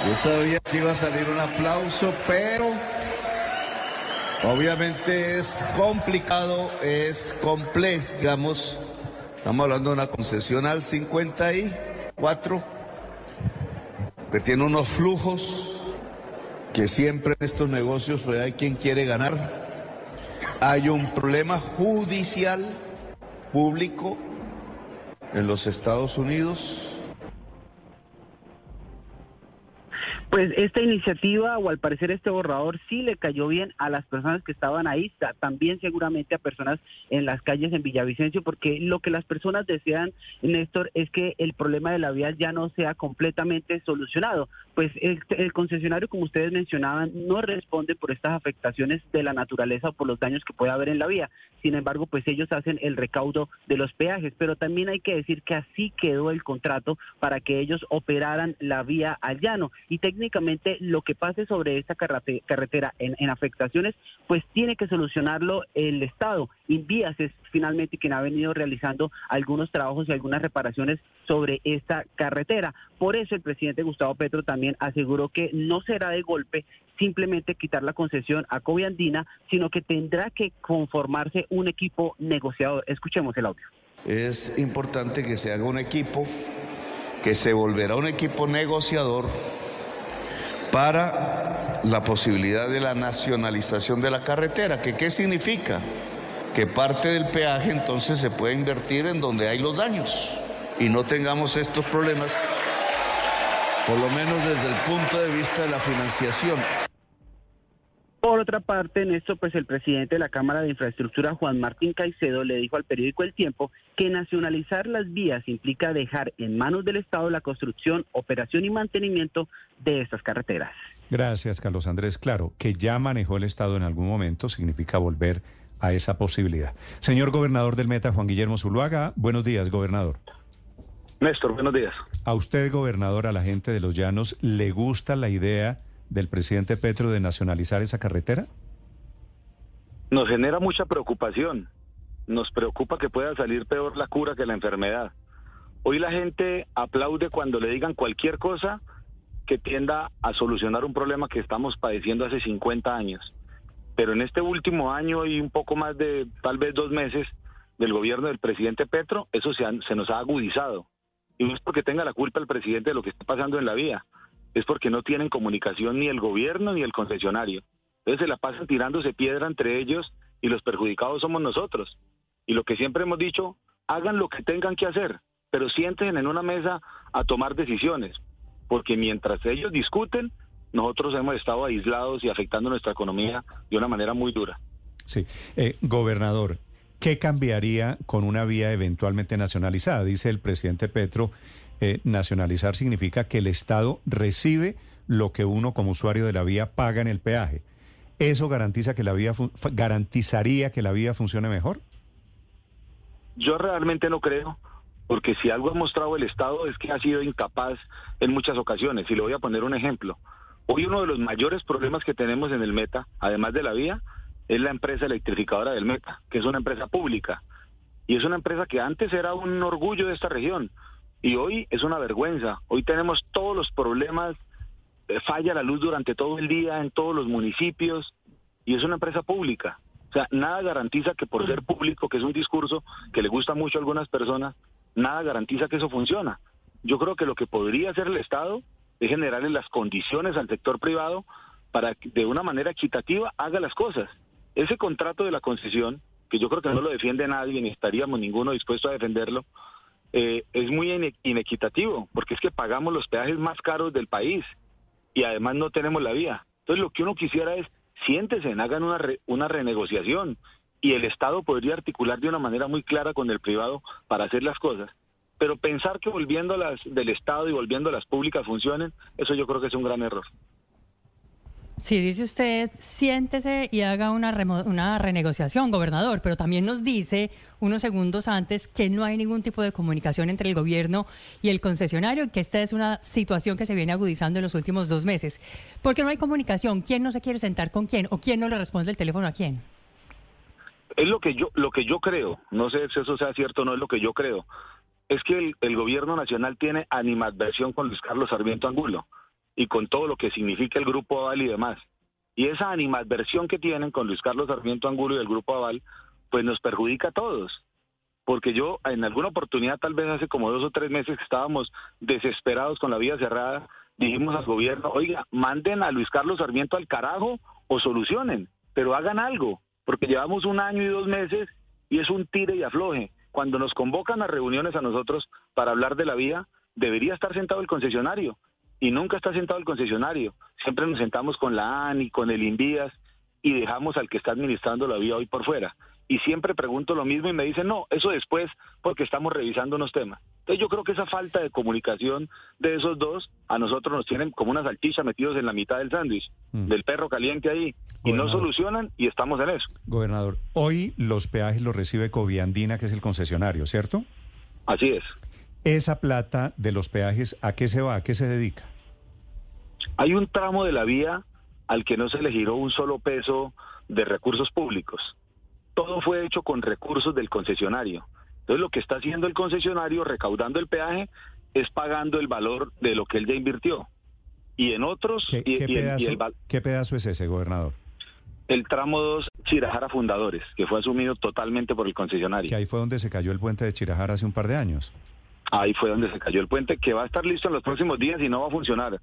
Yo sabía que iba a salir un aplauso, pero obviamente es complicado, es complejo, digamos. Estamos hablando de una concesión al 54 que tiene unos flujos que siempre en estos negocios pues, hay quien quiere ganar. Hay un problema judicial público en los Estados Unidos. Pues esta iniciativa, o al parecer este borrador, sí le cayó bien a las personas que estaban ahí, ta- también seguramente a personas en las calles en Villavicencio, porque lo que las personas desean, Néstor, es que el problema de la vía ya no sea completamente solucionado. Pues el, el concesionario, como ustedes mencionaban, no responde por estas afectaciones de la naturaleza o por los daños que puede haber en la vía. Sin embargo, pues ellos hacen el recaudo de los peajes, pero también hay que decir que así quedó el contrato para que ellos operaran la vía al llano. Y técnicamente lo que pase sobre esta carrete- carretera en, en afectaciones, pues tiene que solucionarlo el Estado. Invías es finalmente quien ha venido realizando algunos trabajos y algunas reparaciones sobre esta carretera. Por eso el presidente Gustavo Petro también aseguró que no será de golpe simplemente quitar la concesión a Coviandina, sino que tendrá que conformarse un equipo negociador. Escuchemos el audio. Es importante que se haga un equipo, que se volverá un equipo negociador para la posibilidad de la nacionalización de la carretera. ¿Que, ¿Qué significa? Que parte del peaje entonces se puede invertir en donde hay los daños y no tengamos estos problemas, por lo menos desde el punto de vista de la financiación. Por otra parte, en esto, pues el presidente de la Cámara de Infraestructura, Juan Martín Caicedo, le dijo al periódico El Tiempo que nacionalizar las vías implica dejar en manos del Estado la construcción, operación y mantenimiento de estas carreteras. Gracias, Carlos Andrés. Claro, que ya manejó el Estado en algún momento significa volver a esa posibilidad. Señor gobernador del Meta, Juan Guillermo Zuluaga, buenos días, gobernador. Néstor, buenos días. ¿A usted, gobernador, a la gente de los llanos, le gusta la idea del presidente Petro de nacionalizar esa carretera? Nos genera mucha preocupación. Nos preocupa que pueda salir peor la cura que la enfermedad. Hoy la gente aplaude cuando le digan cualquier cosa que tienda a solucionar un problema que estamos padeciendo hace 50 años. Pero en este último año y un poco más de tal vez dos meses del gobierno del presidente Petro, eso se, han- nos ha agudizado. Y no es porque tenga la culpa el presidente de lo que está pasando en la vía, es porque no tienen comunicación ni el gobierno ni el concesionario. Entonces se la pasan tirándose piedra entre ellos y los perjudicados somos nosotros. Y lo que siempre hemos dicho, hagan lo que tengan que hacer, pero sienten en una mesa a tomar decisiones, porque mientras ellos discuten, nosotros hemos estado aislados y afectando nuestra economía de una manera muy dura. Sí. Eh, gobernador, ¿qué cambiaría con una vía eventualmente nacionalizada? Dice el presidente Petro eh, nacionalizar significa que el Estado recibe lo que uno como usuario de la vía paga en el peaje. ¿Eso garantiza que la vía garantizaría que la vía funcione mejor? Yo realmente no creo, porque si algo ha mostrado el Estado es que ha sido incapaz en muchas ocasiones. Y le voy a poner un ejemplo. Hoy uno de los mayores problemas que tenemos en el Meta, además de la vía, es la empresa electrificadora del Meta, que es una empresa pública. Y es una empresa que antes era un orgullo de esta región y hoy es una vergüenza. Hoy tenemos todos los problemas, eh, falla la luz durante todo el día en todos los municipios y es una empresa pública. O sea, nada garantiza que por ser público, que es un discurso que le gusta mucho a algunas personas, nada garantiza que eso funciona. Yo creo que lo que podría hacer el Estado es generarle las condiciones al sector privado para que de una manera equitativa haga las cosas. Ese contrato de la concesión, que yo creo que no lo defiende nadie, ni estaríamos ninguno dispuesto a defenderlo, eh, es muy inequitativo, porque es que pagamos los peajes más caros del país y además no tenemos la vía. Entonces lo que uno quisiera es, siéntese, hagan una, una renegociación y el Estado podría articular de una manera muy clara con el privado para hacer las cosas. Pero pensar que volviendo las del Estado y volviendo a las públicas funcionen, eso yo creo que es un gran error. Sí, dice usted, siéntese y haga una, una renegociación, gobernador, pero también nos dice unos segundos antes que no hay ningún tipo de comunicación entre el gobierno y el concesionario y que esta es una situación que se viene agudizando en los últimos dos meses. ¿Por qué no hay comunicación? ¿Quién no se quiere sentar con quién o quién no le responde el teléfono a quién? Es lo que yo, lo que yo creo, no sé si eso sea cierto o no, es lo que yo creo, es que el, gobierno nacional tiene animadversión con Luis Carlos Sarmiento Angulo y con todo lo que significa el Grupo Aval y demás. Y esa animadversión que tienen con Luis Carlos Sarmiento Angulo y el Grupo Aval, pues nos perjudica a todos. Porque yo en alguna oportunidad, tal vez hace como dos o tres meses que estábamos desesperados con la vía cerrada, dijimos al gobierno, oiga, manden a Luis Carlos Sarmiento al carajo o solucionen, pero hagan algo, porque llevamos un año y dos meses y es un tire y afloje. Cuando nos convocan a reuniones a nosotros para hablar de la vía, debería estar sentado el concesionario y nunca está sentado el concesionario. Siempre nos sentamos con la ANI, con el INVIAS y dejamos al que está administrando la vía hoy por fuera. Y siempre pregunto lo mismo y me dicen, no, eso después porque estamos revisando unos temas. Entonces yo creo que esa falta de comunicación de esos dos a nosotros nos tienen como una salchicha metidos en la mitad del sándwich, mm. del perro caliente ahí, y no solucionan y estamos en eso. Gobernador, hoy los peajes los recibe Coviandina, que es el concesionario, ¿cierto? Así es. Esa plata de los peajes, ¿a qué se va? ¿A qué se dedica? Hay un tramo de la vía al que no se le giró un solo peso de recursos públicos. Todo fue hecho con recursos del concesionario. Entonces lo que está haciendo el concesionario recaudando el peaje es pagando el valor de lo que él ya invirtió. Y en otros... ¿Qué, ¿qué pedazo es ese, gobernador? El tramo 2 Chirajara Fundadores, que fue asumido totalmente por el concesionario. Que ahí fue donde se cayó el puente de Chirajara hace un par de años. Ahí fue donde se cayó el puente, que va a estar listo en los próximos días y no va a funcionar.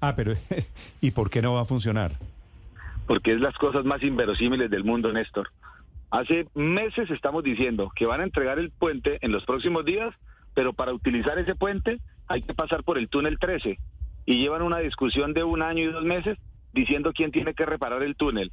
Ah, pero ¿y por qué no va a funcionar? Porque es las cosas más inverosímiles del mundo, Néstor. Hace meses estamos diciendo que van a entregar el puente en los próximos días, pero para utilizar ese puente hay que pasar por el túnel 13 y llevan una discusión de un año y dos meses diciendo quién tiene que reparar el túnel.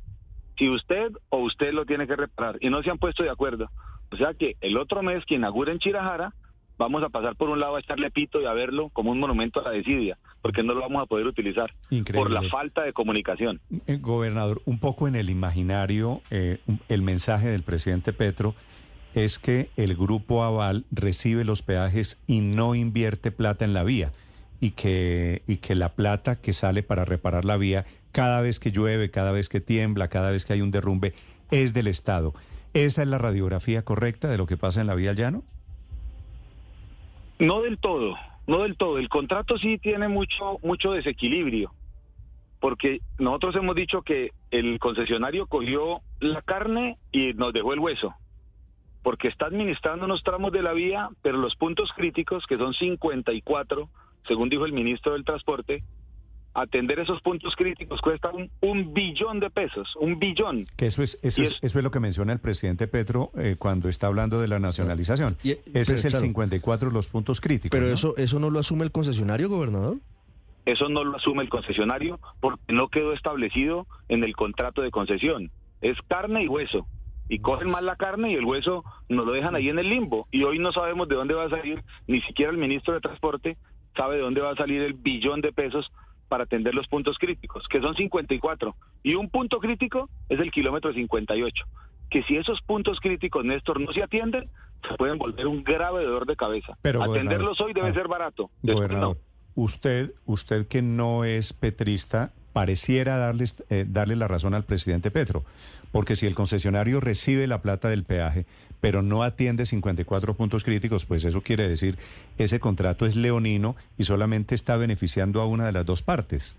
Si usted o usted lo tiene que reparar y no se han puesto de acuerdo. O sea que el otro mes que en Chirajara vamos a pasar por un lado a echarle pito y a verlo como un monumento a la desidia, porque no lo vamos a poder utilizar por la falta de comunicación. Eh, gobernador, un poco en el imaginario, eh, el mensaje del presidente Petro es que el grupo Aval recibe los peajes y no invierte plata en la vía y que, y que la plata que sale para reparar la vía cada vez que llueve, cada vez que tiembla, cada vez que hay un derrumbe, es del Estado. ¿Esa es la radiografía correcta de lo que pasa en la vía al llano? No del todo, no del todo. El contrato sí tiene mucho, mucho desequilibrio, porque nosotros hemos dicho que el concesionario cogió la carne y nos dejó el hueso, porque está administrando unos tramos de la vía, pero los puntos críticos, que son 54, según dijo el ministro del Transporte, atender esos puntos críticos cuesta un, billón de pesos, un billón. Que eso es eso, es, eso es lo que menciona el presidente Petro eh, cuando está hablando de la nacionalización. Ese es el 54 los puntos críticos. Pero eso eso no lo asume el concesionario, gobernador. Eso no lo asume el concesionario porque no quedó establecido en el contrato de concesión. Es carne y hueso. y cogen más la carne y el hueso nos lo dejan ahí en el limbo. Y hoy no sabemos de dónde va a salir, ni siquiera el ministro de Transporte sabe de dónde va a salir el billón de pesos para atender los puntos críticos, que son 54. Y un punto crítico es el kilómetro 58. Que si esos puntos críticos, Néstor, no se atienden, se pueden volver un grave dolor de cabeza. Pero, Atenderlos hoy debe ah, ser barato. Gobernador, usted, usted que no es petrista, pareciera darle, eh, darle la razón al presidente Petro, porque si el concesionario recibe la plata del peaje, pero no atiende 54 puntos críticos, pues eso quiere decir ese contrato es leonino y solamente está beneficiando a una de las dos partes.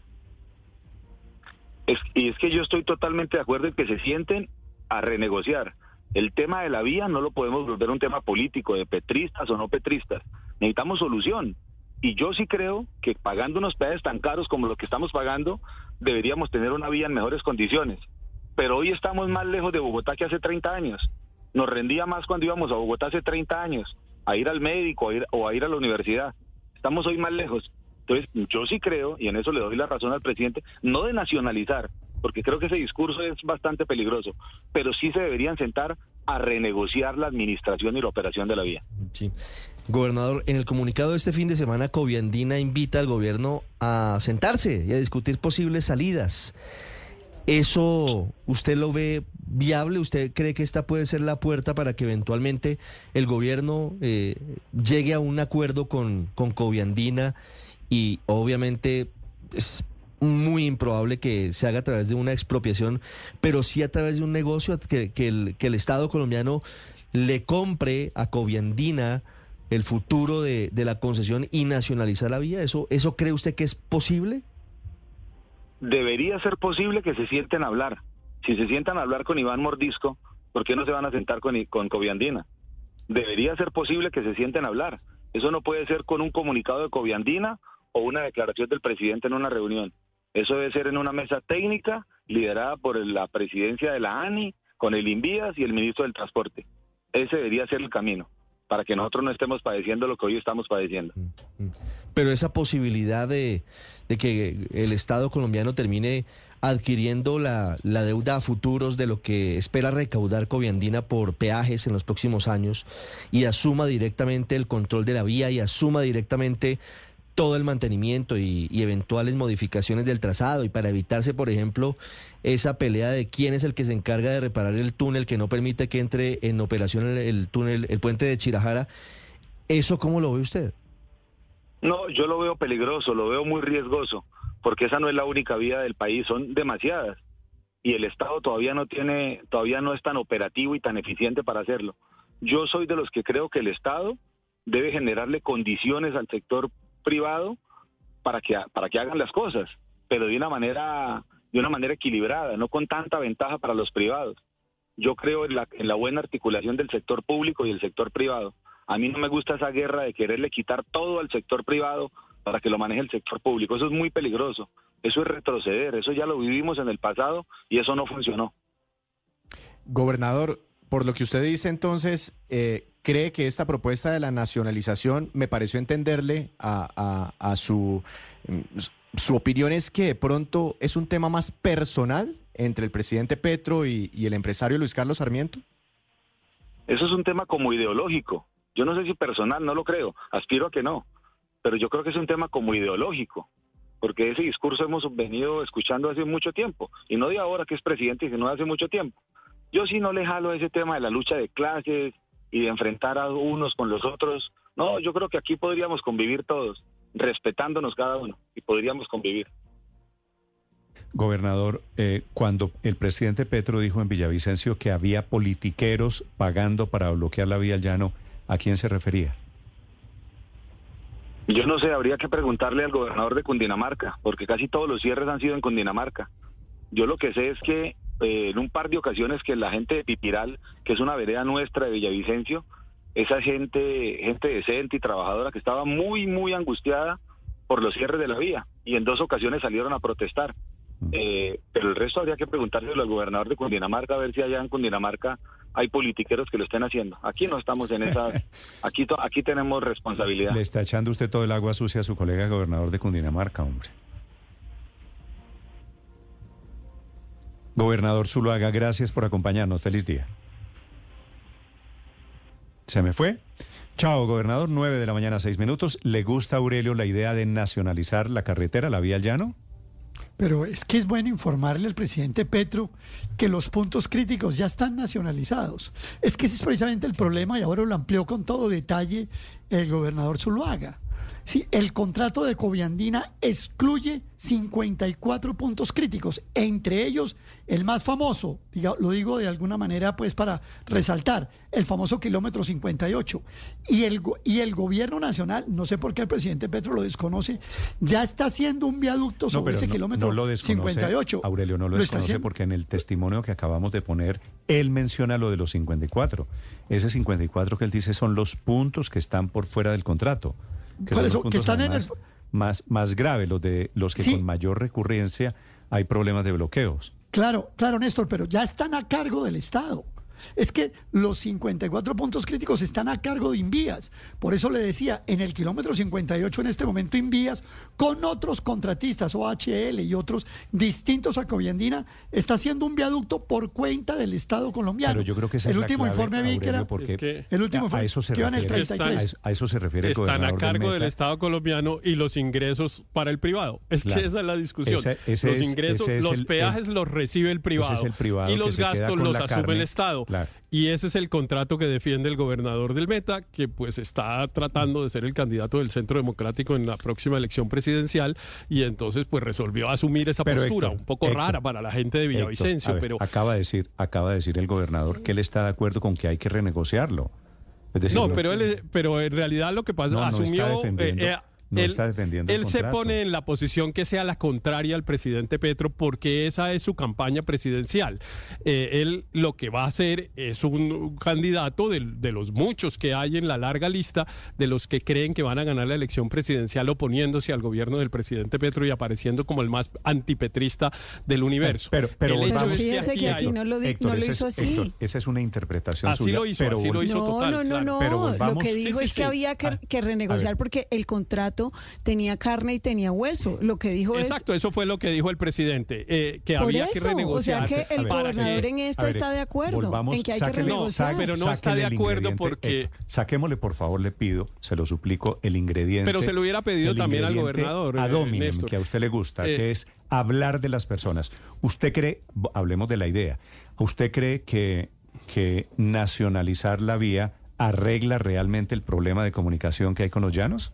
y es que yo estoy totalmente de acuerdo en que se sienten a renegociar. El tema de la vía no lo podemos volver un tema político, de petristas o no petristas. Necesitamos solución. Y yo sí creo que pagando unos peajes tan caros como los que estamos pagando, deberíamos tener una vía en mejores condiciones. Pero hoy estamos más lejos de Bogotá que hace 30 años. Nos rendía más cuando íbamos a Bogotá hace 30 años, a ir al médico a ir, o a ir a la universidad. Estamos hoy más lejos. Entonces, yo sí creo, y en eso le doy la razón al presidente, no de nacionalizar, porque creo que ese discurso es bastante peligroso, pero sí se deberían sentar a renegociar la administración y la operación de la vía. Sí. Gobernador, en el comunicado de este fin de semana, Coviandina invita al gobierno a sentarse y a discutir posibles salidas. ¿Eso usted lo ve viable? ¿Usted cree que esta puede ser la puerta para que eventualmente el gobierno eh, llegue a un acuerdo con, con Coviandina y obviamente es muy improbable que se haga a través de una expropiación, pero sí a través de un negocio que, que, el, que el Estado colombiano le compre a Coviandina el futuro de, de, la concesión y nacionalizar la vía? ¿Eso, ¿Eso cree usted que es posible? Debería ser posible que se sienten a hablar. Si se sientan a hablar con Iván Mordisco, ¿por qué no se van a sentar con, con? Debería ser posible que se sienten a hablar. Eso no puede ser con un comunicado de Coviandina o una declaración del presidente en una reunión. Eso debe ser en una mesa técnica liderada por la presidencia de la ANI, con el INVIAS y el ministro del Transporte. Ese debería ser el camino para que nosotros no estemos padeciendo lo que hoy estamos padeciendo. Mm, mm. Pero esa posibilidad de, que el Estado colombiano termine adquiriendo la, la, deuda a futuros de lo que espera recaudar Coviandina por peajes en los próximos años y asuma directamente el control de la vía y asuma directamente todo el mantenimiento y, eventuales modificaciones del trazado y para evitarse, por ejemplo, esa pelea de quién es el que se encarga de reparar el túnel que no permite que entre en operación el, túnel, el puente de Chirajara. ¿Eso cómo lo ve usted? No, yo lo veo peligroso, lo veo muy riesgoso, porque esa no es la única vía del país, son demasiadas. Y el Estado todavía no tiene, todavía no es tan operativo y tan eficiente para hacerlo. Yo soy de los que creo que el Estado debe generarle condiciones al sector privado para que, para que hagan las cosas, pero de una manera de una manera equilibrada, no con tanta ventaja para los privados. Yo creo en la, en la buena articulación del sector público y el sector privado. A mí no me gusta esa guerra de quererle quitar todo al sector privado para que lo maneje el sector público. Eso es muy peligroso. Eso es retroceder. Eso ya lo vivimos en el pasado y eso no funcionó. Gobernador, por lo que usted dice entonces, eh, cree que esta propuesta de la nacionalización, me pareció entenderle a, su, su opinión es que de pronto es un tema más personal entre el presidente Petro y, y, el empresario Luis Carlos Sarmiento? Eso es un tema como ideológico. Yo no sé si personal, no lo creo, aspiro a que no, pero yo creo que es un tema como ideológico, porque ese discurso hemos venido escuchando hace mucho tiempo, y no de ahora que es presidente, sino de hace mucho tiempo. Yo sí no le jalo ese tema de la lucha de clases, y de enfrentar a unos con los otros. No, yo creo que aquí podríamos convivir todos, respetándonos cada uno, y podríamos convivir. Gobernador, eh, cuando el presidente Petro dijo en Villavicencio que había politiqueros pagando para bloquear la vía al llano, ¿a quién se refería? Yo no sé, habría que preguntarle al gobernador de Cundinamarca, porque casi todos los cierres han sido en Cundinamarca. Yo lo que sé es que eh, en un par de ocasiones que la gente de Pipiral, que es una vereda nuestra de Villavicencio, esa gente, gente decente y trabajadora que estaba muy, muy angustiada por los cierres de la vía y en dos ocasiones salieron a protestar. Eh, pero el resto habría que preguntarle al gobernador de Cundinamarca a ver si allá en Cundinamarca hay politiqueros que lo estén haciendo. Aquí no estamos en esa, aquí, aquí tenemos responsabilidad. Le está echando usted todo el agua sucia a su colega gobernador de Cundinamarca, hombre. Gobernador Zuluaga, gracias por acompañarnos. Feliz día. Se me fue. Chao, gobernador, 9 de la mañana, 6 minutos. ¿Le gusta Aurelio la idea de nacionalizar la carretera, la vía al llano? Pero es que es bueno informarle al presidente Petro que los puntos críticos ya están nacionalizados. Es que ese es precisamente el problema y ahora lo amplió con todo detalle el gobernador Zuluaga. Sí, el contrato de Coviandina excluye 54 puntos críticos, entre ellos el más famoso, lo digo de alguna manera pues para resaltar, el famoso kilómetro 58. Y el, y el gobierno nacional, no sé por qué el presidente Petro lo desconoce, ya está haciendo un viaducto sobre ese kilómetro lo 58. Aurelio no lo, desconoce porque en el testimonio que acabamos de poner, él menciona lo de los 54. Ese 54 que él dice son los puntos que están por fuera del contrato que, son que están en el... más, más grave, los de los que con mayor recurrencia hay problemas de bloqueos. Claro, claro, Néstor, pero ya están a cargo del Estado. Es que los 54 puntos críticos están a cargo de Invías. Por eso le decía, en el kilómetro 58 en este momento Invías, con otros contratistas, OHL y otros distintos a Coviandina, está haciendo un viaducto por cuenta del Estado colombiano. Pero yo creo que el último informe vi que era el último informe a eso se que refiere, el 33. A eso se refiere Están a cargo del, Estado colombiano y los ingresos para el privado. Es que esa es la discusión. los ingresos, los peajes los recibe el privado, y los gastos los asume el Estado. Y ese es el contrato que defiende el gobernador del Meta, que pues está tratando de ser el candidato del Centro Democrático en la próxima elección presidencial y entonces pues resolvió asumir esa postura un poco rara para la gente de Villavicencio, pero acaba de decir, acaba de decir el gobernador que él está de acuerdo con que hay que renegociarlo. no, pero él, pero en realidad lo que pasa asumió él, está defendiendo él se pone en la posición que sea la contraria al presidente Petro porque esa es su campaña presidencial. Eh, él lo que va a hacer es un candidato de, los muchos que hay en la larga lista de los que creen que van a ganar la elección presidencial oponiéndose al gobierno del presidente Petro y apareciendo como el más antipetrista del universo. Pero, pero, fíjese que aquí, no, lo, hizo así. esa es una interpretación así Lo hizo, así lo hizo, total. No, no, no, lo que dijo es que había que, que renegociar porque el contrato tenía carne y tenía hueso. Lo que dijo Exacto, eso fue lo que dijo el presidente, eh, que había que renegociar. O sea que el gobernador en esta está de acuerdo, en que hay que renegociar. pero no está de acuerdo porque... saquémosle, por favor, le pido, se lo suplico, el ingrediente... Pero se lo hubiera pedido también al gobernador. A eh, que a usted le gusta, que eh, es hablar de las personas. ¿Usted cree, hablemos de la idea, ¿usted cree que, que nacionalizar la vía arregla realmente el problema de comunicación que hay con los llanos?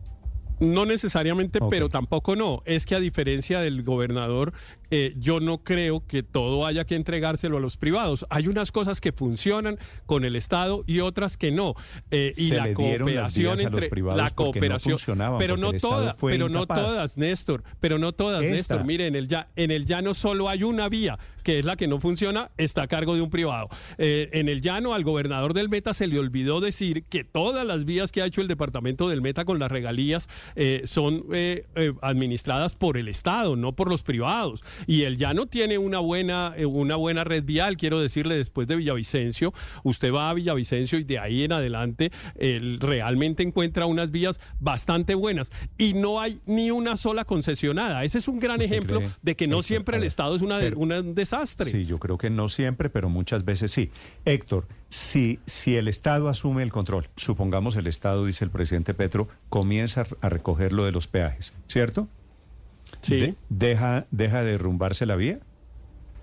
No necesariamente, pero tampoco no. Es que a diferencia del gobernador, eh, yo no creo que todo haya que entregárselo a los privados. Hay unas cosas que funcionan con el Estado y otras que no. Eh, y la cooperación entre la cooperación, pero no todas, pero no todas, Néstor, pero no todas, Néstor. Mire, en el ya en el llano solo hay una vía que es la que no funciona, está a cargo de un privado. Eh, en el llano al gobernador del Meta se le olvidó decir que todas las vías que ha hecho el departamento del Meta con las regalías eh, son administradas por el Estado, no por los privados. Y el llano tiene una buena, una buena red vial, quiero decirle, después de Villavicencio, usted va a Villavicencio y de ahí en adelante él realmente encuentra unas vías bastante buenas. Y no hay ni una sola concesionada. Ese es un gran ejemplo de que no siempre el Estado es una, un desastre. Sí, yo creo que no siempre, pero muchas veces sí. Héctor, si, si el Estado asume el control, supongamos el Estado, dice el presidente Petro, comienza a recoger lo de los peajes, ¿cierto? Sí. deja, ¿Deja de derrumbarse la vía?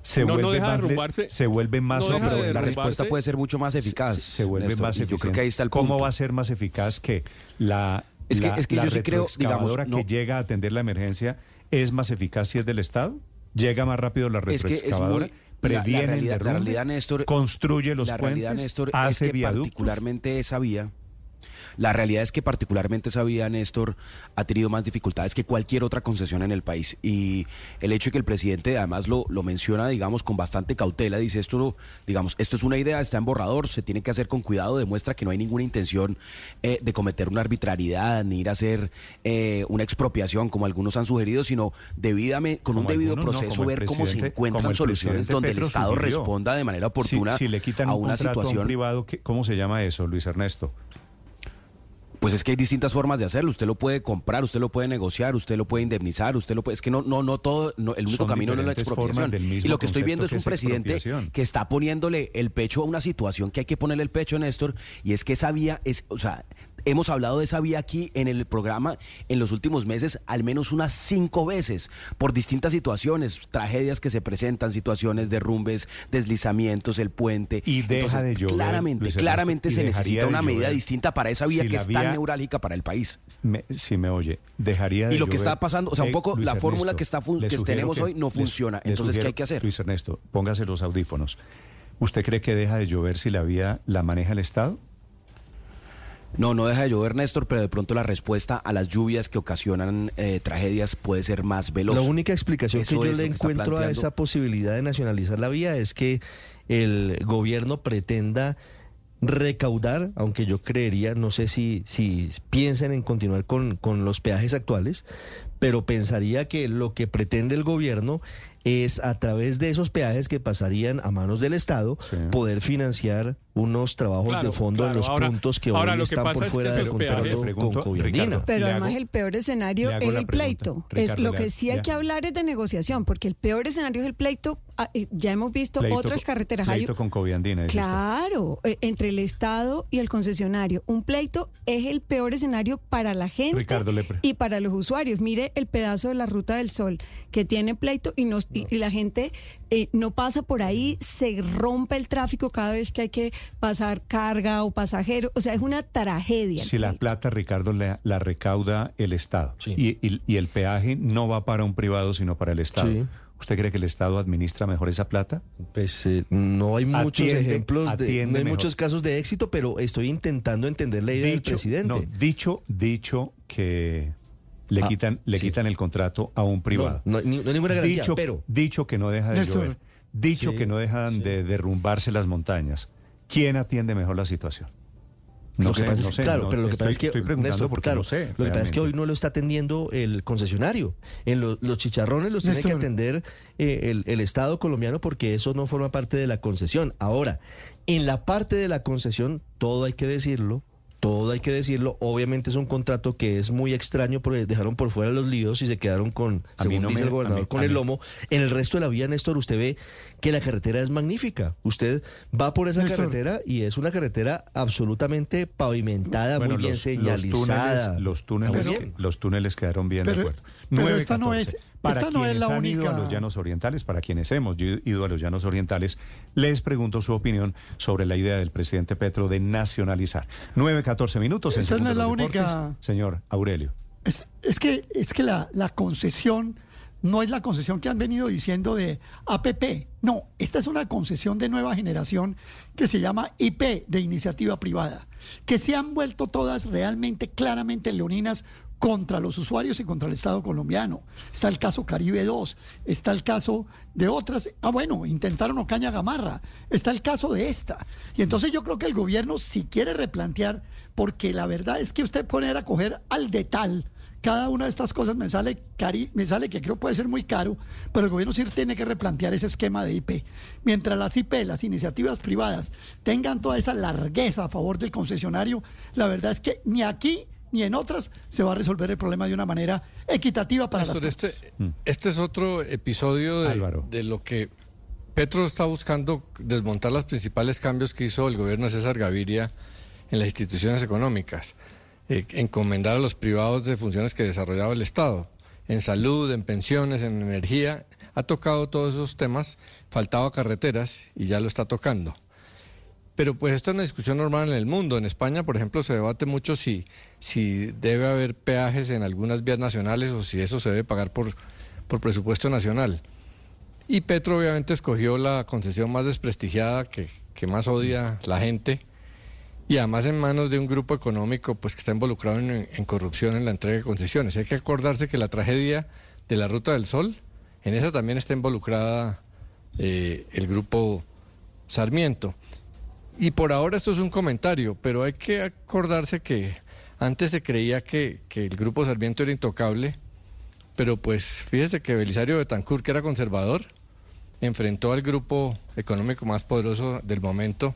Se no, vuelve no deja más, derrumbarse. Se vuelve más no, pero la respuesta puede ser mucho más eficaz. Se, vuelve más eficaz. Yo creo que ahí está el punto. ¿Cómo va a ser más eficaz que la, es que, es que yo sí creo, digamos, que llega a atender la emergencia es más eficaz si es del Estado? ¿Llega más rápido la retroexcavadora? Es que es muy, previene la, realidad, la realidad, Néstor, construye los la puentes, realidad, Néstor, hace es que particularmente esa vía la realidad es que particularmente esa vía, Néstor, ha tenido más dificultades que cualquier otra concesión en el país. Y el hecho de que el presidente además lo, lo menciona, digamos, con bastante cautela, dice esto, digamos, esto es una idea, está en borrador, se tiene que hacer con cuidado, demuestra que no hay ninguna intención eh, de cometer una arbitrariedad, ni ir a hacer eh, una expropiación, como algunos han sugerido, sino debidamente, con un debido proceso, ver cómo se encuentran soluciones donde el Estado responda de manera oportuna si, le quitan a una situación. privado, ¿cómo se llama eso, Luis Ernesto? Pues es que hay distintas formas de hacerlo. Usted lo puede comprar, usted lo puede negociar, usted lo puede indemnizar, usted lo puede. Es que no, no, no todo. no- el único Son camino no es la expropiación. Y lo que estoy viendo es un es presidente que está poniéndole el pecho a una situación que hay que ponerle el pecho, Néstor, y es que esa vía es, o sea, hemos hablado de esa vía aquí en el programa en los últimos meses al menos unas cinco veces por distintas situaciones, tragedias que se presentan, situaciones, derrumbes, deslizamientos, el puente. Y deja de llover, claramente, Luis claramente se necesita una medida distinta para esa vía Si que es tan neurálgica para el país. Me- si me oye, dejaría de Y lo que está pasando, o sea, un poco Luis la fórmula que está que tenemos hoy no funciona. Entonces, ¿qué hay que hacer? Luis Ernesto, póngase los audífonos. ¿Usted cree que deja de llover si la vía la maneja el Estado? No, no deja de llover, Néstor, pero de pronto la respuesta a las lluvias que ocasionan eh, tragedias puede ser más veloz. La única explicación Eso que yo le encuentro a esa posibilidad de nacionalizar la vía es que el gobierno pretenda recaudar, aunque yo creería, no sé si, si piensen en continuar con, con los peajes actuales, pero pensaría que lo que pretende el gobierno es a través de esos peajes que pasarían a manos del Estado poder financiar unos trabajos Claro, de fondo en los Ahora- puntos que ahora hoy lo que están pasa por es que fuera del contrato peajes- con Pregunto. Ricardo, Pero además hago- el peor escenario es el pleito. Ricardo, es lo que sí hay que ha- hablar es de negociación, porque el peor escenario es el pleito. Ah, eh, Ya hemos visto Pleito otras carreteras. Hay- Pleito con Coviandina. Claro, eh, entre el Estado y el concesionario. Un pleito es el peor escenario para la gente Ricardo, y para los usuarios. Mire el pedazo de la Ruta del Sol que tiene pleito y, nos, y, y la gente eh, no pasa por ahí, se rompe el tráfico cada vez que hay que pasar carga o pasajero. O sea, es una tragedia. Si la plata, Ricardo, la, la recauda el Estado y, y- y el peaje no va para un privado, sino para el Estado. Sí. ¿Usted cree que el Estado administra mejor esa plata? Pues eh, no hay muchos Atiende- ejemplos, de, atiende no hay mejor. muchos casos de éxito, pero estoy intentando entender la idea del presidente. no, dicho, dicho que le Ah, quitan, le sí. quitan el contrato a un privado. No, no hay ni- no hay ninguna garantía, dicho, pero- dicho que no deja de Néstor. llover, dicho Sí, que no dejan de derrumbarse las montañas. ¿Quién atiende mejor la situación? No lo que sé, pasa no es, sé, claro, no, pero lo que estoy- pasa es que estoy preguntando Néstor, porque claro, sé. Lo que pasa es que hoy no lo está atendiendo el concesionario. En lo- los chicharrones los tiene que atender eh, el, el Estado colombiano porque eso no forma parte de la concesión. Ahora, en la parte de la concesión, todo hay que decirlo. Todo hay que decirlo. Obviamente es un contrato que es muy extraño porque dejaron por fuera los líos y se quedaron con, según no dice me- el gobernador, mí- con el lomo. En el resto de la vía, Néstor, usted ve que la carretera es magnífica. Usted va por esa Néstor. carretera y es una carretera absolutamente pavimentada, Bueno, muy bien los- señalizada. Los túneles, los túneles, que- los quedaron bien Pero- de acuerdo. pero 9, esta no es- 14. para esta no es quienes la han ido a única- los llanos orientales, para quienes hemos ido a los llanos orientales, les pregunto su opinión sobre la idea del presidente Petro de nacionalizar. 9, 14 minutos. en Esta no es la única- Deportes. Señor Aurelio. Es, es que, es que la, la concesión no es la concesión que han venido diciendo de APP. No, esta es una concesión de nueva generación que se llama IP, de iniciativa privada, que se han vuelto todas realmente claramente leoninas contra los usuarios y contra el Estado colombiano. Está el caso Caribe 2, está el caso de otras. Ah, bueno, intentaron Ocaña Gamarra, está el caso de esta. Y entonces yo creo que el gobierno, si quiere replantear, porque la verdad es que usted poner a coger al de tal cada una de estas cosas me sale cari me sale que creo puede ser muy caro, pero el gobierno sí tiene que replantear ese esquema de IP. Mientras las IP, las iniciativas privadas, tengan toda esa largueza a favor del concesionario, la verdad es que ni aquí ni en otras se va a resolver el problema de una manera equitativa para Néstor, las este, partes. este es otro episodio de, de lo que Petro está buscando desmontar los principales cambios que hizo el gobierno de César Gaviria en las instituciones económicas. Eh, encomendar a los privados de funciones que desarrollaba el Estado, en salud, en pensiones, en energía. Ha tocado todos esos temas, faltaba carreteras y ya lo está tocando. Pero pues esta es una discusión normal en el mundo. En España, por ejemplo, se debate mucho si, si debe haber peajes en algunas vías nacionales o si eso se debe pagar por, por presupuesto nacional. Y Petro obviamente escogió la concesión más desprestigiada, que, que más odia la gente, y además en manos de un grupo económico pues que está involucrado en, corrupción en la entrega de concesiones. Hay que acordarse que la tragedia de la Ruta del Sol, en esa también está involucrada eh, el grupo Sarmiento. Y por ahora esto es un comentario, pero hay que acordarse que antes se creía que, que el grupo Sarmiento era intocable, pero pues fíjese que Belisario Betancourt, que era conservador, enfrentó al grupo económico más poderoso del momento,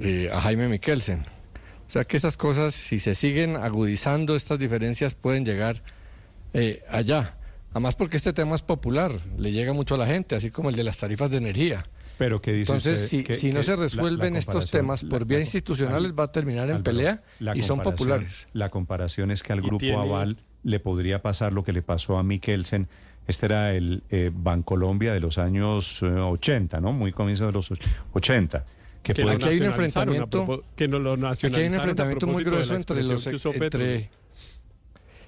eh, a Jaime Mikkelsen. O sea que estas cosas, si se siguen agudizando, estas diferencias pueden llegar eh, allá. Además porque este tema es popular, le llega mucho a la gente, así como el de las tarifas de energía. Pero que dice Entonces, usted si, que- si no que se resuelven la estos temas por la- institucionales, va a terminar en pelea la y son populares. La comparación es que al Grupo tiene- Aval le podría pasar lo que le pasó a Mikkelsen. Este era el eh, Bancolombia de los años eh, 80, ¿no? Muy comienzo de los och- 80. Que Que puede- nacionalizaron a propo- que no lo Aquí hay un nacionalizaron enfrentamiento muy grueso entre los entre,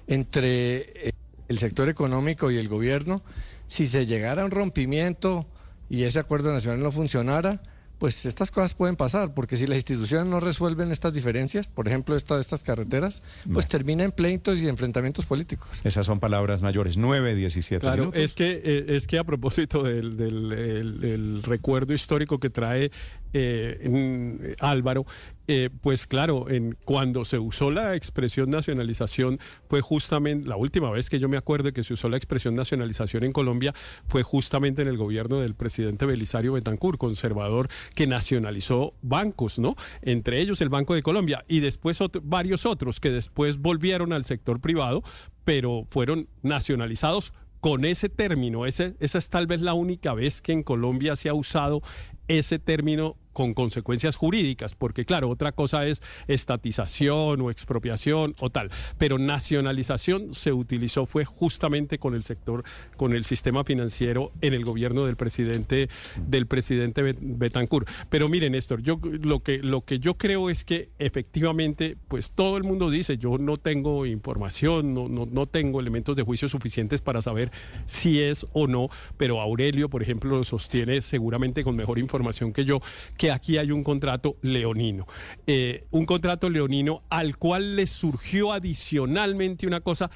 entre eh, el sector económico y el gobierno. Si se llegara a un rompimiento y ese acuerdo nacional no funcionara, pues estas cosas pueden pasar, porque si las instituciones no resuelven estas diferencias, por ejemplo esta de estas carreteras, pues termina en pleitos y enfrentamientos políticos. Esas son palabras mayores. 9, 17 Claro, minutos. es que, eh, es que a propósito del, del- el- el recuerdo histórico que trae eh, Álvaro, eh, pues claro, en, cuando se usó la expresión nacionalización, fue justamente, la última vez que yo me acuerdo que se usó la expresión nacionalización en Colombia, fue justamente en el gobierno del presidente Belisario Betancourt, conservador, que nacionalizó bancos, ¿no? Entre ellos el Banco de Colombia y después varios otros que después volvieron al sector privado, pero fueron nacionalizados con ese término. Ese, esa es tal vez la única vez que en Colombia se ha usado ese término con consecuencias jurídicas, porque claro, otra cosa es estatización o expropiación o tal, pero nacionalización se utilizó fue justamente con el sector, con el sistema financiero en el gobierno del presidente del presidente Bet- Betancourt. Pero miren, Néstor, yo lo que lo que yo creo es que efectivamente, pues todo el mundo dice, yo no tengo información, no, no, no tengo elementos de juicio suficientes para saber si es o no, pero Aurelio, por ejemplo, lo sostiene seguramente con mejor información que yo, que aquí hay un contrato leonino. Eh, un contrato leonino al cual le surgió adicionalmente una cosa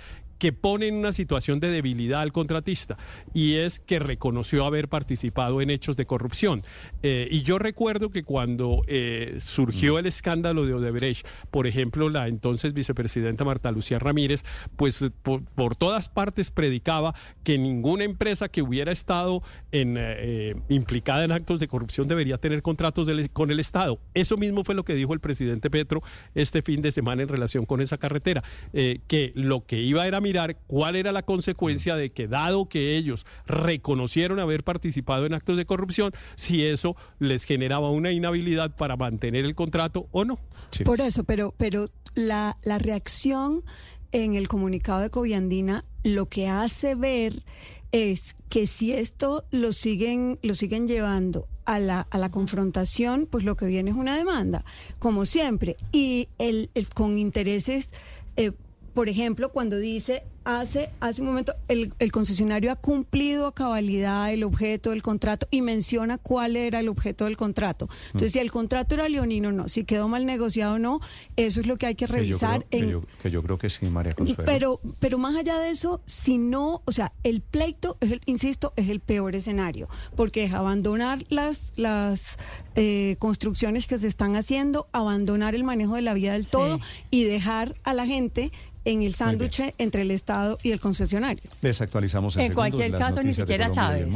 que pone en una situación de debilidad al contratista y es que reconoció haber participado en hechos de corrupción. Eh, y yo recuerdo que cuando eh, surgió el escándalo de Odebrecht, por ejemplo, la entonces vicepresidenta Marta Lucía Ramírez, pues por, por todas partes predicaba que ninguna empresa que hubiera estado en, eh, implicada en actos de corrupción debería tener contratos con el Estado. Eso mismo fue lo que dijo el presidente Petro este fin de semana en relación con esa carretera, que lo que iba era mirar cuál era la consecuencia de que dado que ellos reconocieron haber participado en actos de corrupción, si eso les generaba una inhabilidad para mantener el contrato o no. Por eso, pero, pero la, la reacción en el comunicado de Coviandina lo que hace ver es que si esto lo siguen, lo siguen llevando a la, a la confrontación, pues lo que viene es una demanda, como siempre. Y el, el- con intereses, eh, por ejemplo, cuando dice hace, hace un momento el, el concesionario ha cumplido a cabalidad el objeto del contrato y menciona cuál era el objeto del contrato. Entonces, Mm. si el contrato era leonino o no, si quedó mal negociado o no, eso es lo que hay que Que yo revisar que yo- que yo creo que sí, María Consuelo. pero, pero más allá de eso, si no, o sea, el pleito, es el, insisto, es el peor escenario, porque es abandonar las, las eh, construcciones que se están haciendo, abandonar el manejo de la vía del todo y dejar a la gente en el sándwich entre el Estado y el concesionario. Desactualizamos en, En segundos cualquier caso, ni siquiera Chávez.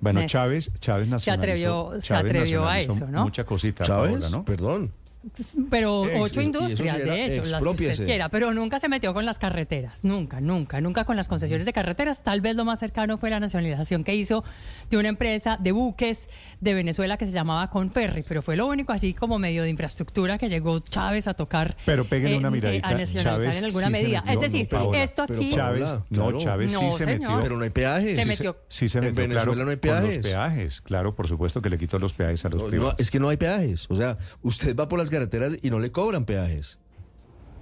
Bueno, Néstor. Chávez, Chávez nacionalizó. atrevió- se atrevió a eso, ¿no? Mucha cosita, ¿Chávez? Paola, ¿no? Perdón. Pero Ex- ocho industrias, era de hecho, las que usted quiera, pero nunca se metió con las carreteras, nunca, nunca, nunca con las concesiones de carreteras. Tal vez lo más cercano fue la nacionalización que hizo de una empresa de buques de Venezuela que se llamaba Conferri, pero fue lo único así como medio de infraestructura que llegó Chávez a tocar. Pero eh, una eh, miradita. a nacionalizar Chávez en alguna sí se medida. metió, es decir, no, Paola. esto aquí. Chávez, no. Chávez sí No, se señor. metió. Pero no hay peajes. Se Sí metió. Sí se En metió, Venezuela claro, no hay con los peajes. peajes. Claro, por supuesto que le quitó los peajes a los No, privados. es que no hay peajes. O sea, usted va por las carreteras y no le cobran peajes.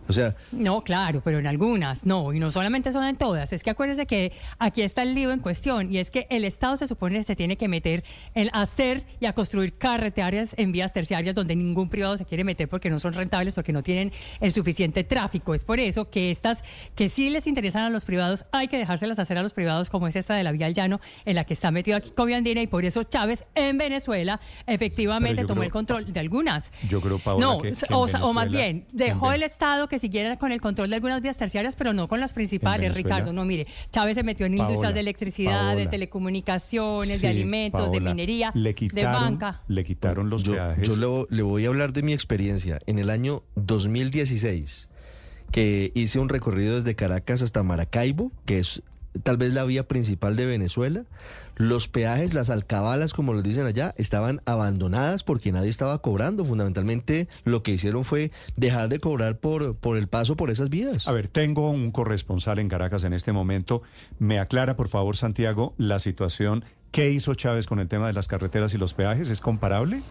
O sea, No, claro, pero en algunas, no, y no solamente son en todas. Es que acuérdense que aquí está el lío en cuestión, y es que el Estado se supone que se tiene que meter en hacer y a construir carreteras en vías terciarias donde ningún privado se quiere meter porque no son rentables, porque no tienen el suficiente tráfico. Es por eso que estas que sí les interesan a los privados, hay que dejárselas hacer a los privados, como es esta de la vía al llano, en la que está metido aquí Coviandina, y por eso Chávez en Venezuela efectivamente tomó creo- el control de algunas. Yo creo, Paola, No, que, que en o, o más bien, dejó el Estado que siguiera con el control de algunas vías terciarias, pero no con las principales? Ricardo. No, mire, Chávez se metió en Paola, industrias de electricidad, de telecomunicaciones, de alimentos, de minería, le de banca. Le quitaron los yo, peajes. yo le, le voy a hablar de mi experiencia. En el año 2016, que hice un recorrido desde Caracas hasta Maracaibo, que es tal vez la vía principal de Venezuela, los peajes, las alcabalas, como los dicen allá, estaban abandonadas porque nadie estaba cobrando. Fundamentalmente lo que hicieron fue dejar de cobrar por, por el paso por esas vías. A ver, tengo un corresponsal en Caracas en este momento. Me aclara, por favor, Santiago, la situación. ¿Qué hizo Chávez con el tema de las carreteras y los peajes? ¿Es comparable?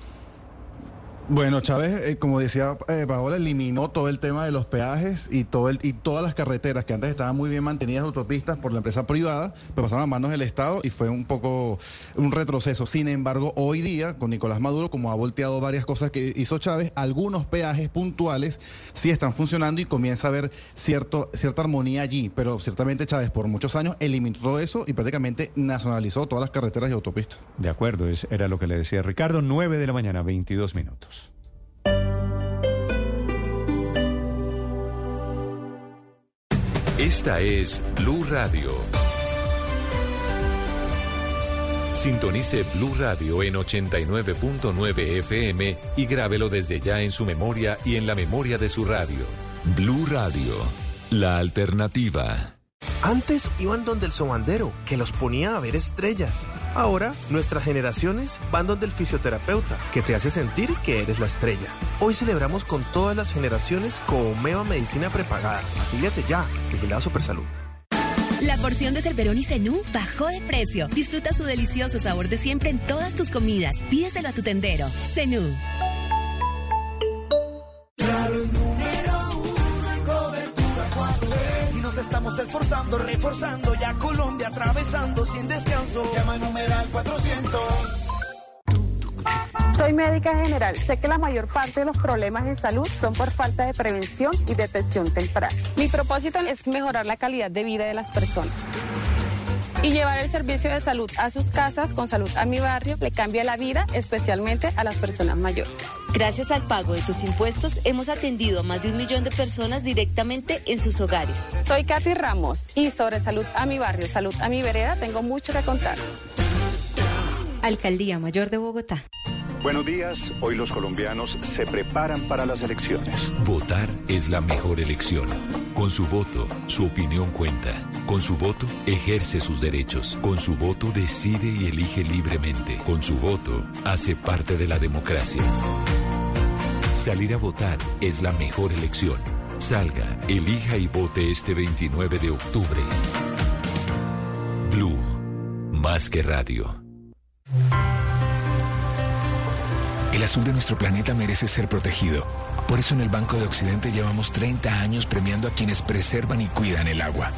Bueno, Chávez, eh, como decía eh, Paola, eliminó todo el tema de los peajes y todo el, y todas las carreteras que antes estaban muy bien mantenidas autopistas por la empresa privada, pero pasaron a manos del Estado y fue un poco un retroceso. Sin embargo, hoy día, con Nicolás Maduro, como ha volteado varias cosas que hizo Chávez, algunos peajes puntuales sí están funcionando y comienza a haber cierto, cierta armonía allí. Pero ciertamente Chávez por muchos años eliminó todo eso y prácticamente nacionalizó todas las carreteras y autopistas. De acuerdo, era lo que le decía Ricardo. 9 de la mañana, 22 minutos. Esta es Blue Radio. Sintonice Blue Radio en 89.9 FM y grábelo desde ya en su memoria y en la memoria de su radio. Blue Radio, la alternativa. Antes iban donde el sobandero, que los ponía a ver estrellas. Ahora, nuestras generaciones van donde el fisioterapeuta, que te hace sentir que eres la estrella. Hoy celebramos con todas las generaciones con Omeva Medicina Prepagada. Afíliate ya, Vigilado Supersalud. La porción de Cerverón y Zenú bajó de precio. Disfruta su delicioso sabor de siempre en todas tus comidas. Pídeselo a tu tendero. Zenú. Estamos esforzando, reforzando ya Colombia atravesando sin descanso. Llama al numeral 400. Soy médica general. Sé que la mayor parte de los problemas en salud son por falta de prevención y detección temprana. Mi propósito es mejorar la calidad de vida de las personas. Y llevar el servicio de salud a sus casas con salud a mi barrio le cambia la vida, especialmente a las personas mayores. Gracias al pago de tus impuestos, hemos atendido a más de un millón de personas directamente en sus hogares. Soy Katy Ramos y sobre salud a mi barrio, salud a mi vereda, tengo mucho que contar. Alcaldía Mayor de Bogotá. Buenos días, hoy los colombianos se preparan para las elecciones. Votar es la mejor elección. Con su voto, su opinión cuenta. Con su voto, ejerce sus derechos. Con su voto, decide y elige libremente. Con su voto, hace parte de la democracia. Salir a votar es la mejor elección. Salga, elija y vote este 29 de octubre. Blue, más que radio. El azul de nuestro planeta merece ser protegido. Por eso en el Banco de Occidente llevamos 30 años premiando a quienes preservan y cuidan el agua.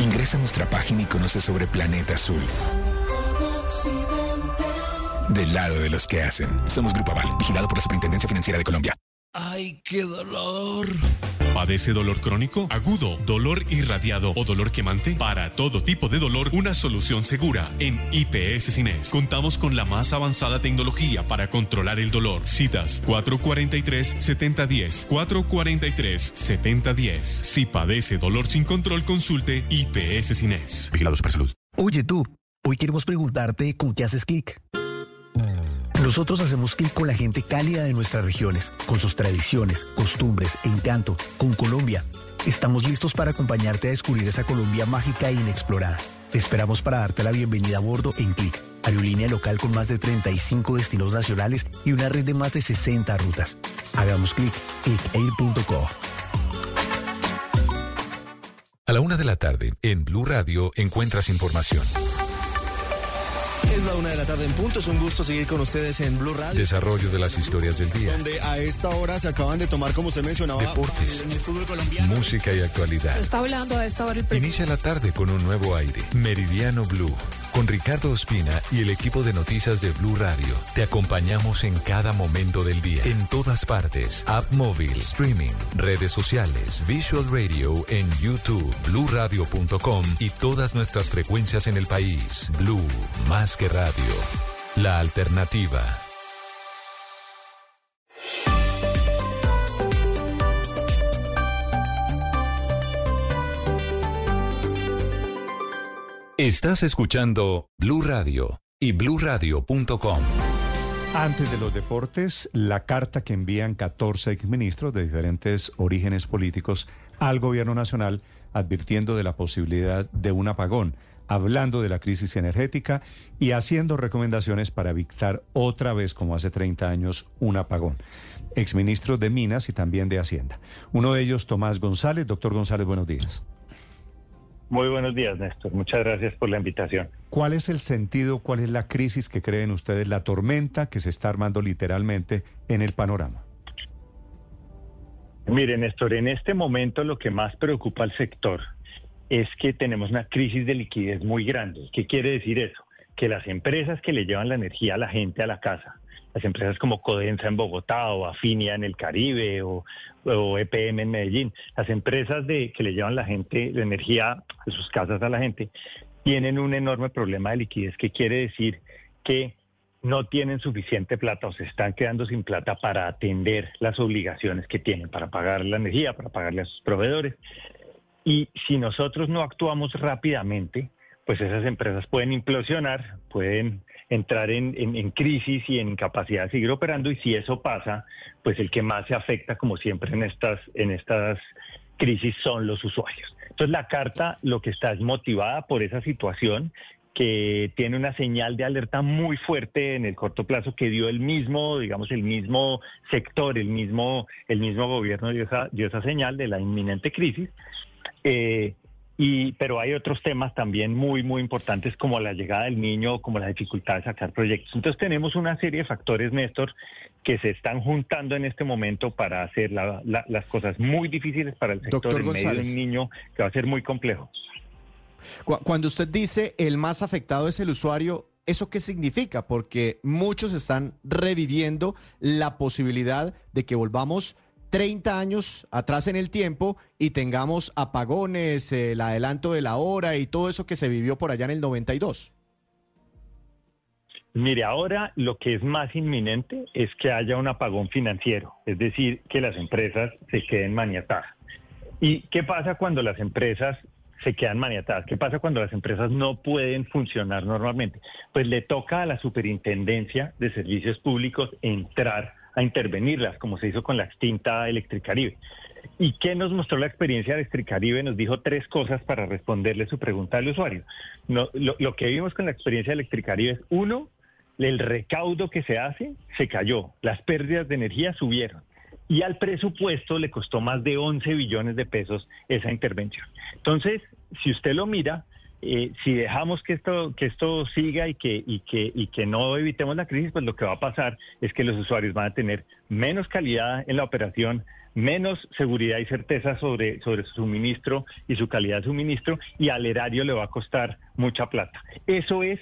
Ingresa a nuestra página y conoce sobre Planeta Azul. Del lado de los que hacen. Somos Grupo Aval, vigilado por la Superintendencia Financiera de Colombia. ¡Ay, qué dolor! ¿Padece dolor crónico, agudo, dolor irradiado o dolor quemante? Para todo tipo de dolor, una solución segura. En IPS Cines contamos con la más avanzada tecnología para controlar el dolor. Citas 443-7010, 443-7010. Si padece dolor sin control, consulte IPS Cines. Vigilado Supersalud. Oye tú, hoy queremos preguntarte con qué haces clic. Nosotros hacemos clic con la gente cálida de nuestras regiones, con sus tradiciones, costumbres, encanto, con Colombia. Estamos listos para acompañarte a descubrir esa Colombia mágica e inexplorada. Te esperamos para darte la bienvenida a bordo en Clic, aerolínea local con más de 35 destinos nacionales y una red de más de 60 rutas. Hagamos clic, clicair.co. A la una de la tarde, en Blue Radio, encuentras información. Es la una de la tarde en punto. Es un gusto seguir con ustedes en Blue Radio. Desarrollo de las historias del día. Donde a esta hora se acaban de tomar, como usted mencionaba, Deportes. en el fútbol colombiano. Música y actualidad. Está hablando a esta hora el presidente. Inicia la tarde con un nuevo aire. Meridiano Blue. Con Ricardo Ospina y el equipo de noticias de Blue Radio. Te acompañamos en cada momento del día. En todas partes. App móvil, streaming, redes sociales, Visual Radio en YouTube, bluradio.com y todas nuestras frecuencias en el país. Blue, más que radio, la alternativa. Estás escuchando Blue Radio y bluradio.com. Antes de los deportes, la carta que envían 14 exministros de diferentes orígenes políticos al gobierno nacional advirtiendo de la posibilidad de un apagón hablando de la crisis energética y haciendo recomendaciones para evitar otra vez, como hace 30 años, un apagón. Exministros de Minas y también de Hacienda. Uno de ellos, Tomás González. Doctor González, buenos días. Muy buenos días, Néstor. Muchas gracias por la invitación. ¿Cuál es el sentido, cuál es la crisis que creen ustedes, la tormenta que se está armando literalmente en el panorama? Mire, Néstor, en este momento lo que más preocupa al sector es que tenemos una crisis de liquidez muy grande. ¿Qué quiere decir eso? Que las empresas que le llevan la energía a la gente a la casa, las empresas como Codensa en Bogotá o Afinia en el Caribe o, EPM en Medellín, las empresas de, que le llevan la gente, la energía de sus casas a la gente, tienen un enorme problema de liquidez, que quiere decir que no tienen suficiente plata o se están quedando sin plata para atender las obligaciones que tienen, para pagar la energía, para pagarle a sus proveedores. Y si nosotros no actuamos rápidamente, pues esas empresas pueden implosionar, pueden entrar en, crisis y en incapacidad de seguir operando y si eso pasa, pues el que más se afecta, como siempre en estas, en estas crisis, son los usuarios. Entonces la carta lo que está es motivada por esa situación que tiene una señal de alerta muy fuerte en el corto plazo que dio el mismo, digamos, el mismo sector, el mismo, el mismo gobierno dio esa, dio esa señal de la inminente crisis. Eh, y, pero hay otros temas también muy, muy importantes como la llegada del niño, como la dificultad de sacar proyectos. Entonces tenemos una serie de factores, Néstor, que se están juntando en este momento para hacer las cosas muy difíciles para el sector en medio de un niño que va a ser muy complejo. Cuando usted dice el más afectado es el usuario, ¿eso qué significa? Porque muchos están reviviendo la posibilidad de que volvamos 30 años atrás en el tiempo y tengamos apagones, el adelanto de la hora y todo eso que se vivió por allá en el 92? Mire, ahora lo que es más inminente es que haya un apagón financiero, es decir, que las empresas se queden maniatadas. ¿Y qué pasa cuando las empresas se quedan maniatadas? ¿Qué pasa cuando las empresas no pueden funcionar normalmente? Pues le toca a la Superintendencia de Servicios Públicos entrar a intervenirlas, como se hizo con la extinta Electricaribe. ¿Y qué nos mostró la experiencia de Electricaribe? Nos dijo tres cosas para responderle su pregunta al usuario. No, lo, que vimos con la experiencia de Electricaribe es, uno, el recaudo que se hace se cayó, las pérdidas de energía subieron y al presupuesto le costó más de 11 billones de pesos esa intervención. Entonces, si usted lo mira, eh, si dejamos que esto, que esto siga y que, y, que, y que no evitemos la crisis, pues lo que va a pasar es que los usuarios van a tener menos calidad en la operación, menos seguridad y certeza sobre, sobre su suministro y su calidad de suministro, y al erario le va a costar mucha plata. Eso es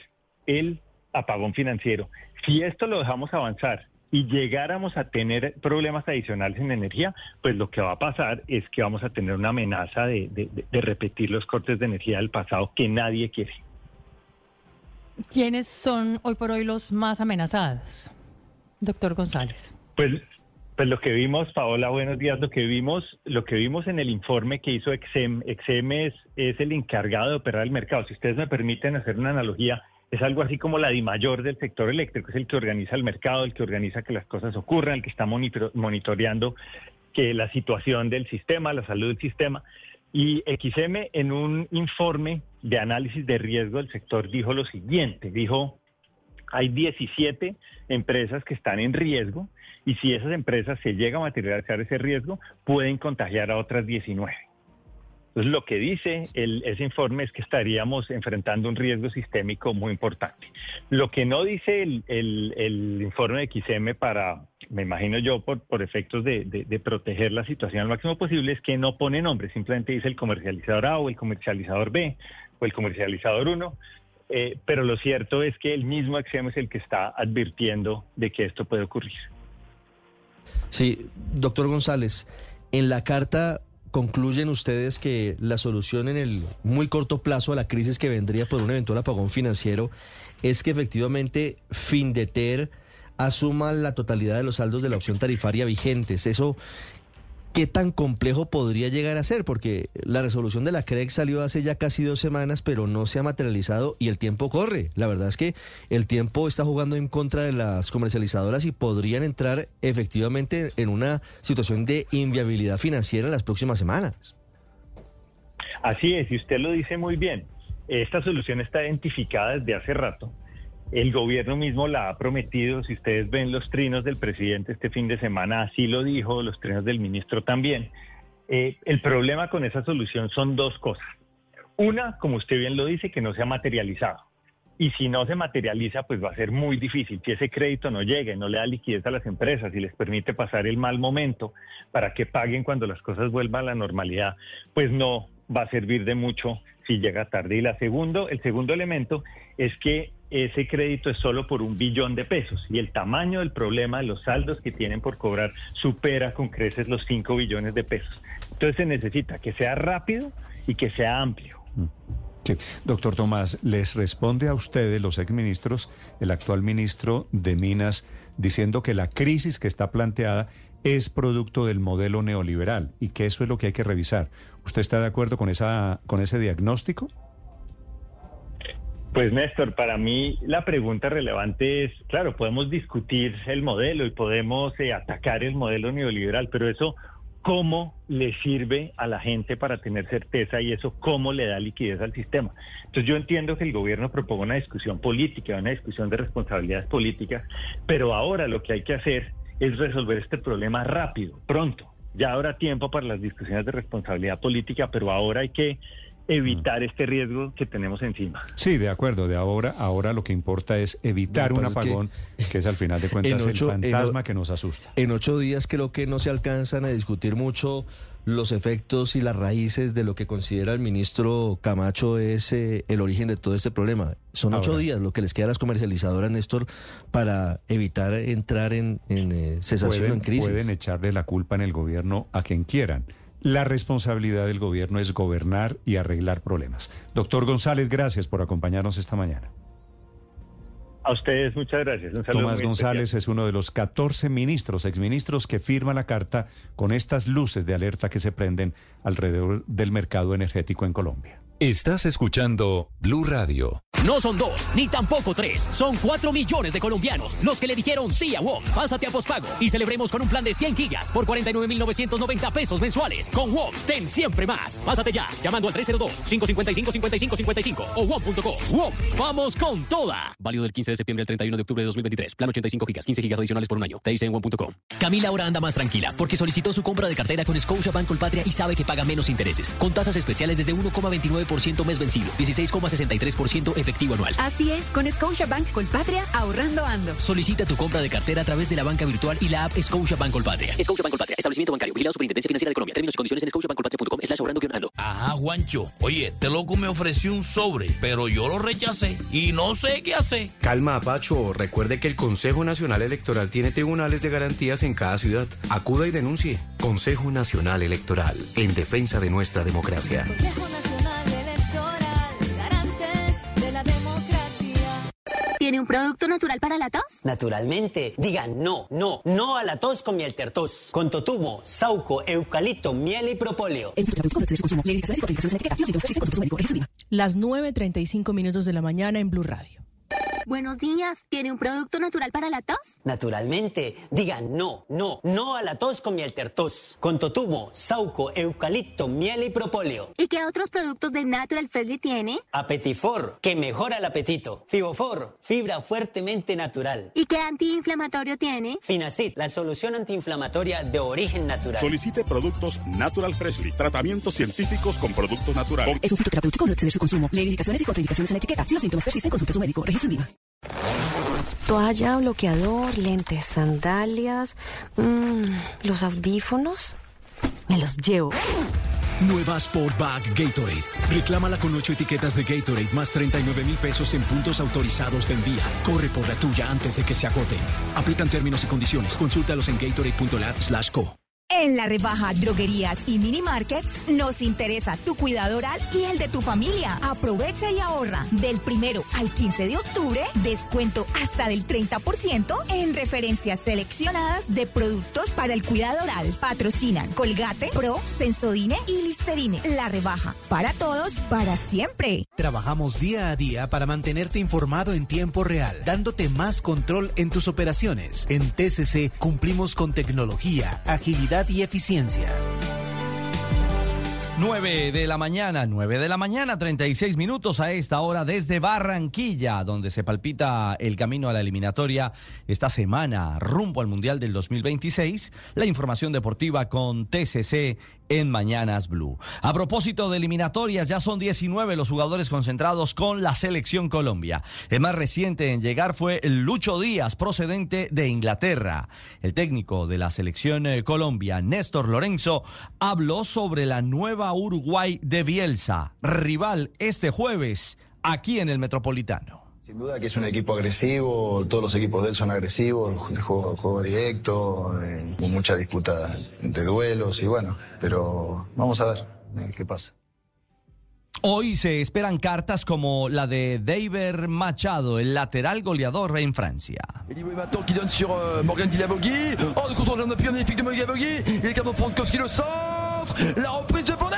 el apagón financiero. Si esto lo dejamos avanzar y llegáramos a tener problemas adicionales en energía, pues lo que va a pasar es que vamos a tener una amenaza de, repetir los cortes de energía del pasado que nadie quiere. ¿Quiénes son hoy por hoy los más amenazados, doctor González? Pues, pues lo que vimos, Paola, buenos días. Lo que vimos, lo que vimos en el informe que hizo Exem, Exem es, es el encargado de operar el mercado. Si ustedes me permiten hacer una analogía, es algo así como la di mayor del sector eléctrico, es el que organiza el mercado, el que organiza que las cosas ocurran, el que está monitoreando que la situación del sistema, la salud del sistema. Y XM en un informe de análisis de riesgo del sector dijo lo siguiente, dijo, hay 17 empresas que están en riesgo y si esas empresas se llega a materializar ese riesgo, pueden contagiar a otras 19. Entonces, lo que dice ese informe es que estaríamos enfrentando un riesgo sistémico muy importante. Lo que no dice el, informe de XM para, me imagino yo, por, efectos de, proteger la situación al máximo posible, es que no pone nombre, simplemente dice el comercializador A o el comercializador B o el comercializador 1. Eh, pero lo cierto es que el mismo XM es el que está advirtiendo de que esto puede ocurrir. Sí, doctor González, en la carta concluyen ustedes que la solución en el muy corto plazo a la crisis que vendría por un eventual apagón financiero es que efectivamente Findeter asuma la totalidad de los saldos de la opción tarifaria vigentes. Eso ¿qué tan complejo podría llegar a ser? Porque la resolución de la CREC salió hace ya casi dos semanas, pero no se ha materializado y el tiempo corre. La verdad es que el tiempo está jugando en contra de las comercializadoras y podrían entrar efectivamente en una situación de inviabilidad financiera las próximas semanas. Así es, y usted lo dice muy bien. Esta solución está identificada desde hace rato. El gobierno mismo la ha prometido. Si ustedes ven los trinos del presidente este fin de semana, así lo dijo, los trinos del ministro también. Eh, el problema con esa solución son dos cosas. Una, como usted bien lo dice, que no se ha materializado. Y si no se materializa, pues va a ser muy difícil. Si ese crédito no llega y no le da liquidez a las empresas y les permite pasar el mal momento para que paguen cuando las cosas vuelvan a la normalidad, pues no va a servir de mucho si llega tarde. Y la segundo, el segundo elemento es que ese crédito es solo por un billón de pesos y el tamaño del problema, los saldos que tienen por cobrar, supera con creces los 5 billones de pesos. Entonces se necesita que sea rápido y que sea amplio. Sí. Doctor Tomás, les responde a ustedes, los exministros, el actual ministro de Minas, diciendo que la crisis que está planteada es producto del modelo neoliberal y que eso es lo que hay que revisar. ¿Usted está de acuerdo con, esa, con ese diagnóstico? Pues Néstor, para mí la pregunta relevante es, claro, podemos discutir el modelo y podemos eh, atacar el modelo neoliberal, pero eso cómo le sirve a la gente para tener certeza y eso cómo le da liquidez al sistema. Entonces yo entiendo que el gobierno proponga una discusión política, una discusión de responsabilidades políticas, pero ahora lo que hay que hacer es resolver este problema rápido, pronto. Ya habrá tiempo para las discusiones de responsabilidad política, pero ahora hay que evitar este riesgo que tenemos encima. Sí, de acuerdo. De ahora, ahora lo que importa es evitar un apagón, que, es al final de cuentas el fantasma que nos asusta. En ocho días creo que no se alcanzan a discutir mucho los efectos y las raíces de lo que considera el ministro Camacho es eh, el origen de todo este problema. Son ocho días lo que les queda a las comercializadoras, Néstor, para evitar entrar en, eh, cesación en crisis. Pueden echarle la culpa en el gobierno a quien quieran la responsabilidad del gobierno es gobernar y arreglar problemas. Doctor González, gracias por acompañarnos esta mañana. A ustedes muchas gracias. Tomás González es uno de los 14 ministros, exministros que firma la carta con estas luces de alerta que se prenden alrededor del mercado energético en Colombia. Estás escuchando Blue Radio. No son dos, ni tampoco tres. Son cuatro millones de colombianos los que le dijeron sí a WOM. Pásate a pospago y celebremos con un plan de 100 gigas por 49,990 pesos mensuales. Con WOM, ten siempre más. Pásate ya, llamando al 302-555-5555 o WOM.co. WOM, vamos con toda. Válido del 15 de septiembre al 31 de octubre de 2023. Plan 85 gigas, 15 gigas adicionales por un año. Te dice en WOM.com. Camila ahora anda más tranquila porque solicitó su compra de cartera con Scotia Bank Colpatria y sabe que paga menos intereses. Con tasas especiales desde 1,29 mes vencido, 16,63% efectivo anual. Así es, con Scotiabank Colpatria, ahorrando ando. Solicita tu compra de cartera a través de la banca virtual y la app Scotiabank Colpatria. Scotiabank Colpatria, establecimiento bancario, vigilado Superintendencia Financiera de Colombia. Términos y condiciones en scotiabankcolpatria.com slash ahorrando ando. Ajá, Juancho. Oye, este loco me ofreció un sobre, pero yo lo rechacé y no sé qué hacer. Calma, Pacho. Recuerde que el Consejo Nacional Electoral tiene tribunales de garantías en cada ciudad. Acuda y denuncie. Consejo Nacional Electoral, en defensa de nuestra democracia. Consejo Nacional ¿Tiene un producto natural para la tos? Naturalmente. Digan no, no, no a la tos con miel tertos. Con totumo, sauco, eucalipto, miel y propóleo. Las 9.35 minutos de la mañana en Blue Radio. Buenos días. ¿Tiene un producto natural para la tos? Naturalmente. Digan no, no, no a la tos con miel tertos. Con totumo, sauco, eucalipto, miel y propóleo. ¿Y qué otros productos de Natural Freshly tiene? Apetifor, que mejora el apetito. Fibofor, fibra fuertemente natural. ¿Y qué antiinflamatorio tiene? Finacid, la solución antiinflamatoria de origen natural. Solicite productos Natural Freshly. Tratamientos científicos con productos naturales. Es un fitoterapéutico, no exceder su consumo. Lee indicaciones y contraindicaciones en la etiqueta. Si los síntomas persisten, consulte a su médico. Registro viva. Toalla, bloqueador, lentes, sandalias, mmm, los audífonos. Me los llevo. Nueva Sportback Gatorade. Reclámala con ocho etiquetas de Gatorade más 39 mil pesos en puntos autorizados de envía. Corre por la tuya antes de que se agoten. Aplican términos y condiciones. Consúltalos en gatorade.lat slash co. En la rebaja Droguerías y Mini Markets nos interesa tu cuidado oral y el de tu familia. Aprovecha y ahorra del primero al 15 de octubre, descuento hasta del 30% en referencias seleccionadas de productos para el cuidado oral. Patrocinan Colgate, Pro, Sensodine y Listerine. La rebaja para todos, para siempre. Trabajamos día a día para mantenerte informado en tiempo real, dándote más control en tus operaciones. En TCC cumplimos con tecnología, agilidad y eficiencia. 9 de la mañana, 9 de la mañana, 36 minutos a esta hora desde Barranquilla, donde se palpita el camino a la eliminatoria esta semana rumbo al Mundial del 2026. La información deportiva con TCC en Mañanas Blue. A propósito de eliminatorias, ya son 19 los jugadores concentrados con la selección Colombia. El más reciente en llegar fue Lucho Díaz, procedente de Inglaterra. El técnico de la selección eh, Colombia, Néstor Lorenzo, habló sobre la nueva Uruguay de Bielsa, rival este jueves aquí en el Metropolitano. Sin duda que es un equipo agresivo, todos los equipos de él son agresivos, de juego, juego directo, eh, con mucha disputa de duelos y bueno, pero vamos a ver eh, qué pasa. Hoy se esperan cartas como la de David Machado, el lateral goleador en Francia. Et Liboy maintenant qui donne sur Morgan Dilavogui. Oh, le contrôle de pied magnifique de Morgan Dilavogui. Il est capable de Frankowski le centre. La reprise de Van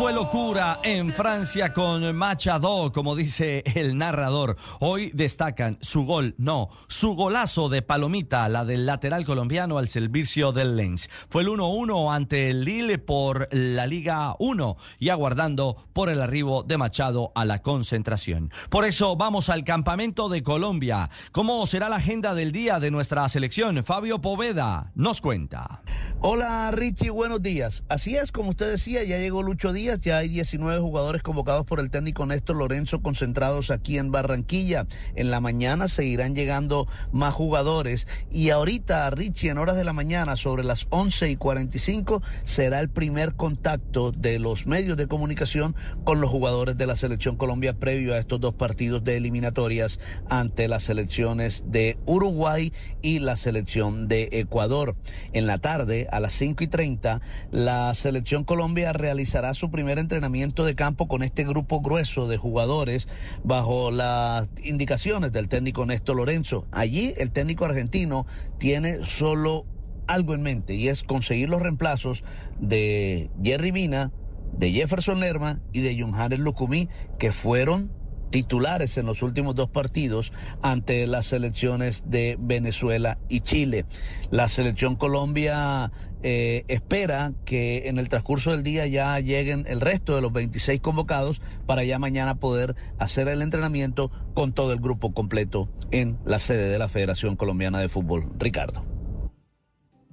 fue locura en Francia con Machado, como dice el narrador. Hoy destacan su gol, no, su golazo de Palomita, la del lateral colombiano al servicio del Lens. Fue el 1-1 ante el Lille por la Liga 1 y aguardando por el arribo de Machado a la concentración. Por eso vamos al campamento de Colombia. ¿Cómo será la agenda del día de nuestra selección? Fabio Poveda nos cuenta. Hola Richie, buenos días. Así es, como usted decía, ya llegó Lucho Díaz, ya hay 19 jugadores convocados por el técnico Néstor Lorenzo concentrados aquí en Barranquilla. En la mañana seguirán llegando más jugadores y ahorita Richie en horas de la mañana sobre las 11 y 45 será el primer contacto de los medios de comunicación con los jugadores de la selección Colombia previo a estos dos partidos de eliminatorias ante las selecciones de Uruguay y la selección de Ecuador. En la tarde, a las 5 y 30, la selección Colombia realizará su primer entrenamiento de campo con este grupo grueso de jugadores bajo las indicaciones del técnico Néstor Lorenzo. Allí el técnico argentino tiene solo algo en mente y es conseguir los reemplazos de Jerry Mina, de Jefferson Lerma y de Johannes Lucumí, que fueron titulares en los últimos dos partidos ante las selecciones de Venezuela y Chile. La selección Colombia eh, espera que en el transcurso del día ya lleguen el resto de los 26 convocados para ya mañana poder hacer el entrenamiento con todo el grupo completo en la sede de la Federación Colombiana de Fútbol. Ricardo.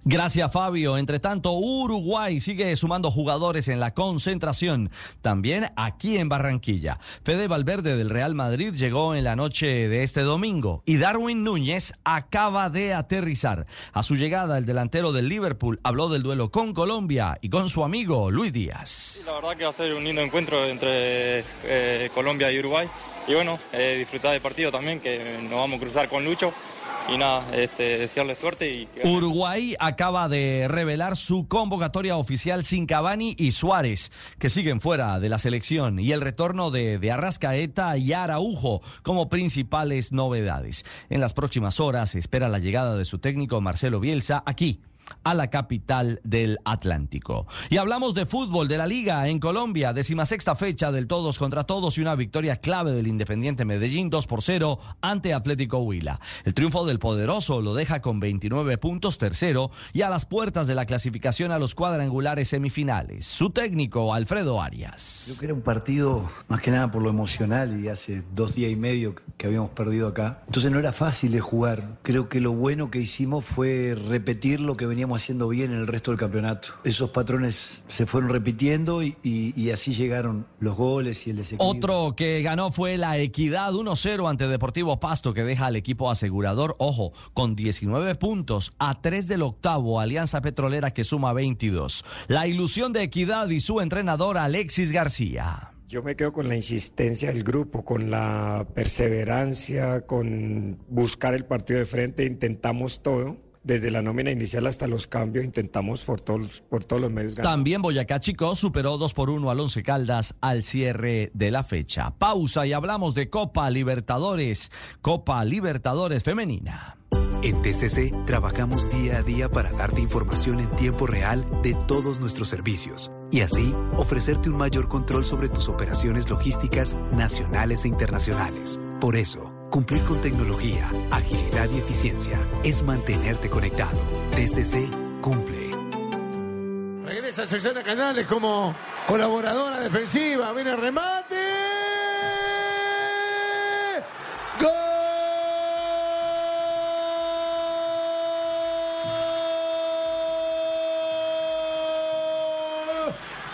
Gracias, Fabio. Entre tanto, Uruguay sigue sumando jugadores en la concentración, también aquí en Barranquilla. Fede Valverde del Real Madrid llegó en la noche de este domingo y Darwin Núñez acaba de aterrizar. A su llegada, el delantero del Liverpool habló del duelo con Colombia y con su amigo Luis Díaz. La verdad que va a ser un lindo encuentro entre eh, Colombia y Uruguay. Y bueno, eh, disfrutar del partido también, que nos vamos a cruzar con Lucho y nada, este, desearle suerte y Uruguay acaba de revelar su convocatoria oficial sin Cavani y Suárez, que siguen fuera de la selección, y el retorno de, de Arrascaeta y Araujo como principales novedades. En las próximas horas se espera la llegada de su técnico Marcelo Bielsa aquí a la capital del Atlántico. Y hablamos de fútbol de la Liga en Colombia, decimasexta fecha del todos contra todos y una victoria clave del Independiente Medellín 2 por 0 ante Atlético Huila. El triunfo del poderoso lo deja con 29 puntos tercero y a las puertas de la clasificación a los cuadrangulares semifinales. Su técnico, Alfredo Arias. Creo que era un partido más que nada por lo emocional y hace dos días y medio que habíamos perdido acá. Entonces no era fácil de jugar. Creo que lo bueno que hicimos fue repetir lo que venía veníamos haciendo bien en el resto del campeonato. Esos patrones se fueron repitiendo y, y- y así llegaron los goles y el desequilibrio. Otro que ganó fue la Equidad 1-0 ante Deportivo Pasto, que deja al equipo asegurador, ojo, con 19 puntos a 3 del octavo, Alianza Petrolera que suma 22. La ilusión de Equidad y su entrenador Alexis García. Yo me quedo con la insistencia del grupo, con la perseverancia, con buscar el partido de frente. Intentamos todo, desde la nómina inicial hasta los cambios, intentamos por todos, por todos los medios ganar. También Boyacá Chico superó 2 por 1 al Once Caldas al cierre de la fecha. Pausa y hablamos de Copa Libertadores, Copa Libertadores Femenina. En TCC trabajamos día a día para darte información en tiempo real de todos nuestros servicios y así ofrecerte un mayor control sobre tus operaciones logísticas nacionales e internacionales. Por eso, cumplir con tecnología, agilidad y eficiencia es mantenerte conectado. TCC cumple. Regresa Susana Canales como colaboradora defensiva. Viene el remate. ¡Gol!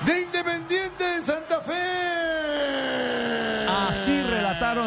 De Independiente de Santa Fe. Así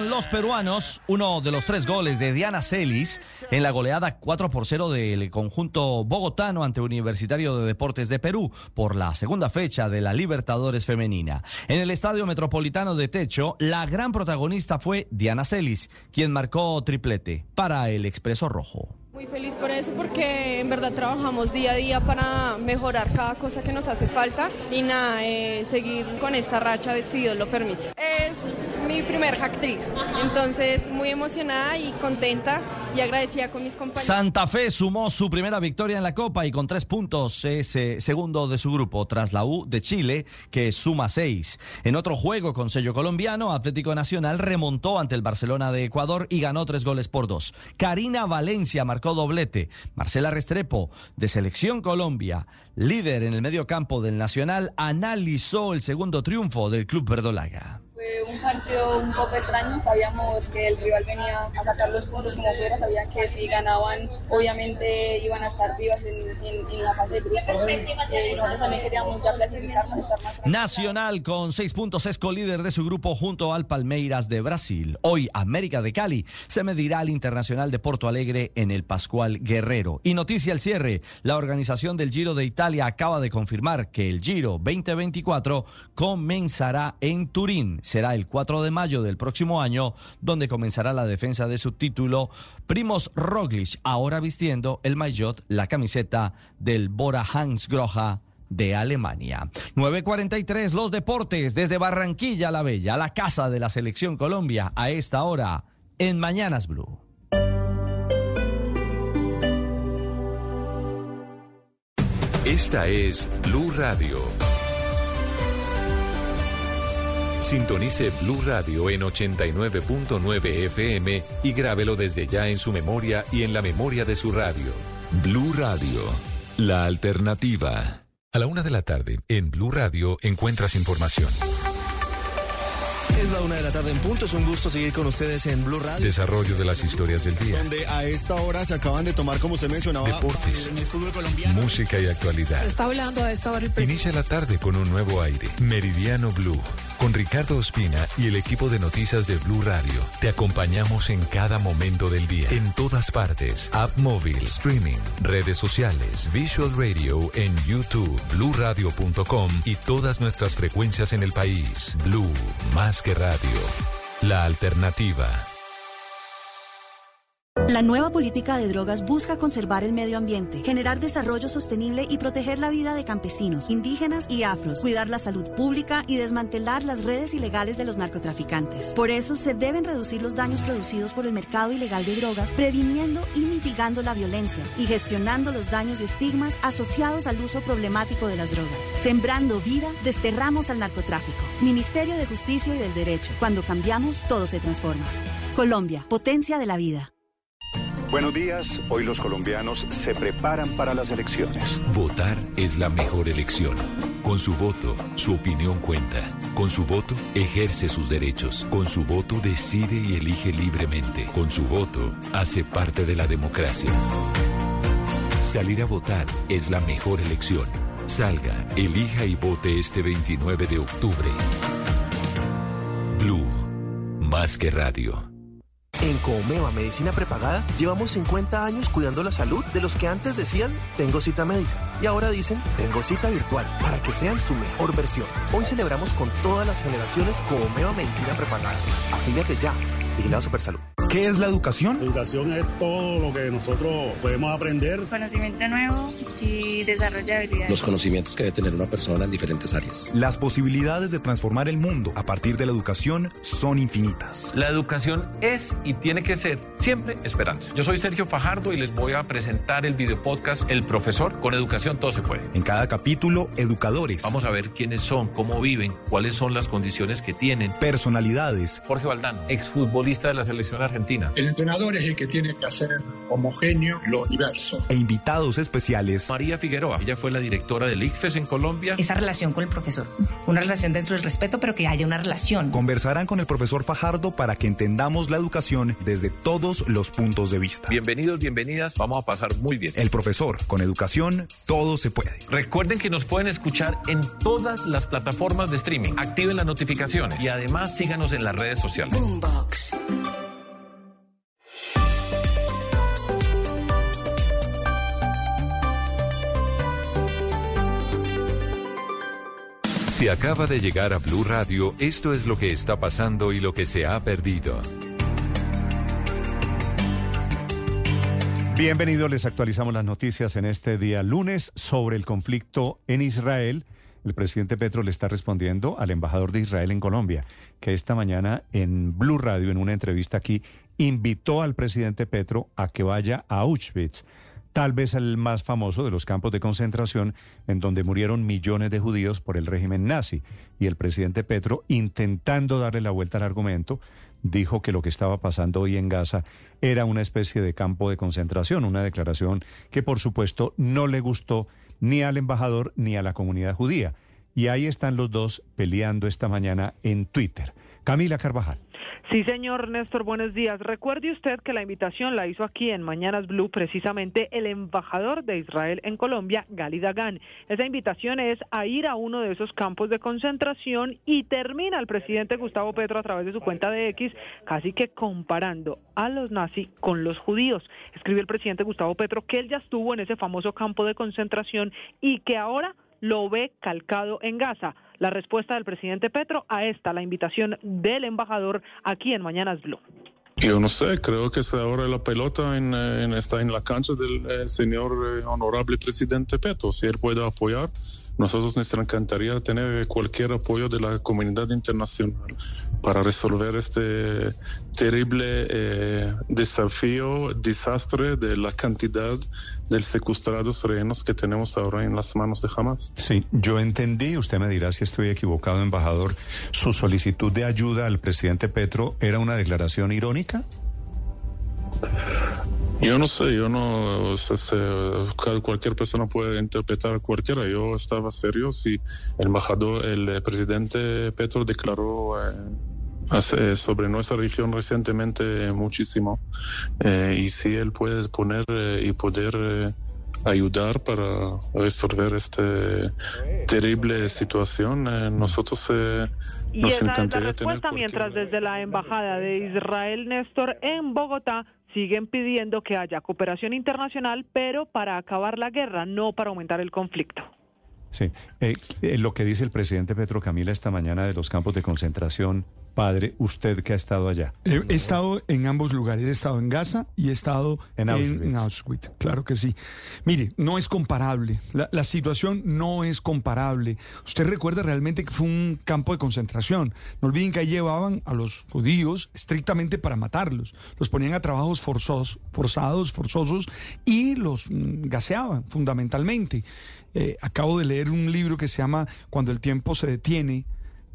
los peruanos uno de los tres goles de Diana Celis en la goleada 4 por 0 del conjunto bogotano ante Universitario de Deportes de Perú por la segunda fecha de la Libertadores Femenina. En el Estadio Metropolitano de Techo, la gran protagonista fue Diana Celis, quien marcó triplete para el Expreso Rojo. Muy feliz por eso porque en verdad trabajamos día a día para mejorar cada cosa que nos hace falta y nada, eh, seguir con esta racha si Dios lo permite. Es mi primer hack trick, entonces muy emocionada y contenta y agradecida con mis compañeros. Santa Fe sumó su primera victoria en la Copa y con tres puntos es eh, segundo de su grupo tras la U de Chile que suma seis. En otro juego con sello colombiano, Atlético Nacional remontó ante el Barcelona de Ecuador y ganó tres goles por dos. Karina Valencia marcó doblete. Marcela Restrepo de Selección Colombia, líder en el medio campo del Nacional, analizó el segundo triunfo del Club Verdolaga. Fue un partido un poco extraño, sabíamos que el rival venía a sacar los puntos como fuera, sabían que si ganaban obviamente iban a estar vivas en, en- en la fase de grupos. Eh, nosotros también queríamos ya clasificarnos, estar más Nacional con seis puntos es colíder de su grupo junto al Palmeiras de Brasil. Hoy América de Cali se medirá al Internacional de Porto Alegre en el Pascual Guerrero. Y noticia al cierre, la organización del Giro de Italia acaba de confirmar que el Giro 2024 comenzará en Turín. Será el 4 de mayo del próximo año donde comenzará la defensa de su título. Primos Roglic ahora vistiendo el maillot, la camiseta del Bora Hansgrohe de Alemania. 9.43 los deportes desde Barranquilla la Bella, la casa de la selección Colombia, a esta hora en Mañanas Blue. Esta es Blue Radio. Sintonice Blue Radio en 89.9 FM y grábelo desde ya en su memoria y en la memoria de su radio. Blue Radio, la alternativa. A la una de la tarde, en Blue Radio encuentras información. Es la una de la tarde en punto. Es un gusto seguir con ustedes en Blue Radio. Desarrollo de las historias del día. Donde a esta hora se acaban de tomar, como usted mencionaba, Deportes. en el fútbol colombiano. Música y actualidad. Está hablando a esta hora el presidente. Inicia la tarde con un nuevo aire. Meridiano Blue. Con Ricardo Ospina y el equipo de noticias de Blue Radio. Te acompañamos en cada momento del día. En todas partes. App móvil, streaming, redes sociales, Visual Radio en YouTube, bluradio.com y todas nuestras frecuencias en el país. Blue, más que radio. La alternativa. La nueva política de drogas busca conservar el medio ambiente, generar desarrollo sostenible y proteger la vida de campesinos, indígenas y afros, cuidar la salud pública y desmantelar las redes ilegales de los narcotraficantes. Por eso se deben reducir los daños producidos por el mercado ilegal de drogas, previniendo y mitigando la violencia y gestionando los daños y estigmas asociados al uso problemático de las drogas. Sembrando vida, desterramos al narcotráfico. Ministerio de Justicia y del Derecho. Cuando cambiamos, todo se transforma. Colombia, potencia de la vida. Buenos días. Hoy los colombianos se preparan para las elecciones. Votar es la mejor elección. Con su voto, su opinión cuenta. Con su voto, ejerce sus derechos. Con su voto, decide y elige libremente. Con su voto, hace parte de la democracia. Salir a votar es la mejor elección. Salga, elija y vote este 29 de octubre. Blue, más que radio. En Comeva Medicina Prepagada llevamos 50 años cuidando la salud de los que antes decían tengo cita médica y ahora dicen tengo cita virtual para que sean su mejor versión. Hoy celebramos con todas las generaciones Comeva Medicina Prepagada. Afíliate ya. Vigilado Supersalud. ¿Qué es la educación? La educación es todo lo que nosotros podemos aprender. Conocimiento nuevo y desarrollo de habilidades. Los conocimientos que debe tener una persona en diferentes áreas. Las posibilidades de transformar el mundo a partir de la educación son infinitas. La educación es y tiene que ser siempre esperanza. Yo soy Sergio Fajardo y les voy a presentar el video podcast El Profesor. Con educación todo se puede. En cada capítulo, educadores. Vamos a ver quiénes son, cómo viven, cuáles son las condiciones que tienen. Personalidades. Jorge Valdano, exfutbolista de la selección argentina el entrenador es el que tiene que hacer homogéneo lo diverso. E invitados especiales. María Figueroa, ella fue la directora del ICFES en Colombia. Esa relación con el profesor, una relación dentro del respeto, pero que haya una relación. Conversarán con el profesor Fajardo para que entendamos la educación desde todos los puntos de vista. Bienvenidos, bienvenidas, vamos a pasar muy bien. El profesor, con educación, todo se puede. Recuerden que nos pueden escuchar en todas las plataformas de streaming. Activen las notificaciones y además síganos en las redes sociales. Boombox. Si acaba de llegar a Blue Radio, esto es lo que está pasando y lo que se ha perdido. Bienvenidos, les actualizamos las noticias en este día lunes sobre el conflicto en Israel. El presidente Petro le está respondiendo al embajador de Israel en Colombia, que esta mañana en Blue Radio, en una entrevista aquí, invitó al presidente Petro a que vaya a Auschwitz tal vez el más famoso de los campos de concentración en donde murieron millones de judíos por el régimen nazi. Y el presidente Petro, intentando darle la vuelta al argumento, dijo que lo que estaba pasando hoy en Gaza era una especie de campo de concentración, una declaración que por supuesto no le gustó ni al embajador ni a la comunidad judía. Y ahí están los dos peleando esta mañana en Twitter. Camila Carvajal. Sí, señor Néstor, buenos días. Recuerde usted que la invitación la hizo aquí en Mañanas Blue precisamente el embajador de Israel en Colombia, Gali Dagan. Esa invitación es a ir a uno de esos campos de concentración y termina el presidente Gustavo Petro a través de su cuenta de X casi que comparando a los nazis con los judíos. Escribió el presidente Gustavo Petro que él ya estuvo en ese famoso campo de concentración y que ahora lo ve calcado en Gaza. La respuesta del presidente Petro a esta, la invitación del embajador aquí en Mañanas Blue. Yo no sé, creo que ahora la pelota en, está en la cancha del eh, señor eh, honorable presidente Petro. Si él puede apoyar, nosotros nos encantaría tener cualquier apoyo de la comunidad internacional para resolver este terrible eh, desafío, desastre de la cantidad de secuestrados rehenes que tenemos ahora en las manos de Hamas. Sí, yo entendí, usted me dirá si estoy equivocado, embajador, su solicitud de ayuda al presidente Petro era una declaración irónica. Yo no sé, yo no, cualquier persona puede interpretar cualquiera. Yo estaba serio si el embajador, el presidente Petro declaró eh, sobre nuestra región recientemente muchísimo. Eh, y si él puede poner eh, y poder ayudar para resolver esta terrible situación, nosotros y nos esa es la respuesta mientras desde la embajada de Israel Néstor en Bogotá siguen pidiendo que haya cooperación internacional, pero para acabar la guerra, no para aumentar el conflicto. Sí, eh, eh, lo que dice el presidente Petro Camila esta mañana de los campos de concentración Padre, usted que ha estado allá. He, estado en ambos lugares, he estado en Gaza y he estado en Auschwitz. claro que sí. Mire, no es comparable, la, situación no es comparable. Usted recuerda realmente que fue un campo de concentración. No olviden que ahí llevaban a los judíos estrictamente para matarlos. Los ponían a trabajos forzosos, forzados, forzosos y los mm, gaseaban fundamentalmente. Eh, acabo de leer un libro que se llama Cuando el tiempo se detiene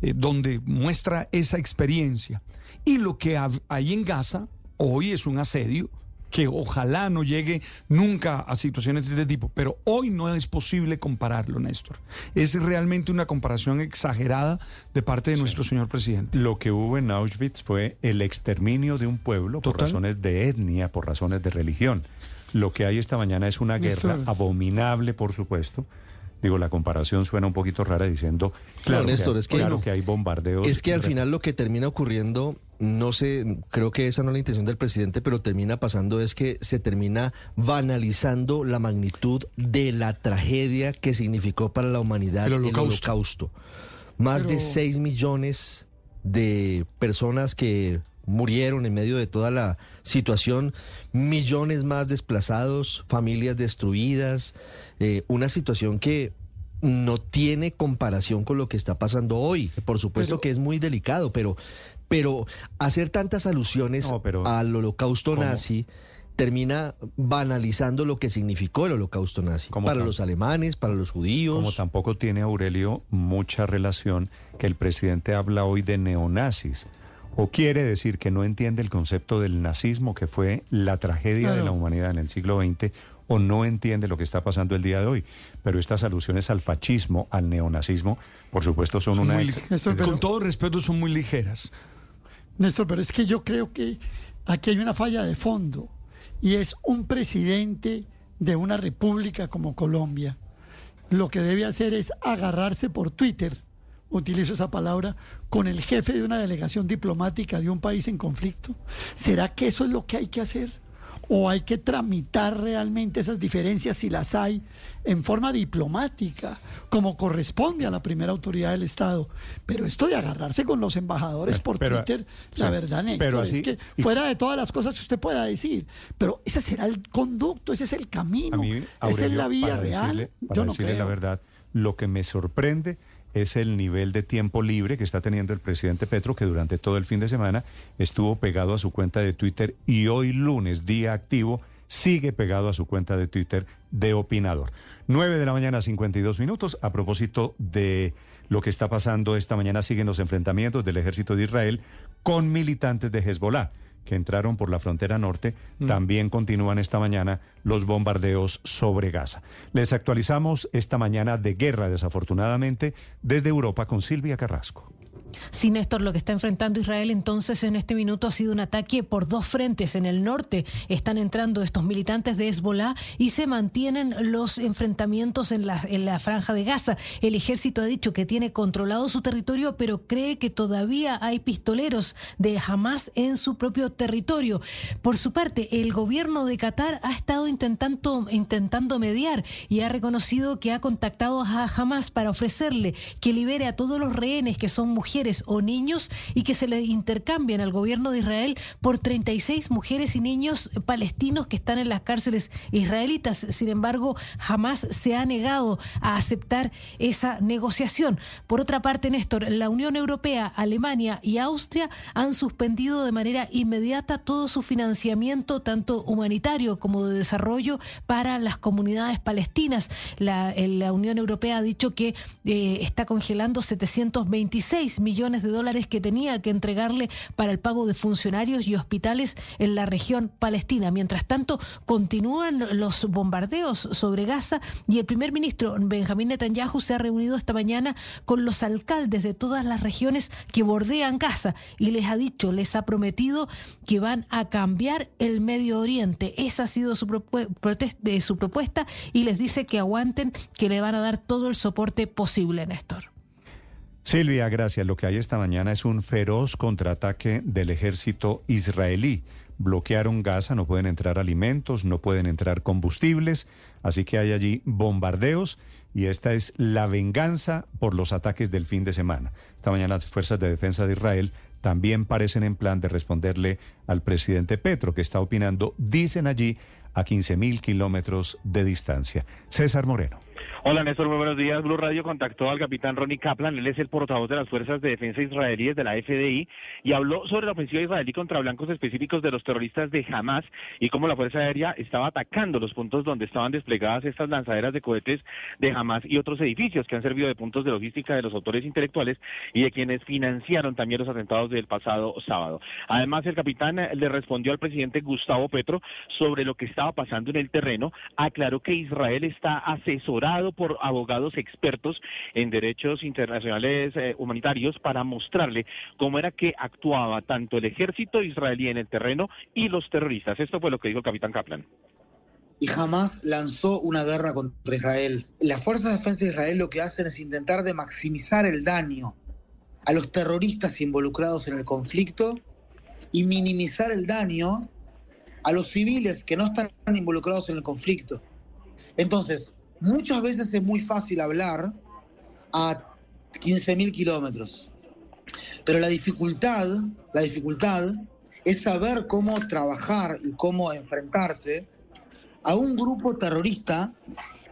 eh, donde muestra esa experiencia. Y lo que hay en Gaza hoy es un asedio que ojalá no llegue nunca a situaciones de este tipo, pero hoy no es posible compararlo, Néstor. Es realmente una comparación exagerada de parte de nuestro señor presidente. Lo que hubo en Auschwitz fue el exterminio de un pueblo por razones de etnia, por razones de religión. Lo que hay esta mañana es una guerra abominable, por supuesto. Digo, la comparación suena un poquito rara diciendo, claro, Néstor, es que, claro que hay bombardeos. Es que al final lo que termina ocurriendo, no sé, creo que esa no es la intención del presidente, pero termina pasando es que se termina banalizando la magnitud de la tragedia que significó para la humanidad el holocausto. Más de 6 millones de personas que murieron en medio de toda la situación, millones más desplazados, familias destruidas, eh, una situación que no tiene comparación con lo que está pasando hoy. Por supuesto que es muy delicado, pero, pero hacer tantas alusiones al holocausto nazi termina banalizando lo que significó el holocausto nazi para los alemanes, para los judíos. Como tampoco tiene Aurelio mucha relación que el presidente habla hoy de neonazis o quiere decir que no entiende el concepto del nazismo, que fue la tragedia de la humanidad en el siglo XX, o no entiende lo que está pasando el día de hoy. Pero estas alusiones al fascismo, al neonazismo, por supuesto son, una... con todo respeto, son muy ligeras. Néstor, pero es que yo creo que aquí hay una falla de fondo, y es un presidente de una república como Colombia. Lo que debe hacer es agarrarse por Twitter utilizo esa palabra, con el jefe de una delegación diplomática de un país en conflicto? ¿Será que eso es lo que hay que hacer? ¿O hay que tramitar realmente esas diferencias, si las hay, en forma diplomática, como corresponde a la primera autoridad del Estado? Pero esto de agarrarse con los embajadores por Twitter, la verdad, Néstor, es que fuera de todas las cosas que usted pueda decir, pero ese será el conducto, ese es el camino, esa es la vía real. Yo no creo. la verdad, lo que me sorprende es el nivel de tiempo libre que está teniendo el presidente Petro, que durante todo el fin de semana estuvo pegado a su cuenta de Twitter y hoy lunes, día activo, sigue pegado a su cuenta de Twitter de opinador. 9 de la mañana, 52 minutos. A propósito de lo que está pasando esta mañana, siguen los enfrentamientos del ejército de Israel con militantes de Hezbollah que entraron por la frontera norte, mm. también continúan esta mañana los bombardeos sobre Gaza. Les actualizamos esta mañana de guerra, desafortunadamente, desde Europa con Silvia Carrasco. Sí, Néstor, lo que está enfrentando Israel entonces en este minuto ha sido un ataque por dos frentes. En el norte están entrando estos militantes de Hezbollah y se mantienen los enfrentamientos en la, en la franja de Gaza. El ejército ha dicho que tiene controlado su territorio, pero cree que todavía hay pistoleros de Hamas en su propio territorio. Por su parte, el gobierno de Qatar ha estado intentando, intentando mediar y ha reconocido que ha contactado a Hamas para ofrecerle que libere a todos los rehenes que son mujeres o niños y que se le intercambien al gobierno de Israel por 36 mujeres y niños palestinos que están en las cárceles israelitas. Sin embargo, jamás se ha negado a aceptar esa negociación. Por otra parte, Néstor, la Unión Europea, Alemania y Austria han suspendido de manera inmediata todo su financiamiento, tanto humanitario como de desarrollo, para las comunidades palestinas. La, la Unión Europea ha dicho que eh, está congelando 726 millones millones de dólares que tenía que entregarle para el pago de funcionarios y hospitales en la región palestina. Mientras tanto, continúan los bombardeos sobre Gaza y el primer ministro Benjamín Netanyahu se ha reunido esta mañana con los alcaldes de todas las regiones que bordean Gaza y les ha dicho, les ha prometido que van a cambiar el Medio Oriente. Esa ha sido su, eh, su propuesta y les dice que aguanten, que le van a dar todo el soporte posible, Néstor. Silvia, gracias. Lo que hay esta mañana es un feroz contraataque del ejército israelí. Bloquearon Gaza, no pueden entrar alimentos, no pueden entrar combustibles, así que hay allí bombardeos y esta es la venganza por los ataques del fin de semana. Esta mañana las fuerzas de defensa de Israel también parecen en plan de responderle al presidente Petro, que está opinando, dicen allí, a 15 mil kilómetros de distancia. César Moreno. Hola Néstor, muy buenos días. Blue Radio contactó al capitán Ronnie Kaplan, él es el portavoz de las Fuerzas de Defensa Israelíes de la FDI y habló sobre la ofensiva israelí contra blancos específicos de los terroristas de Hamas y cómo la Fuerza Aérea estaba atacando los puntos donde estaban desplegadas estas lanzaderas de cohetes de Hamas y otros edificios que han servido de puntos de logística de los autores intelectuales y de quienes financiaron también los atentados del pasado sábado. Además, el capitán le respondió al presidente Gustavo Petro sobre lo que estaba pasando en el terreno, aclaró que Israel está asesorado por abogados expertos en derechos internacionales eh, humanitarios para mostrarle cómo era que actuaba tanto el ejército israelí en el terreno y los terroristas. Esto fue lo que dijo el capitán Kaplan. y jamás lanzó una guerra contra Israel. Las fuerzas de defensa de Israel lo que hacen es intentar de maximizar el daño a los terroristas involucrados en el conflicto y minimizar el daño a los civiles que no están involucrados en el conflicto. Entonces, muchas veces es muy fácil hablar a 15.000 kilómetros, pero la dificultad, la dificultad es saber cómo trabajar y cómo enfrentarse a un grupo terrorista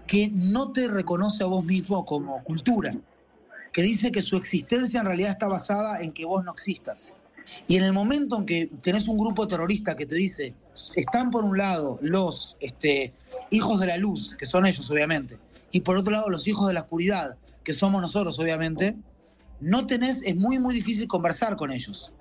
que no te reconoce a vos mismo como cultura, que dice que su existencia en realidad está basada en que vos no existas. Y en el momento en que tenés un grupo terrorista que te dice, están por un lado los este, hijos de la luz, que son ellos obviamente, y por otro lado los hijos de la oscuridad, que somos nosotros obviamente, no tenés, es muy muy difícil conversar con ellos.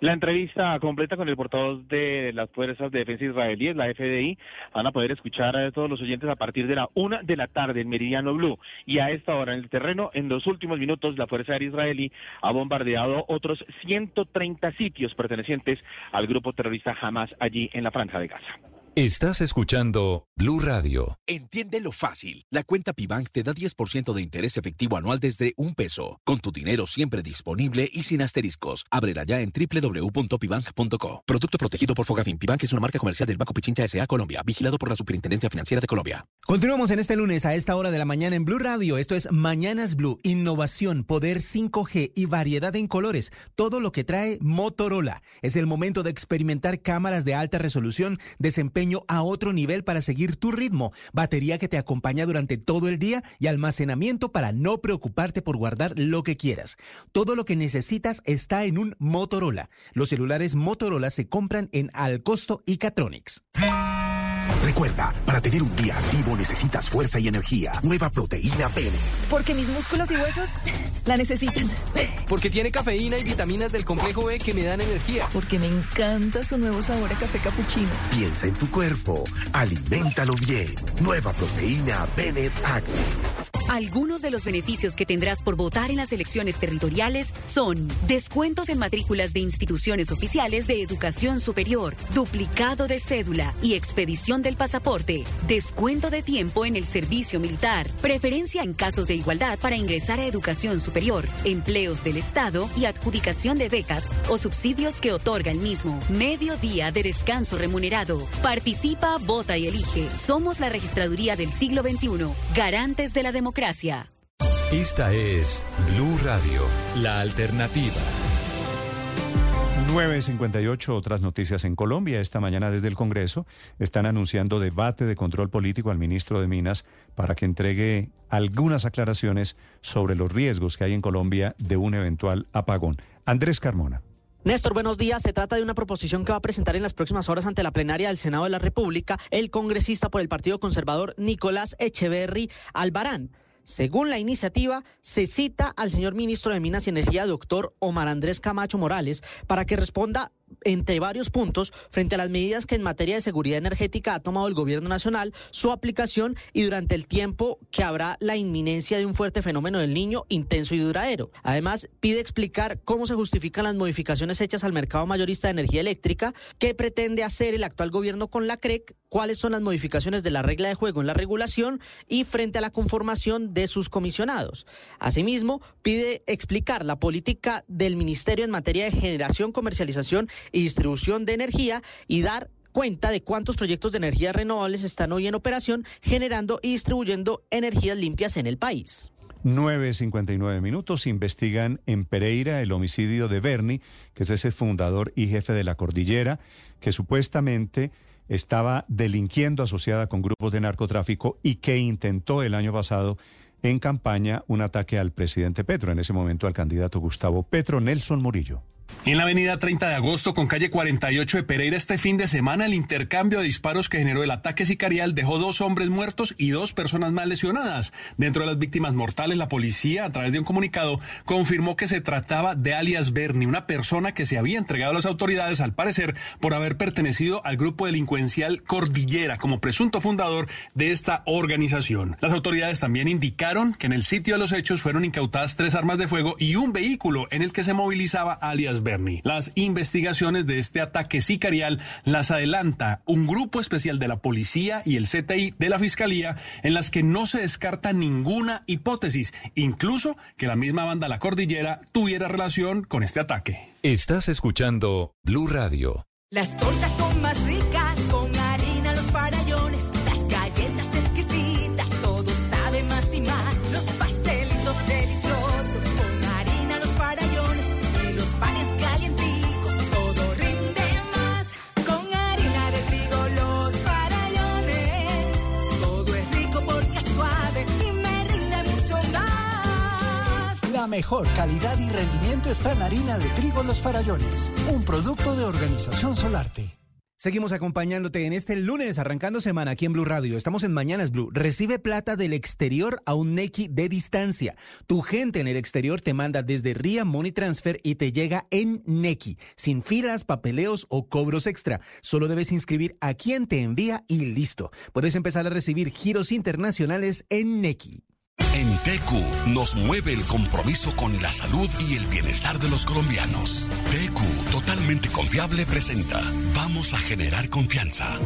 La entrevista completa con el portavoz de las Fuerzas de Defensa Israelíes, la FDI, van a poder escuchar a todos los oyentes a partir de la una de la tarde en Meridiano Blue. Y a esta hora en el terreno, en los últimos minutos, la Fuerza Aérea Israelí ha bombardeado otros 130 sitios pertenecientes al grupo terrorista Hamas allí en la Franja de Gaza. Estás escuchando Blue Radio. Entiende lo fácil. La cuenta Pibank te da 10% de interés efectivo anual desde un peso, con tu dinero siempre disponible y sin asteriscos. Ábrela ya en www.pibank.co. Producto protegido por Fogafin. Pibank es una marca comercial del Banco Pichincha S.A. Colombia, vigilado por la Superintendencia Financiera de Colombia. Continuamos en este lunes a esta hora de la mañana en Blue Radio. Esto es Mañanas Blue. Innovación, poder 5G y variedad en colores. Todo lo que trae Motorola. Es el momento de experimentar cámaras de alta resolución, desempeño a otro nivel para seguir tu ritmo, batería que te acompaña durante todo el día y almacenamiento para no preocuparte por guardar lo que quieras. Todo lo que necesitas está en un Motorola. Los celulares Motorola se compran en Alcosto y Catronics. Recuerda, para tener un día activo necesitas fuerza y energía. Nueva proteína Bene. Porque mis músculos y huesos la necesitan. Porque tiene cafeína y vitaminas del complejo B que me dan energía. Porque me encanta su nuevo sabor a café capuchino. Piensa en tu cuerpo. Aliméntalo bien. Nueva proteína Bennett Active. Algunos de los beneficios que tendrás por votar en las elecciones territoriales son descuentos en matrículas de instituciones oficiales de educación superior, duplicado de cédula y expedición del pasaporte, descuento de tiempo en el servicio militar, preferencia en casos de igualdad para ingresar a educación superior, empleos del Estado y adjudicación de becas o subsidios que otorga el mismo, medio día de descanso remunerado. Participa, vota y elige. Somos la registraduría del siglo XXI, garantes de la democracia. Esta es Blue Radio, la alternativa. 9.58, otras noticias en Colombia. Esta mañana desde el Congreso están anunciando debate de control político al ministro de Minas para que entregue algunas aclaraciones sobre los riesgos que hay en Colombia de un eventual apagón. Andrés Carmona. Néstor, buenos días. Se trata de una proposición que va a presentar en las próximas horas ante la plenaria del Senado de la República el congresista por el Partido Conservador Nicolás Echeverry Albarán. Según la iniciativa, se cita al señor ministro de Minas y Energía, doctor Omar Andrés Camacho Morales, para que responda entre varios puntos frente a las medidas que en materia de seguridad energética ha tomado el gobierno nacional, su aplicación y durante el tiempo que habrá la inminencia de un fuerte fenómeno del niño intenso y duradero. Además, pide explicar cómo se justifican las modificaciones hechas al mercado mayorista de energía eléctrica, qué pretende hacer el actual gobierno con la CREC, cuáles son las modificaciones de la regla de juego en la regulación y frente a la conformación de sus comisionados. Asimismo, pide explicar la política del Ministerio en materia de generación, comercialización y distribución de energía y dar cuenta de cuántos proyectos de energías renovables están hoy en operación generando y distribuyendo energías limpias en el país. 9.59 minutos. Investigan en Pereira el homicidio de Bernie, que es ese fundador y jefe de la cordillera, que supuestamente estaba delinquiendo asociada con grupos de narcotráfico y que intentó el año pasado en campaña un ataque al presidente Petro, en ese momento al candidato Gustavo Petro, Nelson Murillo. En la avenida 30 de agosto con calle 48 de Pereira este fin de semana el intercambio de disparos que generó el ataque sicarial dejó dos hombres muertos y dos personas más lesionadas. Dentro de las víctimas mortales la policía a través de un comunicado confirmó que se trataba de alias Berni, una persona que se había entregado a las autoridades al parecer por haber pertenecido al grupo delincuencial Cordillera como presunto fundador de esta organización. Las autoridades también indicaron que en el sitio de los hechos fueron incautadas tres armas de fuego y un vehículo en el que se movilizaba alias Díaz Berni. Las investigaciones de este ataque sicarial las adelanta un grupo especial de la policía y el CTI de la Fiscalía en las que no se descarta ninguna hipótesis, incluso que la misma banda La Cordillera tuviera relación con este ataque. Estás escuchando Blue Radio. Las tortas son más ricas La mejor calidad y rendimiento está en harina de trigo Los Farallones, un producto de Organización Solarte. Seguimos acompañándote en este lunes, arrancando semana aquí en Blue Radio. Estamos en Mañanas Blue. Recibe plata del exterior a un Nequi de distancia. Tu gente en el exterior te manda desde RIA Money Transfer y te llega en Nequi, sin filas, papeleos o cobros extra. Solo debes inscribir a quien te envía y listo. Puedes empezar a recibir giros internacionales en Nequi. En TQ nos mueve el compromiso con la salud y el bienestar de los colombianos. TQ, totalmente confiable, presenta. Vamos a generar confianza.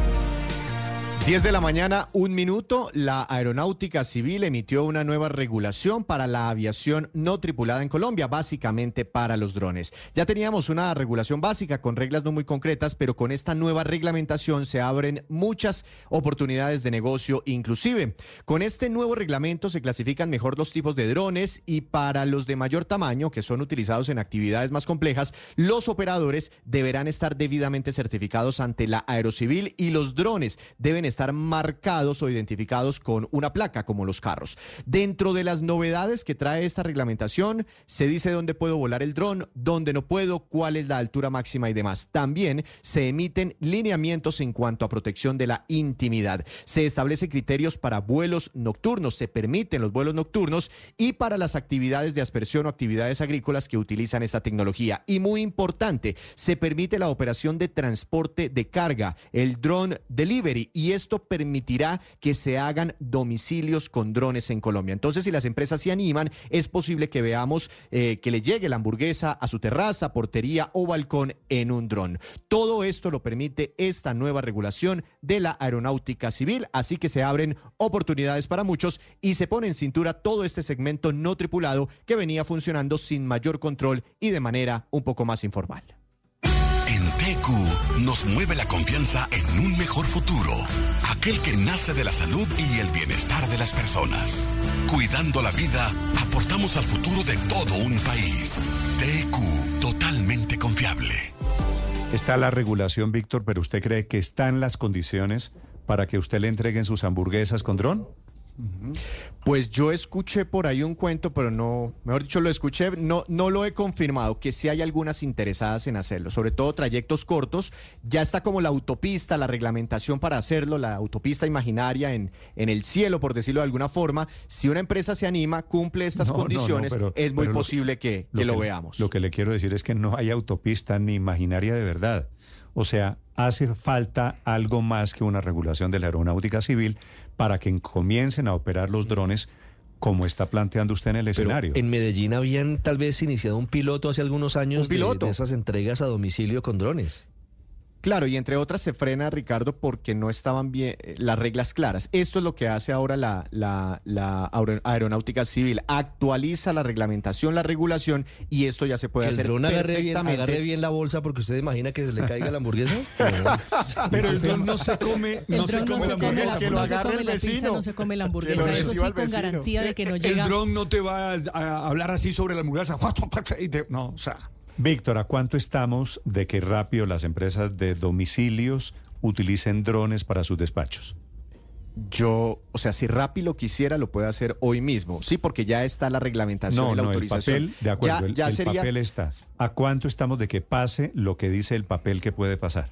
10 de la mañana, un minuto, la Aeronáutica Civil emitió una nueva regulación para la aviación no tripulada en Colombia, básicamente para los drones. Ya teníamos una regulación básica con reglas no muy concretas, pero con esta nueva reglamentación se abren muchas oportunidades de negocio inclusive. Con este nuevo reglamento se clasifican mejor los tipos de drones y para los de mayor tamaño, que son utilizados en actividades más complejas, los operadores deberán estar debidamente certificados ante la Aerocivil y los drones deben estar marcados o identificados con una placa, como los carros. Dentro de las novedades que trae esta reglamentación, se dice dónde puedo volar el dron, dónde no puedo, cuál es la altura máxima y demás. También se emiten lineamientos en cuanto a protección de la intimidad. Se establecen criterios para vuelos nocturnos, se permiten los vuelos nocturnos y para las actividades de aspersión o actividades agrícolas que utilizan esta tecnología. Y muy importante, se permite la operación de transporte de carga, el drone delivery, y esto permitirá que se hagan domicilios con drones en Colombia. Entonces, si las empresas se animan, es posible que veamos eh, que le llegue la hamburguesa a su terraza, portería o balcón en un dron. Todo esto lo permite esta nueva regulación de la aeronáutica civil, así que se abren oportunidades para muchos y se pone en cintura todo este segmento no tripulado que venía funcionando sin mayor control y de manera un poco más informal. TQ nos mueve la confianza en un mejor futuro, aquel que nace de la salud y el bienestar de las personas. Cuidando la vida, aportamos al futuro de todo un país. TQ, totalmente confiable. Está la regulación, Víctor, pero ¿usted cree que están las condiciones para que usted le entreguen sus hamburguesas con dron? Pues yo escuché por ahí un cuento, pero no, mejor dicho, lo escuché, no, no lo he confirmado, que sí hay algunas interesadas en hacerlo, sobre todo trayectos cortos. Ya está como la autopista, la reglamentación para hacerlo, la autopista imaginaria en, en el cielo, por decirlo de alguna forma. Si una empresa se anima, cumple estas No, no, no, condiciones, pero- es muy lo- posible que, que lo, que- veamos. Lo que le quiero decir es que no hay autopista ni imaginaria de verdad. O sea, hace falta algo más que una regulación de la aeronáutica civil para que comiencen a operar los drones como está planteando usted en el Pero escenario. en Medellín habían tal vez iniciado un piloto hace algunos años de-. De, esas entregas a domicilio con drones. Claro, y entre otras se frena, Ricardo, porque no estaban bien eh, las reglas claras. Esto es lo que hace ahora la, la, la aero- aeronáutica civil. Actualiza la reglamentación, la regulación, y esto ya se puede Que el hacer dron agarre bien, agarre bien la bolsa porque usted imagina que se le caiga la hamburguesa. Pero el dron no se come, El no se come la hamburguesa. la, no se come la pizza, no se come la hamburguesa. Eso sí, con garantía de que no El llega. dron no te va a, a hablar así sobre la hamburguesa. No, o sea. Víctor, ¿a cuánto estamos de que rápido las empresas de domicilios utilicen drones para sus despachos? Yo, o sea, si Rappi lo quisiera, lo puede hacer hoy mismo. Sí, porque ya está la reglamentación No, y la no, el autorización. papel, de acuerdo, Ya, el, ya el sería. papel está. ¿A cuánto estamos de que pase lo que dice el papel que puede pasar?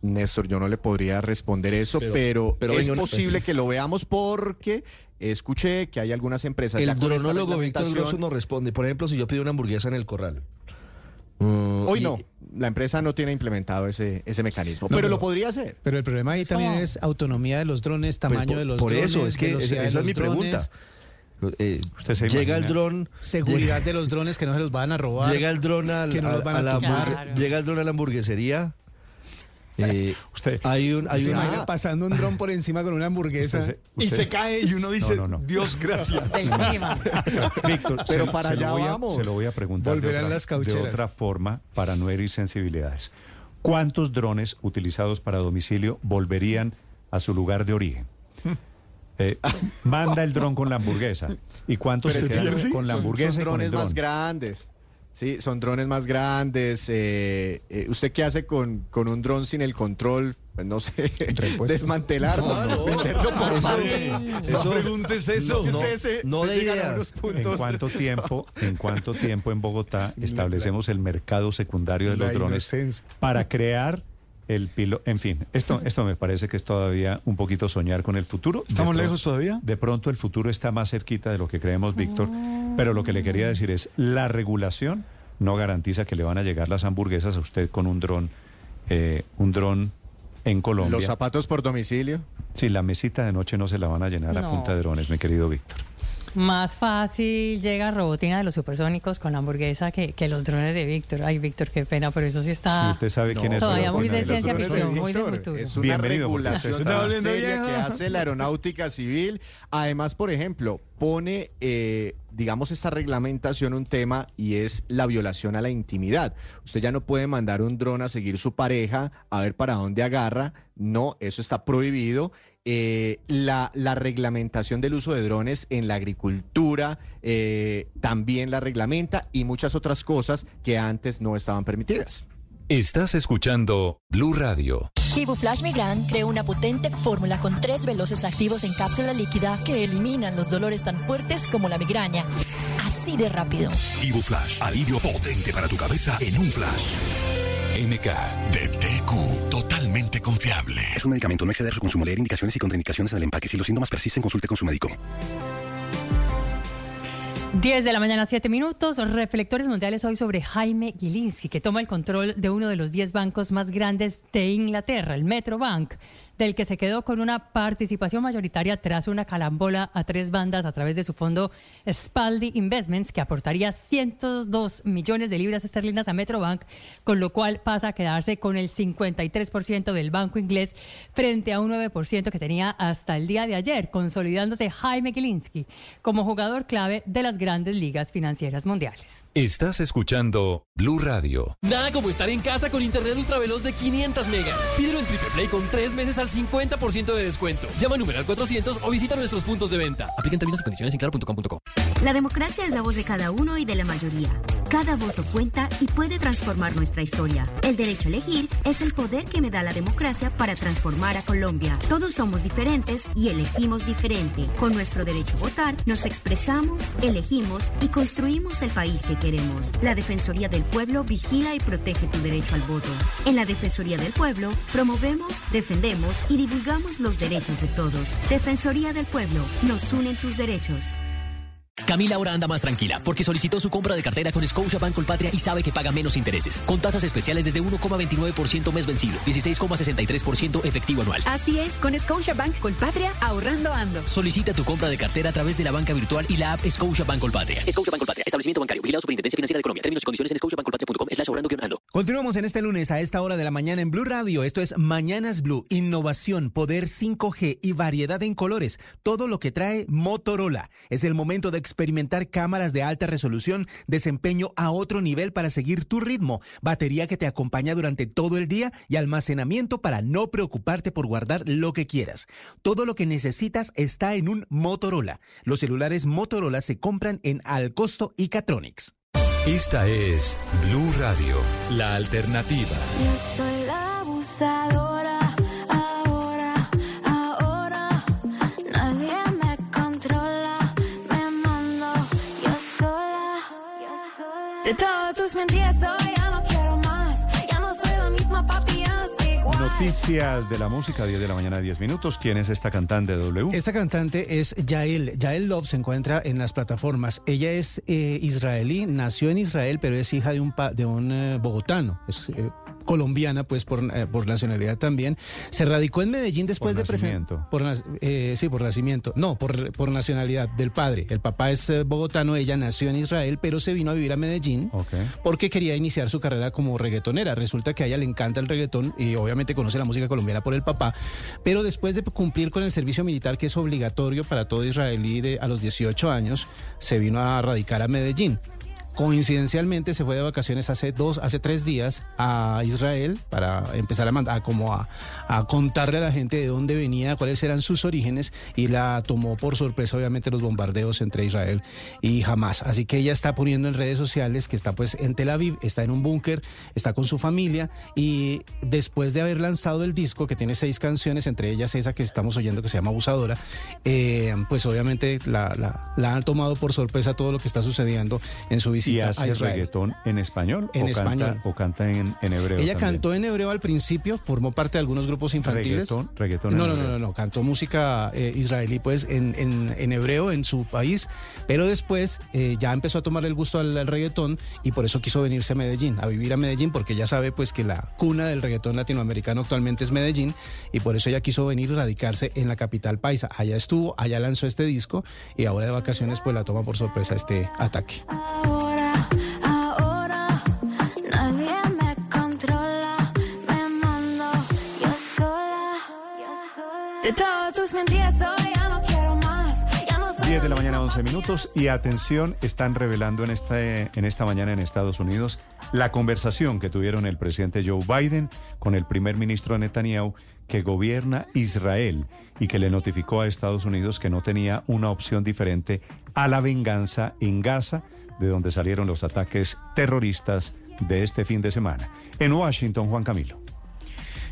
Néstor, yo no le podría responder eso, Pero- pero, pero es venga, posible que lo veamos porque escuché que hay algunas empresas El ya con esta dronólogo Víctor Grosso nos responde. Por ejemplo, si yo pido una hamburguesa en el corral. Hoy y- no, la empresa no tiene implementado ese, ese mecanismo, No, pero, lo podría hacer. Pero el problema ahí también es autonomía de los drones, tamaño Pues por- de los por drones. eso, es que esa es mi pregunta. Eh, Usted se llega el dron. Seguridad llega- de los drones que no se los van a robar. Llega el dron al- a- la llega el dron a la hamburguesería. Eh, Usted hay un, hay una- imagina pasando un dron por encima con una hamburguesa Usted y se cae y uno dice, No, no, no. Dios gracias. Víctor, Pero se- para se lo allá voy a- vamos. se lo voy a preguntar de otra, las de caucheras. otra forma para no herir sensibilidades. ¿Cuántos drones utilizados para domicilio volverían a su lugar de origen? Eh, manda el dron con la hamburguesa. ¿Y cuántos se quedan con la son- hamburguesa son y con el drones más dron? grandes. Sí, son drones más grandes. eh, eh, ¿Usted qué hace con, con un dron sin el control? Pues no sé, desmantelarlo, No, no. venderlo por Eso- eso- preguntes eso. Es que No, ustedes se, no se de ideas. ¿En puntos. cuánto tiempo, en cuánto tiempo en Bogotá establecemos el mercado secundario de los drones para crear el piloto? En fin, esto, esto me parece que es todavía un poquito soñar con el futuro. ¿Estamos lejos todavía? De pronto el futuro está más cerquita de lo que creemos, Víctor. Pero lo que le quería decir es, la regulación no garantiza que le van a llegar las hamburguesas a usted con un dron, eh, un dron en Colombia. Los zapatos por domicilio. Sí, la mesita de noche no se la van a llenar a No. punta de drones, mi querido Víctor. Más fácil llega Robotina de los supersónicos con la hamburguesa que, que los drones de Víctor. Ay, Víctor, qué pena, pero eso sí está Si usted sabe quién es todavía muy de ciencia ficción, muy de futuro. Es una Bienvenido, regulación tan seria que hace la aeronáutica civil. Además, por ejemplo, pone, eh, digamos, esta reglamentación un tema y es la violación a la intimidad. Usted ya no puede mandar un dron a seguir su pareja a ver para dónde agarra. No, eso está prohibido. Eh, la, la reglamentación del uso de drones en la agricultura eh, también la reglamenta y muchas otras cosas que antes no estaban permitidas. Estás escuchando Blue Radio. Flash Migran creó una potente fórmula con tres veloces activos en cápsula líquida que eliminan los dolores tan fuertes como la migraña. Así de rápido. Ivo Flash, alivio potente para tu cabeza en un flash. MK. De TQ, totalmente confiable. Es un medicamento, no exceder su consumo, leer indicaciones y contraindicaciones en el empaque. Si los síntomas persisten, consulte con su médico. 10 de la mañana, 7 minutos. Reflectores mundiales hoy sobre Jaime Gilinski, que toma el control de uno de los 10 bancos más grandes de Inglaterra, el Metrobank, del que se quedó con una participación mayoritaria tras una calambola a tres bandas a través de su fondo Spaldi Investments, que aportaría 102 millones de libras esterlinas a Metrobank, con lo cual pasa a quedarse con el 53% del banco inglés frente a un 9% que tenía hasta el día de ayer, consolidándose Jaime Gilinski como jugador clave de las grandes ligas financieras mundiales. Estás escuchando Blue Radio. Nada como estar en casa con internet ultraveloz de 500 megas. Pídelo en Triple Play con 3 meses al 50% de descuento. Llama al numeral 400 o visita nuestros puntos de venta. Apliquen términos y condiciones en claro.com.co. La democracia es la voz de cada uno y de la mayoría. Cada voto cuenta y puede transformar nuestra historia. El derecho a elegir es el poder que me da la democracia para transformar a Colombia. Todos somos diferentes y elegimos diferente. Con nuestro derecho a votar, nos expresamos, elegimos y construimos el país que La Defensoría del Pueblo vigila y protege tu derecho al voto. En la Defensoría del Pueblo promovemos, defendemos y divulgamos los derechos de todos. Defensoría del Pueblo, nos unen tus derechos. Camila ahora anda más tranquila porque solicitó su compra de cartera con Scotiabank Colpatria y sabe que paga menos intereses. Con tasas especiales desde 1,29% mes vencido, 16,63% efectivo anual. Así es, con Scotiabank Colpatria ahorrando ando. Solicita tu compra de cartera a través de la banca virtual y la app Scotiabank Colpatria. Scotiabank Colpatria, establecimiento bancario, vigilado Superintendencia Financiera de Colombia. Términos y condiciones en scotiabankcolpatria.com slash ahorrando ando. Continuamos en este lunes a esta hora de la mañana en Blue Radio. Esto es Mañanas Blue. Innovación, poder 5G y variedad en colores. Todo lo que trae Motorola. Es el momento de experimentar cámaras de alta resolución, desempeño a otro nivel para seguir tu ritmo, batería que te acompaña durante todo el día y almacenamiento para no preocuparte por guardar lo que quieras. Todo lo que necesitas está en un Motorola. Los celulares Motorola se compran en Al Costo y Catronics. Esta es Blue Radio, la alternativa. Yo soy la De todas tus mentiras hoy ya no quiero más. Ya no soy la misma papi, ya no soy igual. Noticias de la música, 10 de la mañana, 10 minutos. ¿Quién es esta cantante de W? Esta cantante es Yael. Yael Love se encuentra en las plataformas. Ella es eh, israelí, nació en Israel, pero es hija de un, pa- de un eh, bogotano. Es, eh, colombiana, pues por, eh, por nacionalidad también. Se radicó en Medellín después Por de presentar. nacimiento. Por, eh, sí, por nacimiento. No, por, por nacionalidad del padre. El papá es eh, bogotano, ella nació en Israel, pero se vino a vivir a Medellín porque quería iniciar su carrera como reggaetonera. Resulta que a ella le encanta el reggaetón y obviamente conoce la música colombiana por el papá, pero después de cumplir con el servicio militar que es obligatorio para todo israelí de, a los 18 años, se vino a radicar a Medellín. Coincidencialmente se fue de vacaciones hace dos, hace tres días a Israel para empezar a mandar, como a, a contarle a la gente de dónde venía, cuáles eran sus orígenes y la tomó por sorpresa obviamente los bombardeos entre Israel y Hamas. Así que ella está poniendo en redes sociales que está pues en Tel Aviv, está en un búnker, está con su familia y después de haber lanzado el disco que tiene seis canciones, entre ellas esa que estamos oyendo que se llama Abusadora, eh, pues obviamente la, la- la han tomado por sorpresa todo lo que está sucediendo en su visita ¿Y a hace Israel. reggaetón en español? En o español. Canta, ¿O canta en, en hebreo? Ella también? cantó en hebreo al principio, formó parte de algunos grupos infantiles. Reggaetón- reggaetón no, no, no, no, no, cantó música eh, israelí pues en, en- en hebreo en su país, pero después eh, ya empezó a tomarle el gusto al, al reggaetón y por eso quiso venirse a Medellín, a vivir a Medellín, porque ya sabe pues que la cuna del reggaetón latinoamericano actualmente es Medellín y por eso ella quiso venir y radicarse en la capital paisa. Allá estuvo, allá lanzó este disco y ahora de vacaciones pues la toma por sorpresa este ataque. De todas tus mentiras hoy ya no quiero más, ya no soy 10 de la mañana, 11 minutos. Y atención, están revelando en, este, en esta mañana en Estados Unidos la conversación que tuvieron el presidente Joe Biden con el primer ministro Netanyahu, que gobierna Israel y que le notificó a Estados Unidos que no tenía una opción diferente a la venganza en Gaza, de donde salieron los ataques terroristas de este fin de semana. En Washington, Juan Camilo.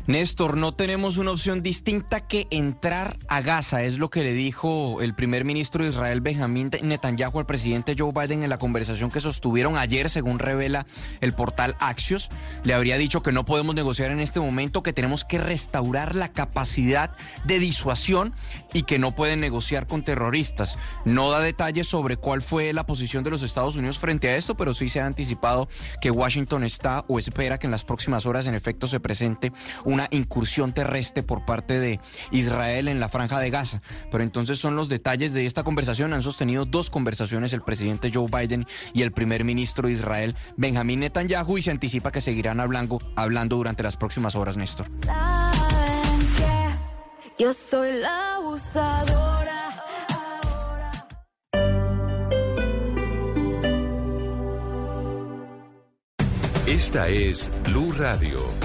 Néstor, no tenemos una opción distinta que entrar a Gaza, es lo que le dijo el primer ministro de Israel, Benjamín Netanyahu, al presidente Joe Biden en la conversación que sostuvieron ayer, según revela el portal Axios. Le habría dicho que no podemos negociar en este momento, que tenemos que restaurar la capacidad de disuasión y que no pueden negociar con terroristas. No da detalles sobre cuál fue la posición de los Estados Unidos frente a esto, pero sí se ha anticipado que Washington está o espera que en las próximas horas en efecto se presente una incursión terrestre por parte de Israel en la franja de Gaza. Pero entonces son los detalles de esta conversación. Han sostenido dos conversaciones el presidente Joe Biden y el primer ministro de Israel, Benjamín Netanyahu, y se anticipa que seguirán hablando, hablando durante las próximas horas, Néstor. Saben que yo soy la abusadora. Esta es Blue Radio.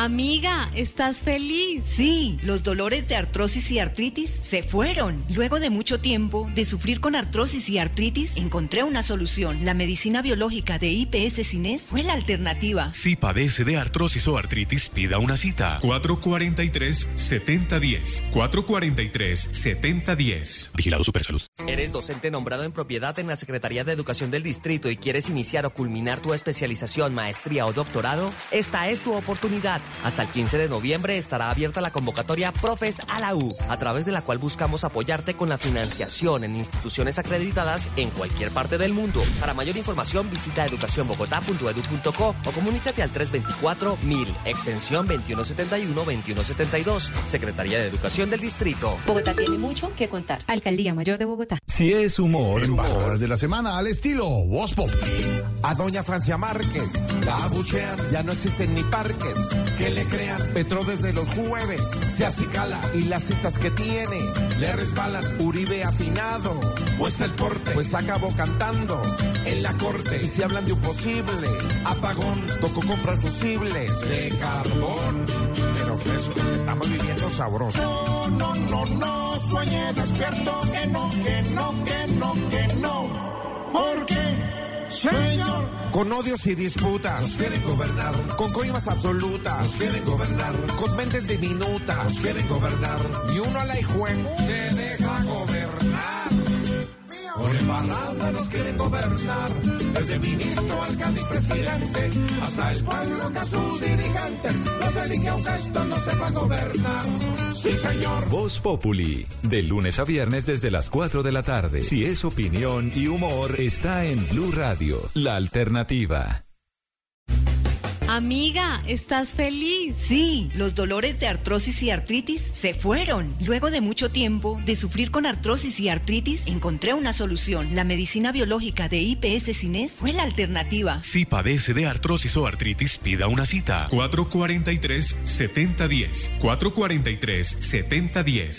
Amiga, ¿estás feliz? Sí, los dolores de artrosis y artritis se fueron. Luego de mucho tiempo de sufrir con artrosis y artritis, encontré una solución. La medicina biológica de IPS Cines fue la alternativa. Si padece de artrosis o artritis, pida una cita. 443-7010. 443-7010. Vigilado Supersalud. ¿Eres docente nombrado en propiedad en la Secretaría de Educación del Distrito y quieres iniciar o culminar tu especialización, maestría o doctorado? Esta es tu oportunidad. Hasta el 15 de noviembre estará abierta la convocatoria Profes a la U, a través de la cual buscamos apoyarte con la financiación en instituciones acreditadas en cualquier parte del mundo. Para mayor información visita educacionbogotá.edu.co o comunícate al 324-1000, extensión 2171-2172, Secretaría de Educación del Distrito. Bogotá tiene mucho que contar. Alcaldía Mayor de Bogotá. Si es humor. Embajadas de la semana al estilo Voz Pop. A doña Francia Márquez, la abuchean, ya no existen ni parques. Que le crean Petro desde los jueves, se acicala y las citas que tiene le resbalan. Uribe afinado, muestra el porte, pues acabó cantando en la corte. Y si hablan de un posible apagón, tocó comprar fusibles de carbón. Pero fresco, estamos viviendo sabroso. No, no, no, no, sueñe despierto, que no, que no, que no, que no. ¿Por qué? Señor, con odios y disputas, nos quieren gobernar, con coimas absolutas, nos quieren gobernar, con mentes diminutas, nos quieren gobernar, y uno a la hijuem se deja gobernar. Por el parada nos quieren gobernar. Desde ministro, alcalde y presidente, hasta el pueblo que a sus dirigentes los elige aunque esto no sepa gobernar. Sí, señor. Voz Populi, de lunes a viernes desde las 4 de la tarde. Si es opinión y humor, está en Blue Radio, la alternativa. Amiga, ¿estás feliz? Sí, los dolores de artrosis y artritis se fueron. Luego de mucho tiempo de sufrir con artrosis y artritis, encontré una solución. La medicina biológica de IPS Cines fue la alternativa. Si padece de artrosis o artritis, pida una cita. 443-7010. 443-7010.